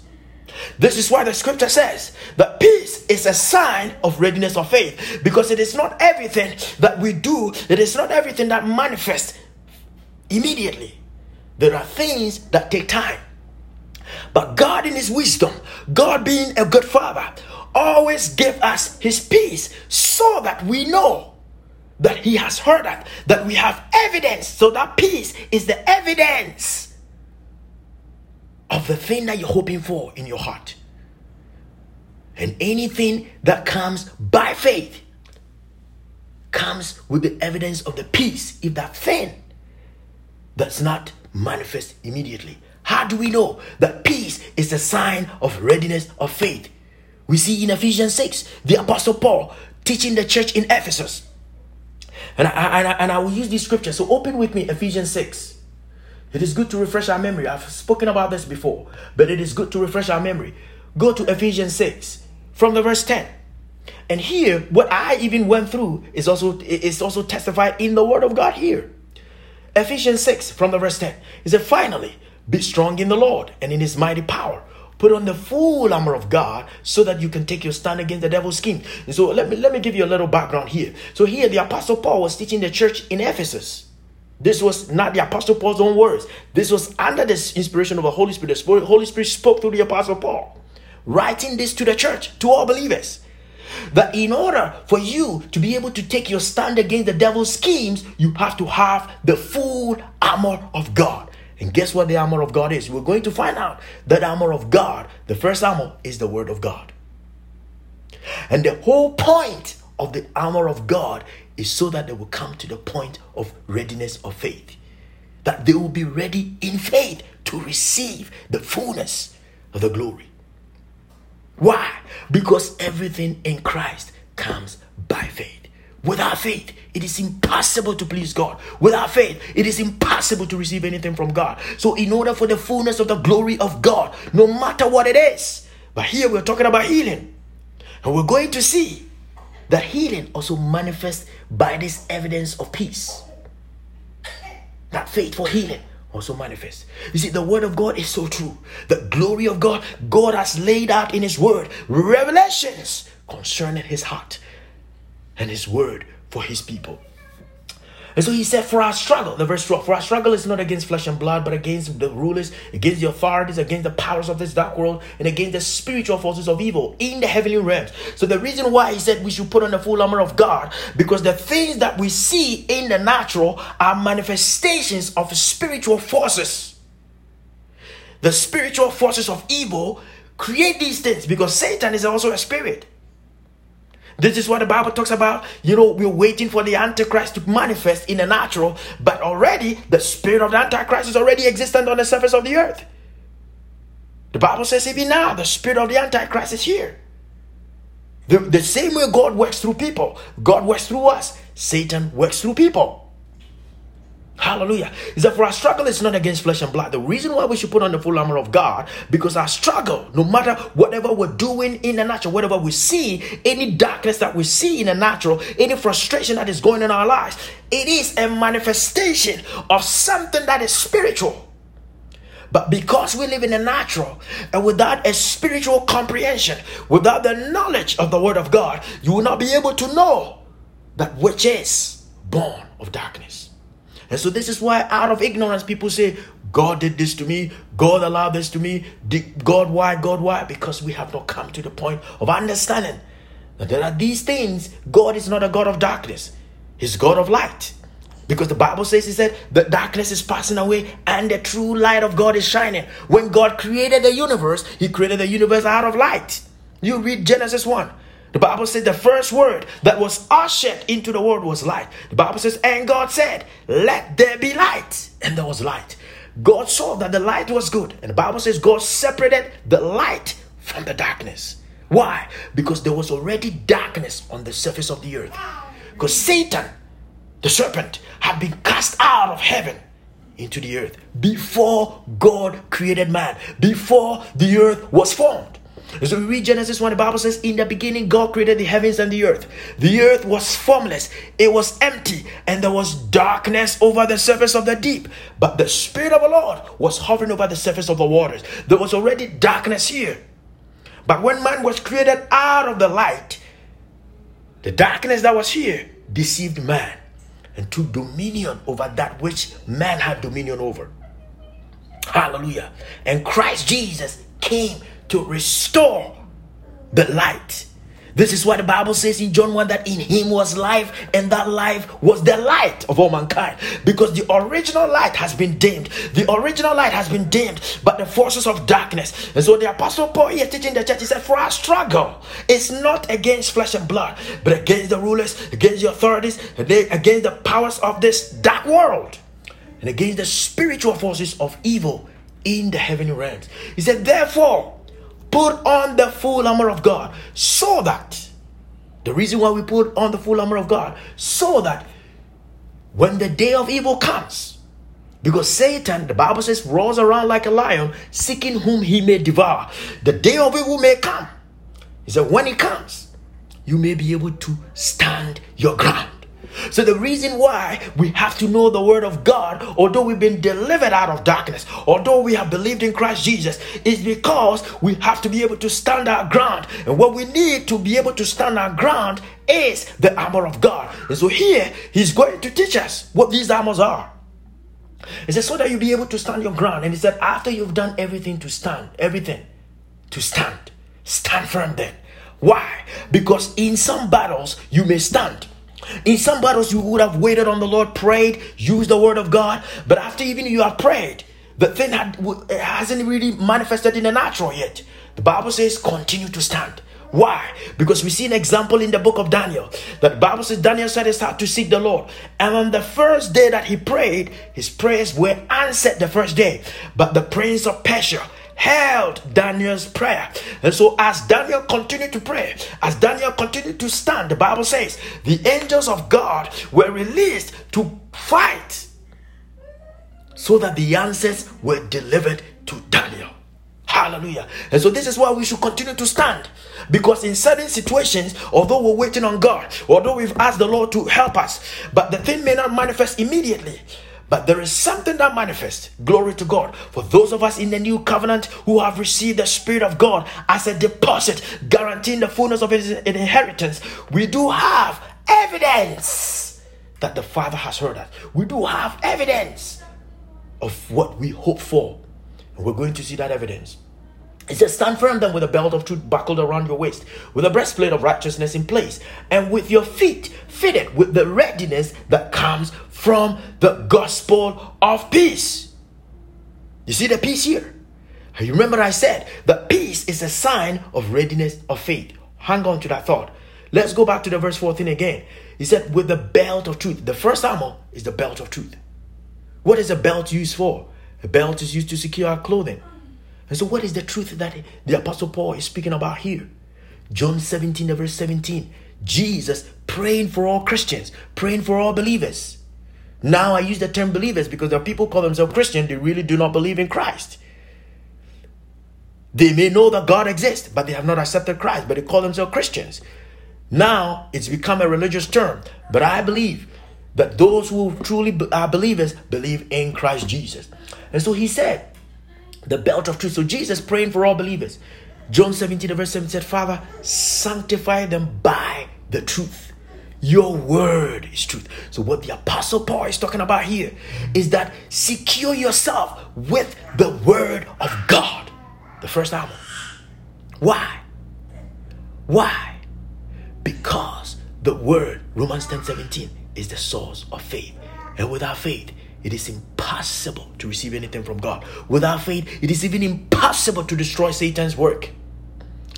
S1: this is why the scripture says that peace is a sign of readiness of faith because it is not everything that we do, it is not everything that manifests immediately. There are things that take time. But God, in His wisdom, God being a good Father, always gave us His peace so that we know that He has heard us, that we have evidence. So that peace is the evidence of the thing that you're hoping for in your heart. And anything that comes by faith comes with the evidence of the peace if that thing does not manifest immediately. How do we know that peace is a sign of readiness of faith? We see in Ephesians 6, the Apostle Paul teaching the church in Ephesus. And I, and I, and I will use this scripture. So open with me Ephesians 6. It is good to refresh our memory. I've spoken about this before, but it is good to refresh our memory. Go to Ephesians 6 from the verse 10. And here, what I even went through is also is also testified in the word of God here. Ephesians 6 from the verse 10. He said, Finally, be strong in the Lord and in his mighty power. Put on the full armor of God so that you can take your stand against the devil's scheme. And so let me let me give you a little background here. So here the apostle Paul was teaching the church in Ephesus. This was not the Apostle Paul's own words. This was under the inspiration of the Holy Spirit. The Holy Spirit spoke through the Apostle Paul, writing this to the church, to all believers. That in order for you to be able to take your stand against the devil's schemes, you have to have the full armor of God. And guess what the armor of God is? We're going to find out that armor of God, the first armor, is the Word of God. And the whole point of the armor of God is so that they will come to the point of readiness of faith. That they will be ready in faith to receive the fullness of the glory. Why? Because everything in Christ comes by faith. Without faith, it is impossible to please God. Without faith, it is impossible to receive anything from God. So, in order for the fullness of the glory of God, no matter what it is, but here we're talking about healing, and we're going to see that healing also manifests by this evidence of peace. That faith for healing also manifests. You see, the word of God is so true. The glory of God, God has laid out in His word revelations concerning His heart and His word for His people. And so he said, For our struggle, the verse 12, for our struggle is not against flesh and blood, but against the rulers, against the authorities, against the powers of this dark world, and against the spiritual forces of evil in the heavenly realms. So the reason why he said we should put on the full armor of God, because the things that we see in the natural are manifestations of spiritual forces. The spiritual forces of evil create these things because Satan is also a spirit. This is what the Bible talks about. You know, we're waiting for the Antichrist to manifest in the natural, but already the spirit of the Antichrist is already existent on the surface of the earth. The Bible says, even now, the spirit of the Antichrist is here. The, the same way God works through people, God works through us, Satan works through people. Hallelujah. Is that for our struggle is not against flesh and blood. The reason why we should put on the full armor of God, because our struggle, no matter whatever we're doing in the natural, whatever we see, any darkness that we see in the natural, any frustration that is going in our lives, it is a manifestation of something that is spiritual. But because we live in the natural and without a spiritual comprehension, without the knowledge of the Word of God, you will not be able to know that which is born of darkness. And so this is why out of ignorance people say, God did this to me, God allowed this to me, God why, God why? Because we have not come to the point of understanding that there are these things. God is not a God of darkness, He's God of light. Because the Bible says, He said, the darkness is passing away and the true light of God is shining. When God created the universe, He created the universe out of light. You read Genesis 1. The Bible says the first word that was ushered into the world was light. The Bible says, and God said, Let there be light. And there was light. God saw that the light was good. And the Bible says God separated the light from the darkness. Why? Because there was already darkness on the surface of the earth. Because Satan, the serpent, had been cast out of heaven into the earth before God created man, before the earth was formed. So we read Genesis 1, the Bible says, In the beginning, God created the heavens and the earth. The earth was formless, it was empty, and there was darkness over the surface of the deep. But the Spirit of the Lord was hovering over the surface of the waters. There was already darkness here. But when man was created out of the light, the darkness that was here deceived man and took dominion over that which man had dominion over. Hallelujah. And Christ Jesus came to restore the light. This is what the Bible says in John 1 that in him was life, and that life was the light of all mankind. Because the original light has been dimmed. The original light has been dimmed by the forces of darkness. And so the Apostle Paul here teaching the church, he said, For our struggle is not against flesh and blood, but against the rulers, against the authorities, against the powers of this dark world, and against the spiritual forces of evil in the heavenly realms. He said, Therefore, put on the full armor of God so that the reason why we put on the full armor of God so that when the day of evil comes, because Satan, the Bible says, rolls around like a lion, seeking whom he may devour. The day of evil may come. He said, when it comes, you may be able to stand your ground. So, the reason why we have to know the Word of God, although we've been delivered out of darkness, although we have believed in Christ Jesus, is because we have to be able to stand our ground. And what we need to be able to stand our ground is the armor of God. And so, here He's going to teach us what these armors are. He said, so that you'll be able to stand your ground. And He said, after you've done everything to stand, everything to stand, stand firm then. Why? Because in some battles you may stand in some battles, you would have waited on the Lord, prayed, used the word of God, but after even you have prayed, the thing hasn't really manifested in the natural yet. The Bible says, continue to stand. Why? Because we see an example in the book of Daniel. That the Bible says Daniel set his heart to seek the Lord. And on the first day that he prayed, his prayers were answered the first day. But the prince of Persia held Daniel's prayer. And so, as Daniel continued to pray, as Daniel continued to stand, the Bible says the angels of God were released to fight so that the answers were delivered to Daniel. Hallelujah. And so, this is why we should continue to stand. Because in certain situations, although we're waiting on God, although we've asked the Lord to help us, but the thing may not manifest immediately. But there is something that manifests. Glory to God. For those of us in the new covenant who have received the Spirit of God as a deposit, guaranteeing the fullness of his inheritance, we do have evidence that the Father has heard us. We do have evidence of what we hope for. And we're going to see that evidence. It says, Stand firm then with a belt of truth buckled around your waist, with a breastplate of righteousness in place, and with your feet fitted with the readiness that comes from the gospel of peace. You see the peace here? You remember I said that peace is a sign of readiness of faith. Hang on to that thought. Let's go back to the verse 14 again. He said, with the belt of truth. The first armor is the belt of truth. What is a belt used for? A belt is used to secure our clothing. And so, what is the truth that the Apostle Paul is speaking about here? John 17, verse 17. Jesus praying for all Christians, praying for all believers. Now I use the term believers because there are people call themselves Christian, they really do not believe in Christ. They may know that God exists, but they have not accepted Christ, but they call themselves Christians. Now it's become a religious term, but I believe that those who truly are believers believe in Christ Jesus. And so he said, the belt of truth. So Jesus praying for all believers. John 17, verse 7 said, Father, sanctify them by the truth. your word is truth. So, what the Apostle Paul is talking about here is that secure yourself with the word of God. The first album. Why? Why? Because the word, Romans 10 17, is the source of faith. And without faith, it is impossible to receive anything from God. Without faith, it is even impossible to destroy Satan's work.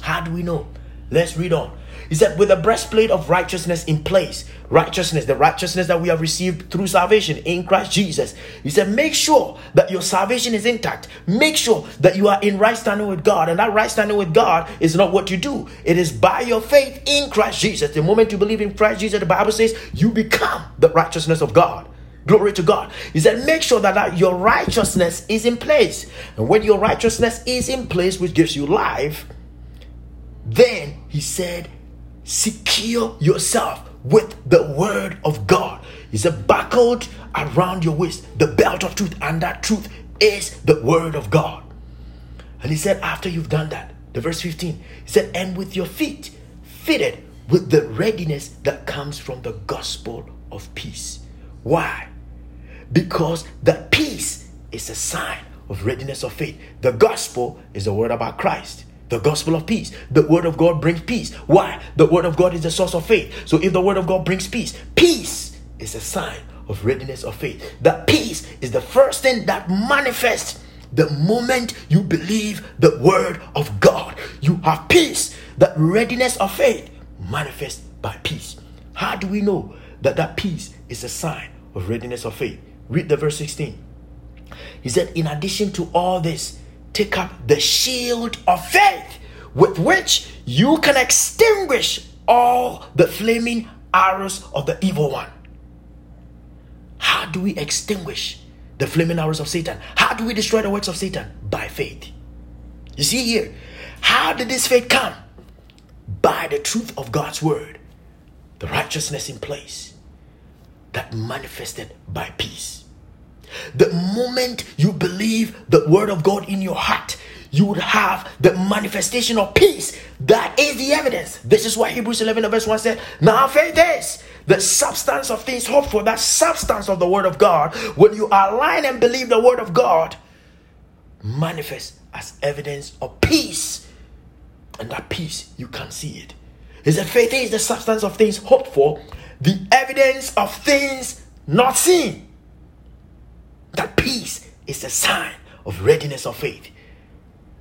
S1: How do we know? Let's read on. He said, with the breastplate of righteousness in place, righteousness, the righteousness that we have received through salvation in Christ Jesus. He said, make sure that your salvation is intact. Make sure that you are in right standing with God. And that right standing with God is not what you do, it is by your faith in Christ Jesus. The moment you believe in Christ Jesus, the Bible says you become the righteousness of God. Glory to God. He said, make sure that, that your righteousness is in place. And when your righteousness is in place, which gives you life, then he said, secure yourself with the word of God. He said, buckled around your waist, the belt of truth, and that truth is the word of God. And he said, after you've done that, the verse 15, he said, and with your feet fitted with the readiness that comes from the gospel of peace. Why? Because the peace is a sign of readiness of faith. The gospel is the word about Christ. The gospel of peace. The word of God brings peace. Why? The word of God is the source of faith. So if the word of God brings peace, peace is a sign of readiness of faith. That peace is the first thing that manifests the moment you believe the word of God. You have peace. That readiness of faith manifests by peace. How do we know that that peace is a sign of readiness of faith? Read the verse 16. He said, In addition to all this, take up the shield of faith with which you can extinguish all the flaming arrows of the evil one. How do we extinguish the flaming arrows of Satan? How do we destroy the works of Satan? By faith. You see here, how did this faith come? By the truth of God's word, the righteousness in place that manifested by peace. The moment you believe the word of God in your heart, you would have the manifestation of peace. That is the evidence. This is why Hebrews 11 verse 1 said, Now faith is the substance of things hoped for, that substance of the word of God. When you align and believe the word of God, manifest as evidence of peace. And that peace, you can see it. Is that faith is the substance of things hoped for, the evidence of things not seen. That peace is a sign of readiness of faith.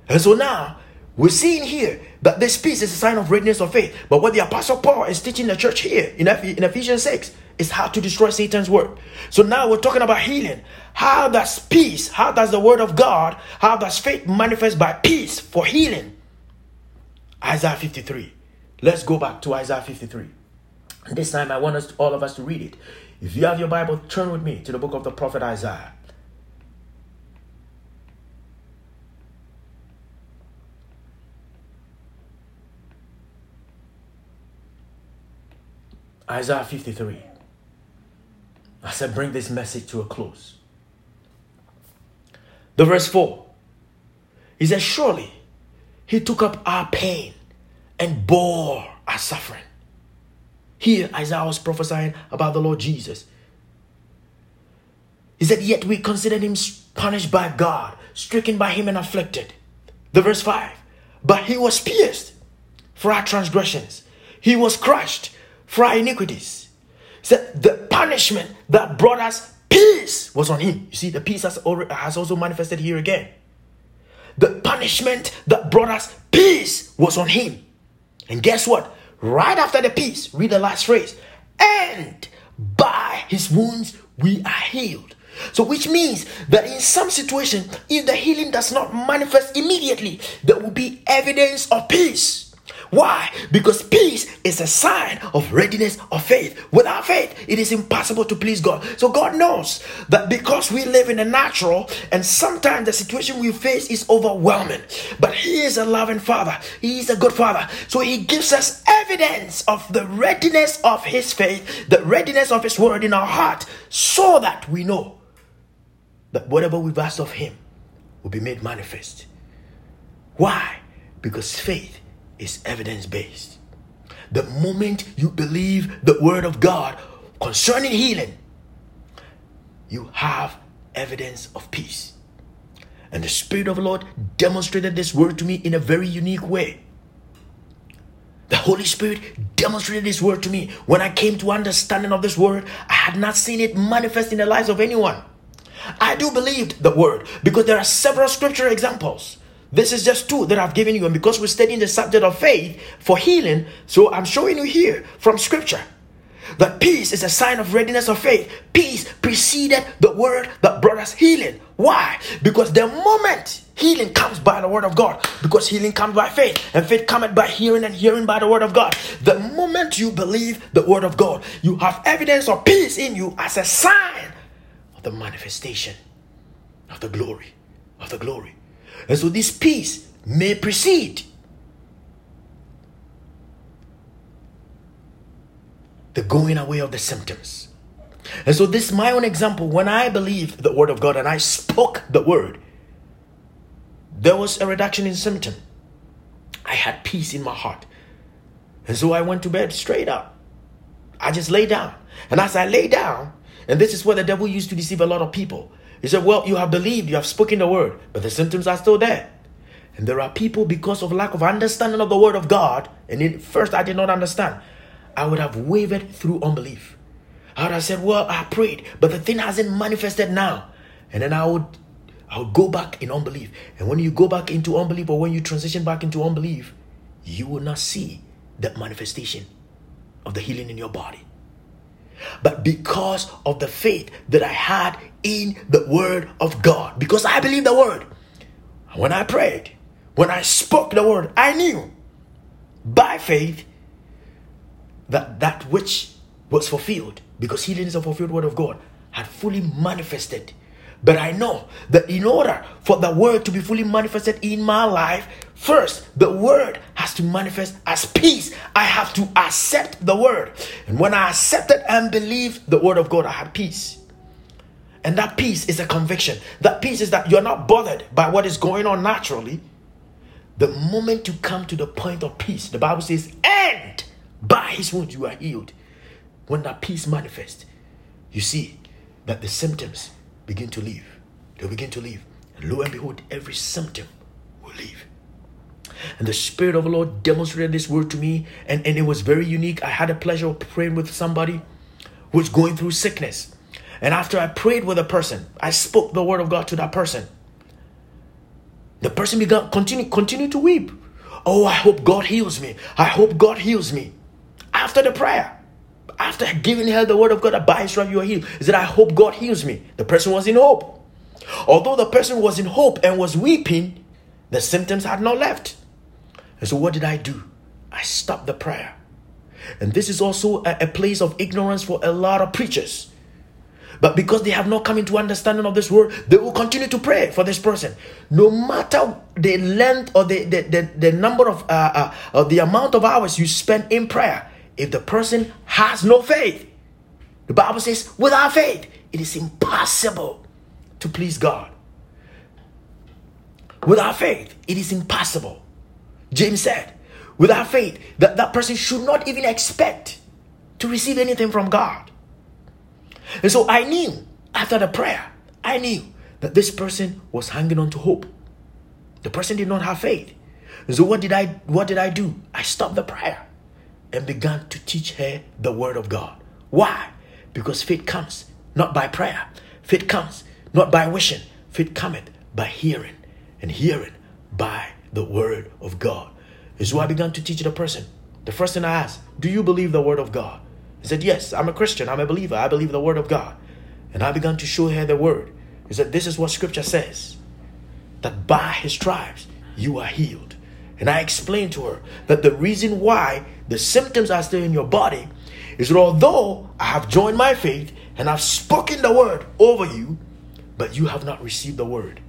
S1: And so now we're seeing here that this peace is a sign of readiness of faith. But what the Apostle Paul is teaching the church here in, in Ephesians 6 is how to destroy Satan's work. So now we're talking about healing. How does peace, how does the word of God, how does faith manifest by peace for healing? Isaiah 53. Let's go back to Isaiah 53. This time I want us all of us to read it. If you have your Bible, turn with me to the book of the prophet Isaiah. Isaiah 53. I said, bring this message to a close. The verse 4. He said, Surely he took up our pain and bore our suffering. Here, Isaiah was prophesying about the Lord Jesus. He said, Yet we considered him punished by God, stricken by him and afflicted. The verse 5. But he was pierced for our transgressions, he was crushed for our iniquities. He said, The punishment that brought us peace was on him. You see, the peace has, already, has also manifested here again. The punishment that brought us peace was on him. And guess what? Right after the peace, read the last phrase. And by his wounds we are healed. So, which means that in some situation, if the healing does not manifest immediately, there will be evidence of peace. Why? Because peace is a sign of readiness of faith. Without faith, it is impossible to please God. So God knows that because we live in the natural and sometimes the situation we face is overwhelming, but He is a loving Father. He is a good Father. So He gives us evidence of the readiness of His faith, the readiness of His word in our heart, so that we know that whatever we've asked of Him will be made manifest. Why? Because faith is evidence based. the moment you believe the word of God concerning healing, you have evidence of peace. And the Spirit of the Lord demonstrated this word to me in a very unique way. The Holy Spirit demonstrated this word to me. When I came to understanding of this word, I had not seen it manifest in the lives of anyone. I do believe the word because there are several scripture examples. This is just two that I've given you, and because we're studying the subject of faith for healing, so I'm showing you here from scripture that peace is a sign of readiness of faith. Peace preceded the word that brought us healing. Why? Because the moment healing comes by the word of God, because healing comes by faith, and faith cometh by hearing, and hearing by the word of God. The moment you believe the word of God, you have evidence of peace in you as a sign of the manifestation of the glory of the glory. And so this peace may precede the going away of the symptoms. And so, this is my own example. When I believed the word of God and I spoke the word, there was a reduction in symptom. I had peace in my heart. And so I went to bed straight up. I just lay down. And as I lay down, and this is where the devil used to deceive a lot of people. He said, Well, you have believed, you have spoken the word, but the symptoms are still there. And there are people, because of lack of understanding of the word of God, and in, first I did not understand. I would have wavered through unbelief. I would have said, Well, I prayed, but the thing hasn't manifested now. And then I would I would go back in unbelief. And when you go back into unbelief or when you transition back into unbelief, you will not see that manifestation of the healing in your body. But because of the faith that I had in the word of God, because I believe the word, when I prayed, when I spoke the word, I knew by faith that that which was fulfilled, because healing is a fulfilled word of God, had fully manifested. But I know that in order for the word to be fully manifested in my life, first the word has to manifest as peace. I have to accept the word. And when I accepted and believed the word of God, I had peace. And that peace is a conviction. That peace is that you're not bothered by what is going on naturally. The moment you come to the point of peace, the Bible says, and by his wounds you are healed. When that peace manifests, you see that the symptoms begin to leave. They'll begin to leave. And lo and behold, every symptom will leave. And the Spirit of the Lord demonstrated this word to me, and, and it was very unique. I had a pleasure of praying with somebody who was going through sickness. And after I prayed with a person, I spoke the word of God to that person. The person began continue continue to weep. Oh, I hope God heals me. I hope God heals me after the prayer, after giving her the word of God that by his you are healed, is that I hope God heals me. The person was in hope. Although the person was in hope and was weeping, the symptoms had not left. And so what did I do? I stopped the prayer. And this is also a, a place of ignorance for a lot of preachers. But because they have not come into understanding of this word, they will continue to pray for this person. No matter the length or the, the, the, the number of, uh, uh, the amount of hours you spend in prayer, if the person has no faith, the Bible says, without faith, it is impossible to please God. Without faith, it is impossible. James said, without faith, that, that person should not even expect to receive anything from God. And so I knew after the prayer, I knew that this person was hanging on to hope. The person did not have faith. And so what did I what did I do? I stopped the prayer and began to teach her the word of God. Why? Because faith comes not by prayer. Faith comes not by wishing. Faith cometh by hearing, and hearing by the word of God. And so I began to teach the person. The first thing I asked, Do you believe the word of God? He said, Yes, I'm a Christian. I'm a believer. I believe the word of God. And I began to show her the word. He said, This is what scripture says that by his stripes you are healed. And I explained to her that the reason why the symptoms are still in your body is that although I have joined my faith and I've spoken the word over you, but you have not received the word.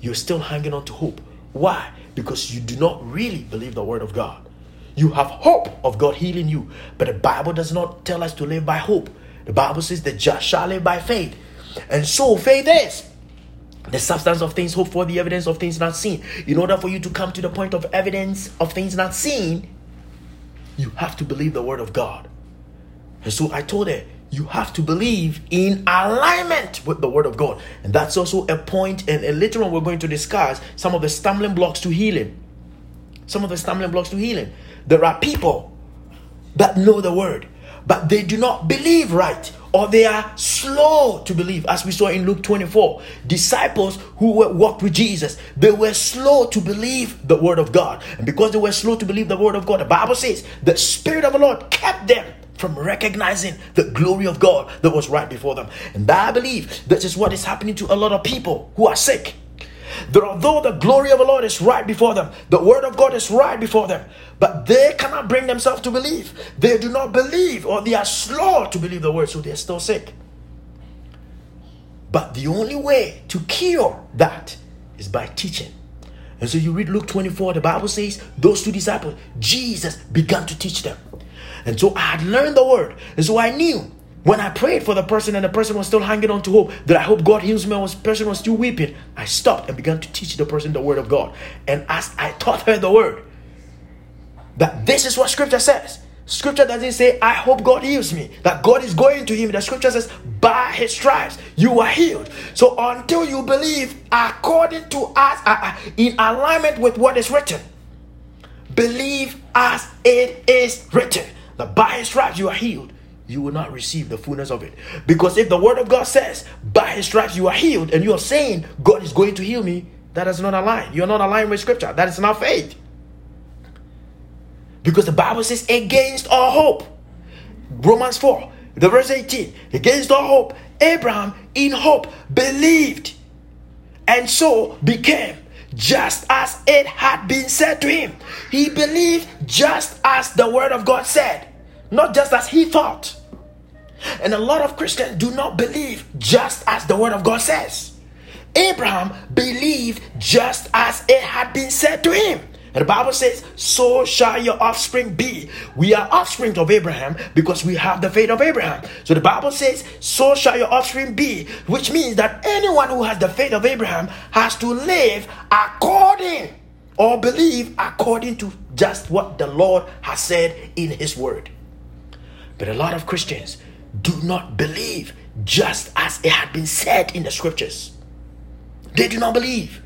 S1: You're still hanging on to hope. Why? Because you do not really believe the word of God. You have hope of God healing you, but the Bible does not tell us to live by hope. The Bible says the just shall live by faith. And so faith is the substance of things hoped for, the evidence of things not seen. In order for you to come to the point of evidence of things not seen, you have to believe the word of God. And so I told her, you have to believe in alignment with the word of God. And that's also a point, and, and later on, we're going to discuss some of the stumbling blocks to healing. Some of the stumbling blocks to healing. There are people that know the word, but they do not believe right or they are slow to believe as we saw in luke 24 disciples who were, walked with jesus they were slow to believe the word of god and because they were slow to believe the word of god the bible says the spirit of the lord kept them from recognizing the glory of god that was right before them and i believe this is what is happening to a lot of people who are sick that although the glory of the Lord is right before them, the word of God is right before them, but they cannot bring themselves to believe. They do not believe, or they are slow to believe the word, so they're still sick. But the only way to cure that is by teaching. And so you read Luke 24, the Bible says, those two disciples, Jesus began to teach them. And so I had learned the word. And so I knew when I prayed for the person and the person was still hanging on to hope that I hope God heals me, and the person was still weeping, I stopped and began to teach the person the word of God. And as I taught her the word, that this is what scripture says. Scripture doesn't say, I hope God heals me, that God is going to heal me. The scripture says, by his stripes you are healed. So until you believe according to us, uh, uh, in alignment with what is written, believe as it is written, that by his stripes you are healed you will not receive the fullness of it. Because if the word of God says, by his stripes you are healed, and you're saying, God is going to heal me, that is not aligned. You're not aligned with scripture. That is not faith. Because the Bible says, against all hope. Romans 4, the verse 18, against all hope, Abraham in hope believed and so became just as it had been said to him. He believed just as the word of God said, not just as he thought. And a lot of Christians do not believe just as the word of God says. Abraham believed just as it had been said to him. And the Bible says, So shall your offspring be. We are offspring of Abraham because we have the faith of Abraham. So the Bible says, So shall your offspring be, which means that anyone who has the faith of Abraham has to live according or believe according to just what the Lord has said in his word. But a lot of Christians do not believe just as it had been said in the scriptures. They do not believe.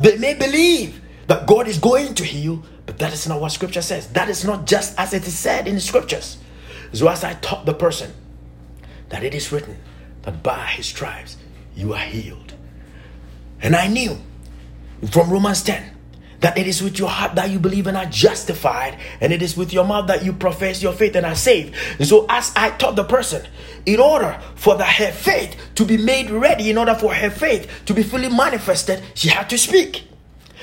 S1: They may believe that God is going to heal, but that is not what scripture says. That is not just as it is said in the scriptures. So, as I taught the person that it is written that by his stripes you are healed. And I knew from Romans 10 that it is with your heart that you believe and are justified, and it is with your mouth that you profess your faith and are saved. And so, as I taught the person, in order for the, her faith to be made ready, in order for her faith to be fully manifested, she had to speak.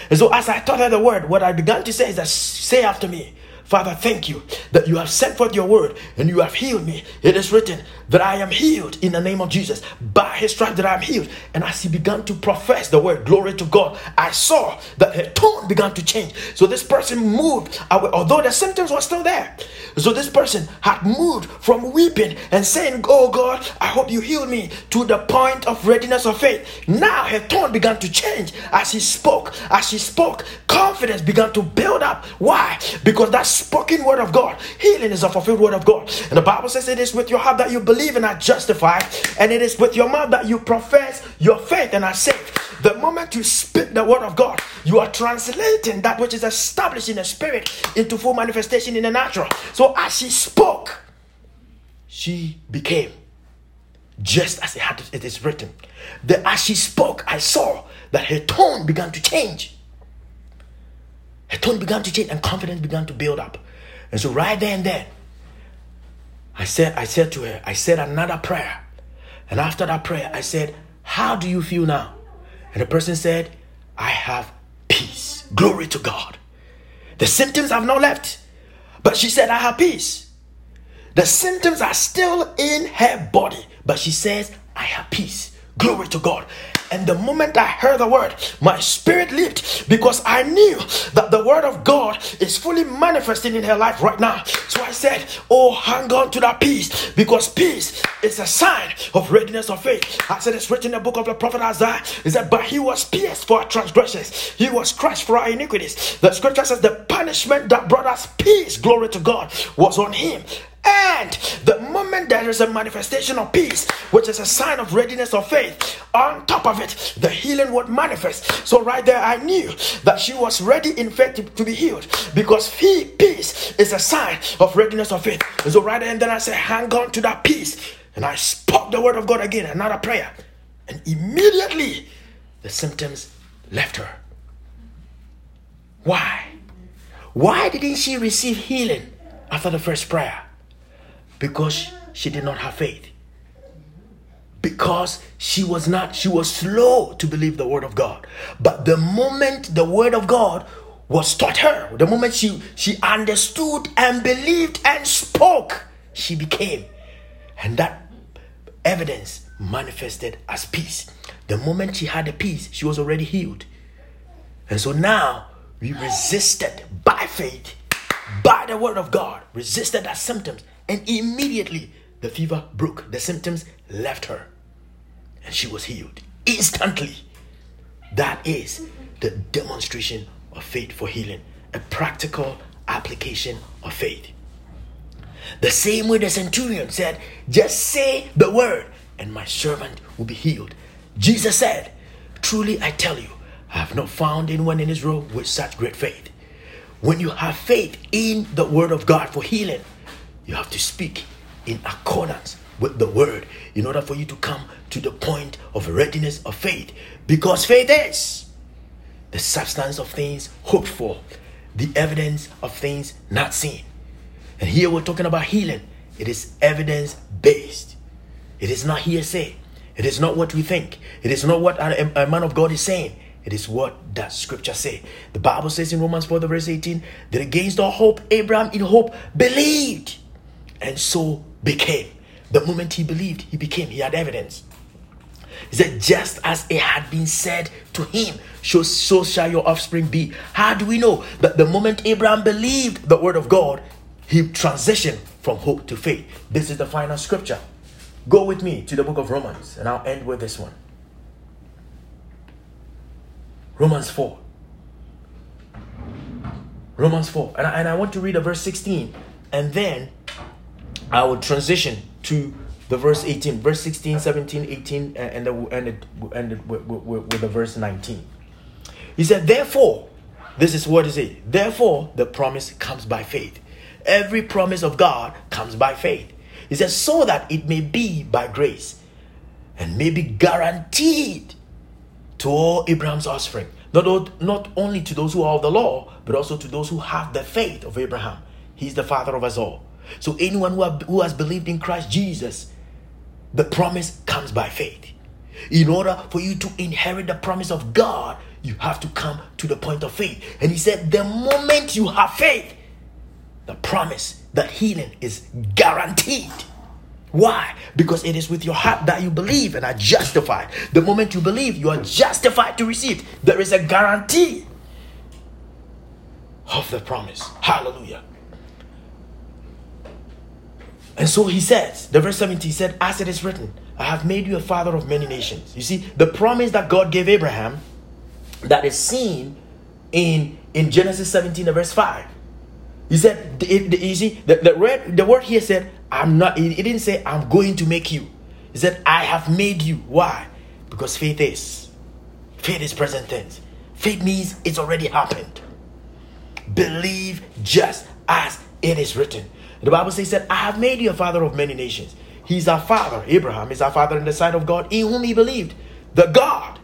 S1: And so, as I taught her the word, what I began to say is that say after me, Father, thank you that you have sent forth your word and you have healed me. It is written that I am healed in the name of Jesus. By his stripes that I am healed. And as he began to profess the word, glory to God, I saw that her tone began to change. So this person moved, away, although the symptoms were still there. So this person had moved from weeping and saying, Oh God, I hope you heal me, to the point of readiness of faith. Now her tone began to change as he spoke. As she spoke, confidence began to build up. Why? Because that's spoken word of God. Healing is a fulfilled word of God. And the Bible says it is with your heart that you believe and are justified, and it is with your mouth that you profess your faith and are saved. The moment you speak the word of God, you are translating that which is established in the spirit into full manifestation in the natural. So as she spoke, she became just as it, had, it is written. The, as she spoke, I saw that her tone began to change. Her tone began to change and confidence began to build up. And so right there and then, I said, I said to her, I said another prayer. And after that prayer, I said, How do you feel now? And the person said, I have peace. Glory to God. The symptoms have not left. But she said, I have peace. The symptoms are still in her body. But she says, I have peace. Glory to God. And the moment I heard the word, my spirit leaped because I knew that the word of God is fully manifesting in her life right now. So I said, Oh, hang on to that peace because peace is a sign of readiness of faith. I said, It's written in the book of the prophet Isaiah. It said, But he was pierced for our transgressions, he was crushed for our iniquities. The scripture says, The punishment that brought us peace, glory to God, was on him. And the moment there is a manifestation of peace, which is a sign of readiness of faith, on top of it, the healing would manifest. So, right there, I knew that she was ready in faith to, to be healed because peace is a sign of readiness of faith. And so, right there, and then I said, Hang on to that peace. And I spoke the word of God again, another prayer. And immediately, the symptoms left her. Why? Why didn't she receive healing after the first prayer? Because she did not have faith. Because she was not, she was slow to believe the word of God. But the moment the word of God was taught her, the moment she, she understood and believed and spoke, she became. And that evidence manifested as peace. The moment she had the peace, she was already healed. And so now we resisted by faith, by the word of God, resisted our symptoms, and immediately the fever broke, the symptoms left her, and she was healed instantly. That is the demonstration of faith for healing, a practical application of faith. The same way the centurion said, Just say the word, and my servant will be healed. Jesus said, Truly I tell you, I have not found anyone in Israel with such great faith. When you have faith in the word of God for healing, you have to speak in accordance with the word in order for you to come to the point of readiness of faith. Because faith is the substance of things hoped for, the evidence of things not seen. And here we're talking about healing. It is evidence based. It is not hearsay. It is not what we think. It is not what a, man of God is saying. It is what does scripture say. The Bible says in Romans 4, verse 18, that against all hope, Abraham in hope believed and so became. The moment he believed, he became. He had evidence. He said, just as it had been said to him, so, so shall your offspring be. How do we know that the moment Abraham believed the word of God, he transitioned from hope to faith? This is the final scripture. Go with me to the book of Romans, and I'll end with this one. Romans 4. Romans 4. And I, and I want to read a verse 16, and then I will transition to the verse 18, verse 16, 17, 18, uh, and then we'll end it, with, with the verse 19. He said, Therefore, this is what he said. Therefore, the promise comes by faith. Every promise of God comes by faith. He says, so that it may be by grace and may be guaranteed to all Abraham's offspring. Not, not only to those who are of the law, but also to those who have the faith of Abraham. He's the father of us all. So anyone who, have, who has believed in Christ Jesus, the promise comes by faith. In order for you to inherit the promise of God, you have to come to the point of faith. And he said, the moment you have faith, the promise that healing is guaranteed. Why? Because it is with your heart that you believe and are justified. The moment you believe, you are justified to receive. There is a guarantee of the promise. Hallelujah. And so he says, the verse 17 he said, As it is written, I have made you a father of many nations. You see, the promise that God gave Abraham that is seen in, in Genesis 17, verse 5. He said, it, you see, the, the, word, the word here said, I'm not, he didn't say, I'm going to make you. He said, I have made you. Why? Because faith is. Faith is present tense. Faith means it's already happened. Believe just as it is written. The Bible says that I have made you a father of many nations. He's our father. Abraham is our father in the sight of God, in whom he believed. The God.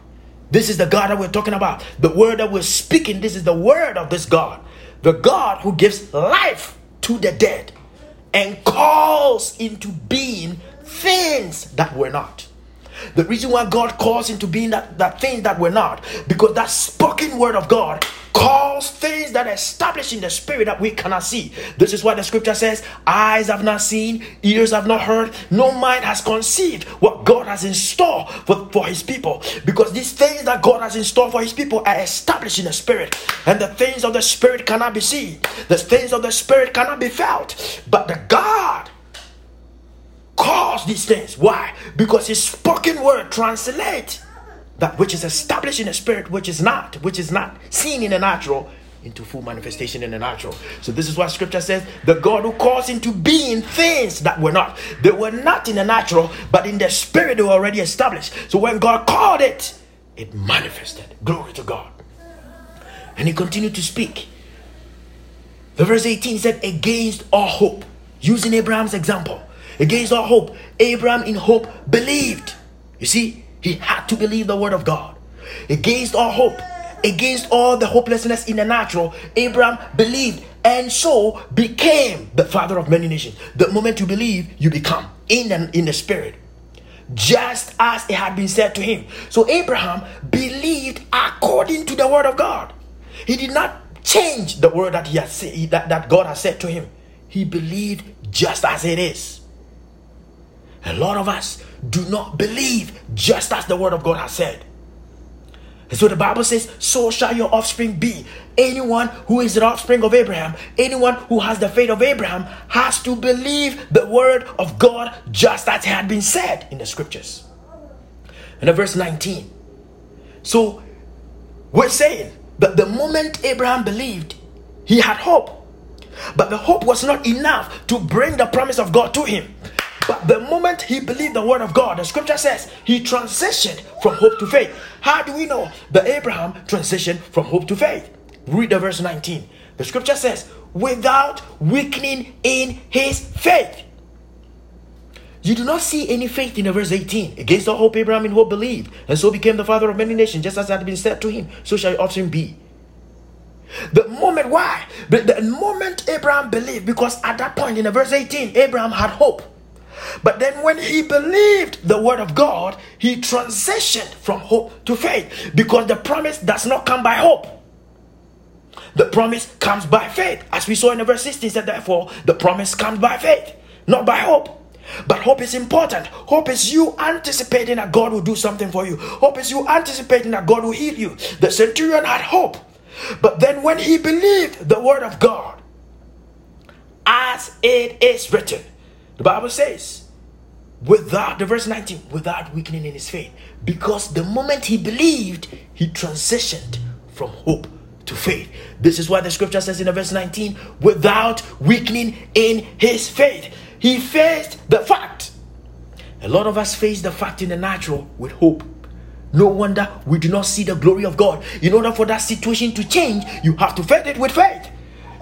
S1: This is the God that we're talking about. The word that we're speaking, this is the word of this God. The God who gives life to the dead and calls into being things that were not. The reason why God calls into being that, that things that were not, because that spoken word of God calls things that are established in the spirit that we cannot see. This is why the scripture says, Eyes have not seen, ears have not heard, no mind has conceived what God has in store for, for his people. Because these things that God has in store for his people are established in the spirit. And the things of the spirit cannot be seen, the things of the spirit cannot be felt. But the God calls these things. Why? Because his spoken word translates that which is established in the spirit, which is not, which is not seen in the natural, into full manifestation in the natural. So this is what scripture says, the God who calls into being things that were not. They were not in the natural, but in the spirit they were already established. So when God called it, it manifested. Glory to God. And he continued to speak. The verse 18 said, against all hope, using Abraham's example. Against all hope, Abraham in hope believed. You see, he had to believe the word of God. Against all hope, against all the hopelessness in the natural, Abraham believed and so became the father of many nations. The moment you believe, you become in the, in the spirit. Just as it had been said to him. So Abraham believed according to the word of God. He did not change the word that he had that, that God has said to him. He believed just as it is. A lot of us do not believe just as the word of God has said. And so the Bible says, So shall your offspring be. Anyone who is the offspring of Abraham, anyone who has the faith of Abraham, has to believe the word of God just as it had been said in the scriptures. And in verse 19. So we're saying that the moment Abraham believed, he had hope. But the hope was not enough to bring the promise of God to him. But the moment he believed the word of God, the scripture says he transitioned from hope to faith. How do we know that Abraham transitioned from hope to faith? Read the verse 19. The scripture says, without weakening in his faith. You do not see any faith in the verse 18. Against all hope, Abraham in hope believed, and so became the father of many nations, just as had been said to him, so shall your offspring be. The moment, why? The moment Abraham believed, because at that point in the verse 18, Abraham had hope. But then when he believed the word of God, he transitioned from hope to faith because the promise does not come by hope. The promise comes by faith. As we saw in the verse 16 said therefore the promise comes by faith, not by hope. But hope is important. Hope is you anticipating that God will do something for you. Hope is you anticipating that God will heal you. The centurion had hope. But then when he believed the word of God, as it is written, the Bible says, without, the verse 19, without weakening in his faith. Because the moment he believed, he transitioned from hope to faith. This is why the scripture says in the verse 19, without weakening in his faith. He faced the fact. A lot of us face the fact in the natural with hope. No wonder we do not see the glory of God. In order for that situation to change, you have to face it with faith.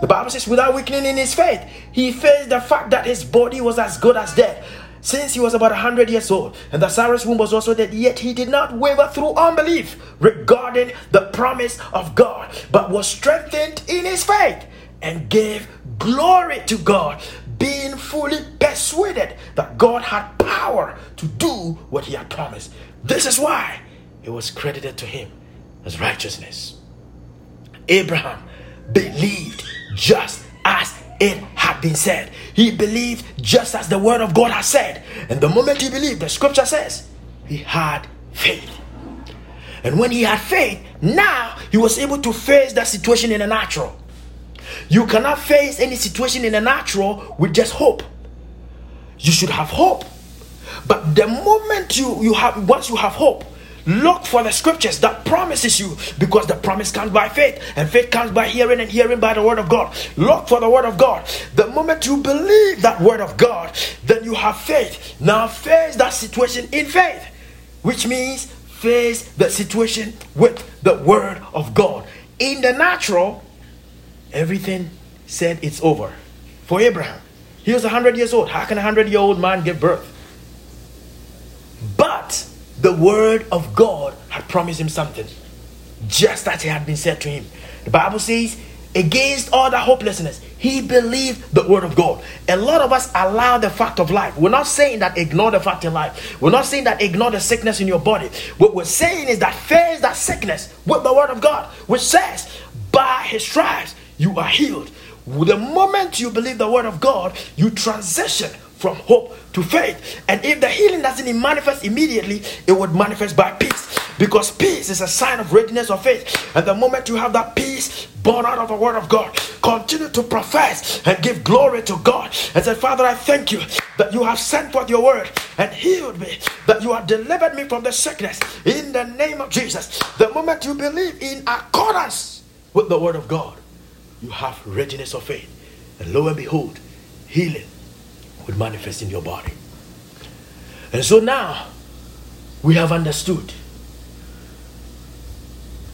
S1: The Bible says, without weakening in his faith, he faced the fact that his body was as good as dead since he was about a 100 years old, and that Sarah's womb was also dead, yet he did not waver through unbelief regarding the promise of God, but was strengthened in his faith and gave glory to God, being fully persuaded that God had power to do what he had promised. This is why it was credited to him as righteousness. Abraham believed just as it had been said. He believed just as the word of God has said. And the moment he believed, the scripture says, he had faith. And when he had faith, now he was able to face that situation in the natural. You cannot face any situation in the natural with just hope. You should have hope. But the moment you, you have once you have hope, Look for the scriptures that promises you because the promise comes by faith and faith comes by hearing and hearing by the word of God. Look for the word of God. The moment you believe that word of God, then you have faith. Now face that situation in faith, which means face the situation with the word of God. In the natural, everything said it's over. For Abraham, he was 100 years old. How can a 100 year old man give birth? But the word of God had promised him something, just as it had been said to him. The Bible says, against all the hopelessness, he believed the word of God. A lot of us allow the fact of life. We're not saying that ignore the fact in life. We're not saying that ignore the sickness in your body. What we're saying is that face that sickness with the word of God, which says, by his stripes you are healed. The moment you believe the word of God, you transition from hope to faith. And if the healing doesn't manifest immediately, it would manifest by peace. Because peace is a sign of readiness of faith. And the moment you have that peace born out of the word of God, continue to profess and give glory to God. And say, Father, I thank you that you have sent forth your word and healed me, that you have delivered me from the sickness in the name of Jesus. The moment you believe in accordance with the word of God, you have readiness of faith. And lo and behold, healing will manifest in your body. And so now we have understood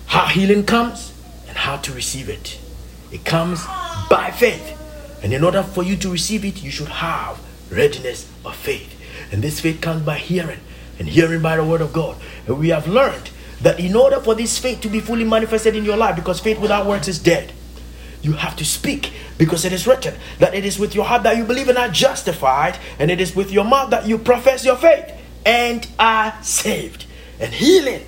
S1: how healing comes and how to receive it. It comes by faith. And in order for you to receive it, you should have readiness of faith. And this faith comes by hearing, and hearing by the word of God. And we have learned that in order for this faith to be fully manifested in your life, because faith without works is dead, you have to speak because it is written that it is with your heart that you believe and are justified, and it is with your mouth that you profess your faith and are saved. And healing,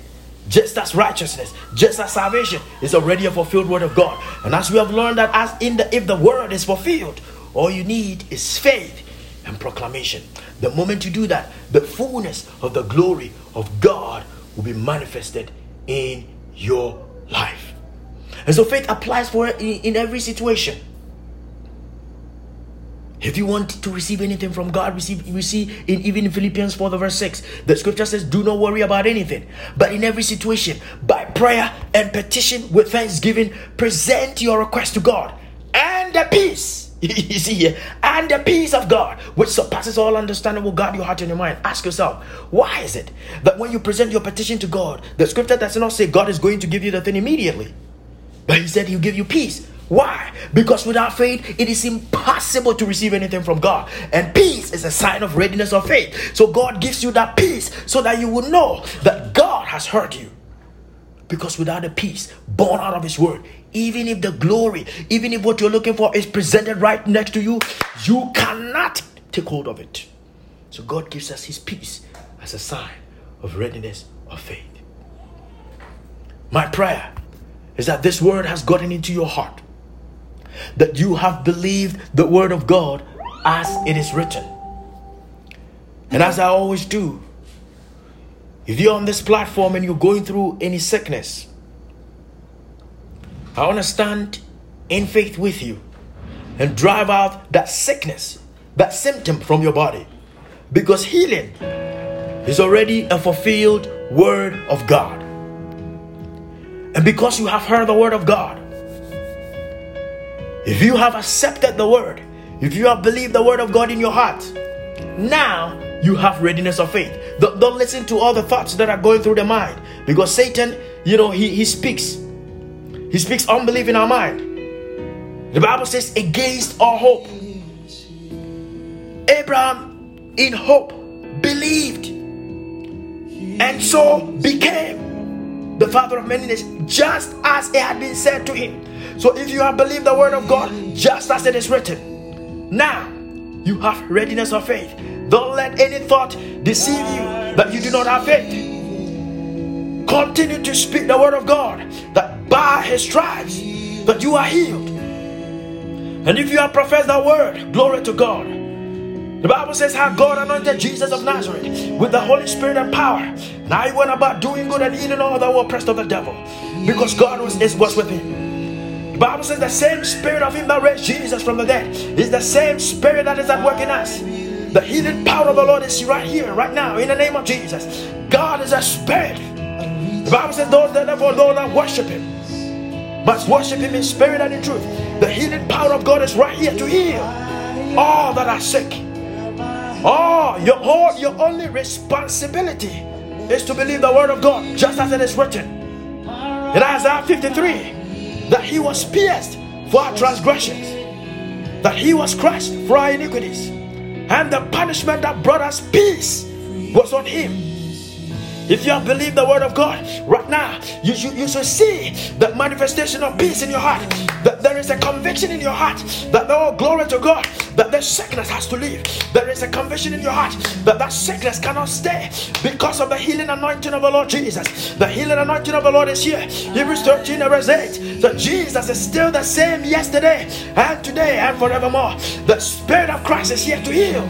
S1: just as righteousness, just as salvation, is already a fulfilled word of God. And as we have learned that as in the if the word is fulfilled, all you need is faith and proclamation. The moment you do that, the fullness of the glory of God will be manifested in your life. And so faith applies for in, in every situation. If you want to receive anything from God, receive you see in even in Philippians 4 the verse 6, the scripture says, Do not worry about anything, but in every situation, by prayer and petition with thanksgiving, present your request to God. And the peace, you see here, and the peace of God, which surpasses all understanding, will guard your heart and your mind. Ask yourself, why is it that when you present your petition to God, the scripture does not say God is going to give you the thing immediately? But he said he'll give you peace. Why? Because without faith, it is impossible to receive anything from God. And peace is a sign of readiness of faith. So God gives you that peace so that you will know that God has heard you. Because without the peace born out of His word, even if the glory, even if what you're looking for is presented right next to you, you cannot take hold of it. So God gives us His peace as a sign of readiness of faith. My prayer is that this word has gotten into your heart. That you have believed the word of God as it is written. And as I always do, if you're on this platform and you're going through any sickness, I want to stand in faith with you and drive out that sickness, that symptom from your body. Because healing is already a fulfilled word of God. And because you have heard the word of God, if you have accepted the word, if you have believed the word of God in your heart, now you have readiness of faith. Don't, don't listen to all the thoughts that are going through the mind because Satan, you know, he, he speaks. He speaks unbelief in our mind. The Bible says, against all hope. Abraham, in hope, believed and so became the father of many nations, just as it had been said to him. So if you have believed the word of God, just as it is written, now you have readiness of faith. Don't let any thought deceive you that you do not have faith. Continue to speak the word of God that by his stripes that you are healed. And if you have professed that word, glory to God. The Bible says how God anointed Jesus of Nazareth with the Holy Spirit and power. Now he went about doing good and healing all that were oppressed of the devil because God was, was with him. The Bible says the same spirit of him that raised Jesus from the dead is the same spirit that is at work in us. The healing power of the Lord is right here, right now, in the name of Jesus. God is a spirit. The Bible says those that therefore those that worship him must worship him in spirit and in truth. The healing power of God is right here to heal all that are sick Oh, your, all, your only responsibility is to believe the word of God, just as it is written in Isaiah 53 that he was pierced for our transgressions, that he was crushed for our iniquities, and the punishment that brought us peace was on him. If you have believed the word of God right now, you should, you should see the manifestation of peace in your heart. That there is a conviction in your heart that, oh, glory to God, that the sickness has to leave. There is a conviction in your heart that that sickness cannot stay because of the healing anointing of the Lord Jesus. The healing anointing of the Lord is here. Hebrews 13, verse 8. That Jesus is still the same yesterday and today and forevermore. The Spirit of Christ is here to heal.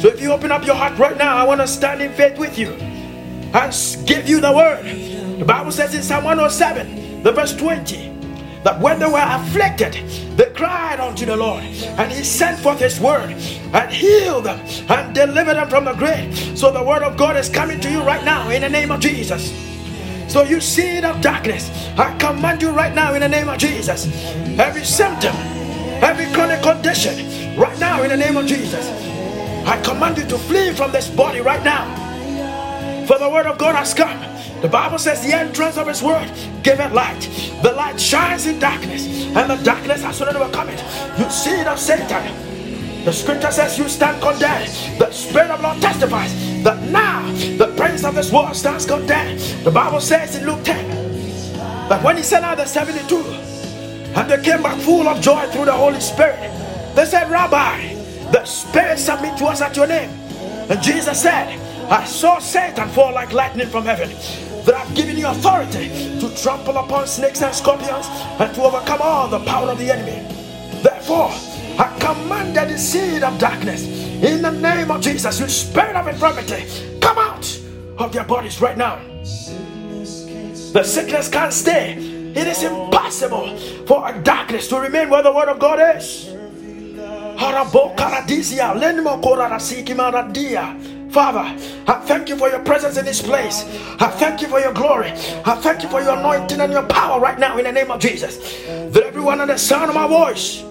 S1: So if you open up your heart right now, I want to stand in faith with you and give you the word. The Bible says in Psalm 107, the verse 20 that when they were afflicted, they cried unto the Lord, and He sent forth His word and healed them and delivered them from the grave. So the word of God is coming to you right now in the name of Jesus. So you seed of darkness, I command you right now in the name of Jesus. Every symptom, every chronic condition, right now in the name of Jesus. I command you to flee from this body right now. For the word of God has come the Bible says the entrance of his word giveth light. The light shines in darkness, and the darkness has not overcome it. You see it of Satan. The scripture says you stand condemned. The Spirit of Lord testifies that now the prince of this world stands condemned. The Bible says in Luke 10 that when he sent out the 72 and they came back full of joy through the Holy Spirit, they said, Rabbi, the Spirit submit to us at your name. And Jesus said, I saw Satan fall like lightning from heaven that I've given you authority to trample upon snakes and scorpions and to overcome all the power of the enemy. Therefore, I commanded the seed of darkness in the name of Jesus, you spirit of infirmity, come out of their bodies right now. The sickness can't stay. It is impossible for a darkness to remain where the word of God is. Father, I thank you for your presence in this place. I thank you for your glory. I thank you for your anointing and your power right now in the name of Jesus. That everyone under the sound of my voice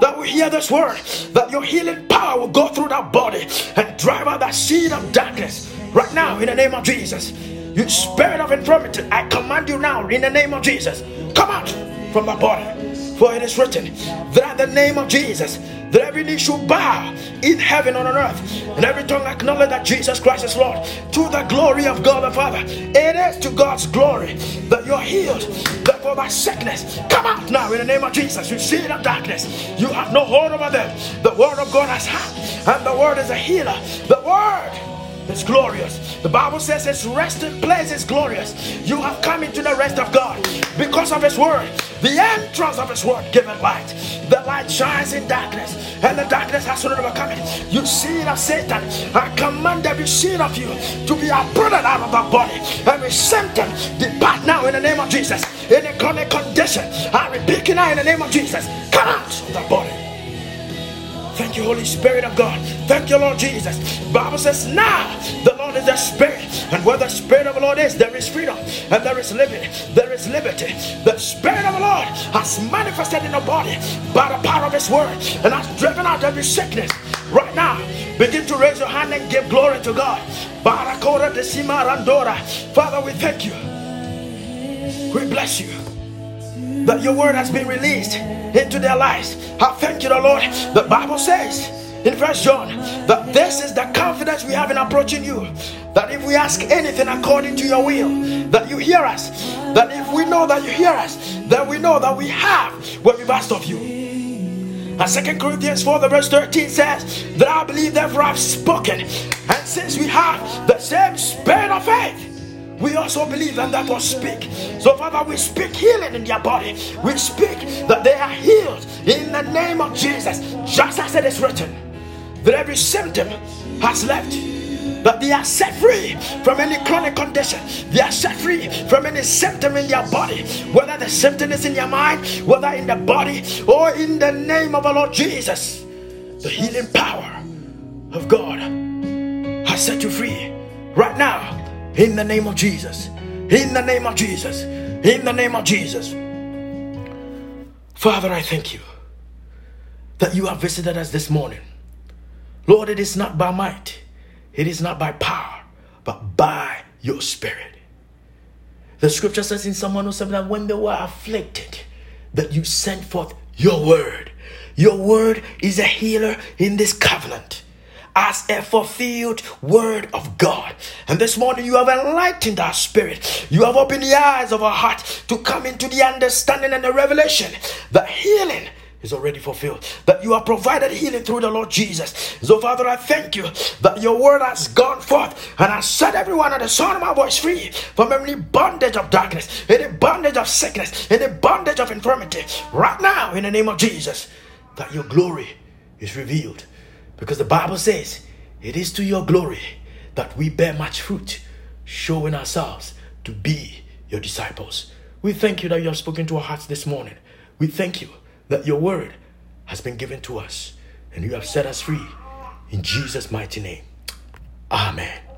S1: that we hear this word, that your healing power will go through that body and drive out that seed of darkness right now in the name of Jesus. You spirit of infirmity, I command you now in the name of Jesus, come out from the body. For it is written that at the name of Jesus, that every knee should bow in heaven and on earth, and every tongue acknowledge that Jesus Christ is Lord, to the glory of God the Father. It is to God's glory that you're healed. Therefore, by sickness, come out now in the name of Jesus. You see the darkness, you have no hold over them. The word of God has had, and the word is a healer. The word it's glorious. The Bible says its resting place is glorious. You have come into the rest of God because of His word. The entrance of His word given light. The light shines in darkness, and the darkness has not overcome it. You seed of Satan, I command every seed of you to be uprooted out of that body. Every symptom, depart now in the name of Jesus. Any chronic condition, I rebuke it now in the name of Jesus. Come out of that body. Thank you, Holy Spirit of God. Thank you, Lord Jesus. Bible says, now the Lord is the Spirit, and where the Spirit of the Lord is, there is freedom and there is liberty. There is liberty. The Spirit of the Lord has manifested in the body by the power of His word and has driven out every sickness. Right now, begin to raise your hand and give glory to God. Father, we thank you. We bless you that your word has been released into their lives. I thank you, the Lord. The Bible says in First John that this is the confidence we have in approaching you. That if we ask anything according to your will, that you hear us. That if we know that you hear us, then we know that we have what we've asked of you. And Second Corinthians 4, the verse 13 says, That I believe, therefore I've spoken. And since we have the same spirit of faith, we also believe and that will speak. So, Father, we speak healing in their body. We speak that they are healed in the name of Jesus, just as it is written. That every symptom has left. That they are set free from any chronic condition. They are set free from any symptom in their body. Whether the symptom is in your mind, whether in the body, or in the name of our Lord Jesus. The healing power of God has set you free right now in the name of Jesus. In the name of Jesus. In the name of Jesus. Father, I thank you that you have visited us this morning. Lord, it is not by might, it is not by power, but by your spirit. The scripture says in Psalm 107 that when they were afflicted, that you sent forth your word. Your word is a healer in this covenant. As a fulfilled word of God. And this morning you have enlightened our spirit. You have opened the eyes of our heart to come into the understanding and the revelation that healing is already fulfilled. That you have provided healing through the Lord Jesus. So, Father, I thank you that your word has gone forth and has set everyone at the sound of my voice free from any bondage of darkness, any bondage of sickness, any bondage of infirmity. Right now, in the name of Jesus, that your glory is revealed. Because the Bible says, it is to your glory that we bear much fruit, showing ourselves to be your disciples. We thank you that you have spoken to our hearts this morning. We thank you that your word has been given to us and you have set us free. In Jesus' mighty name. Amen.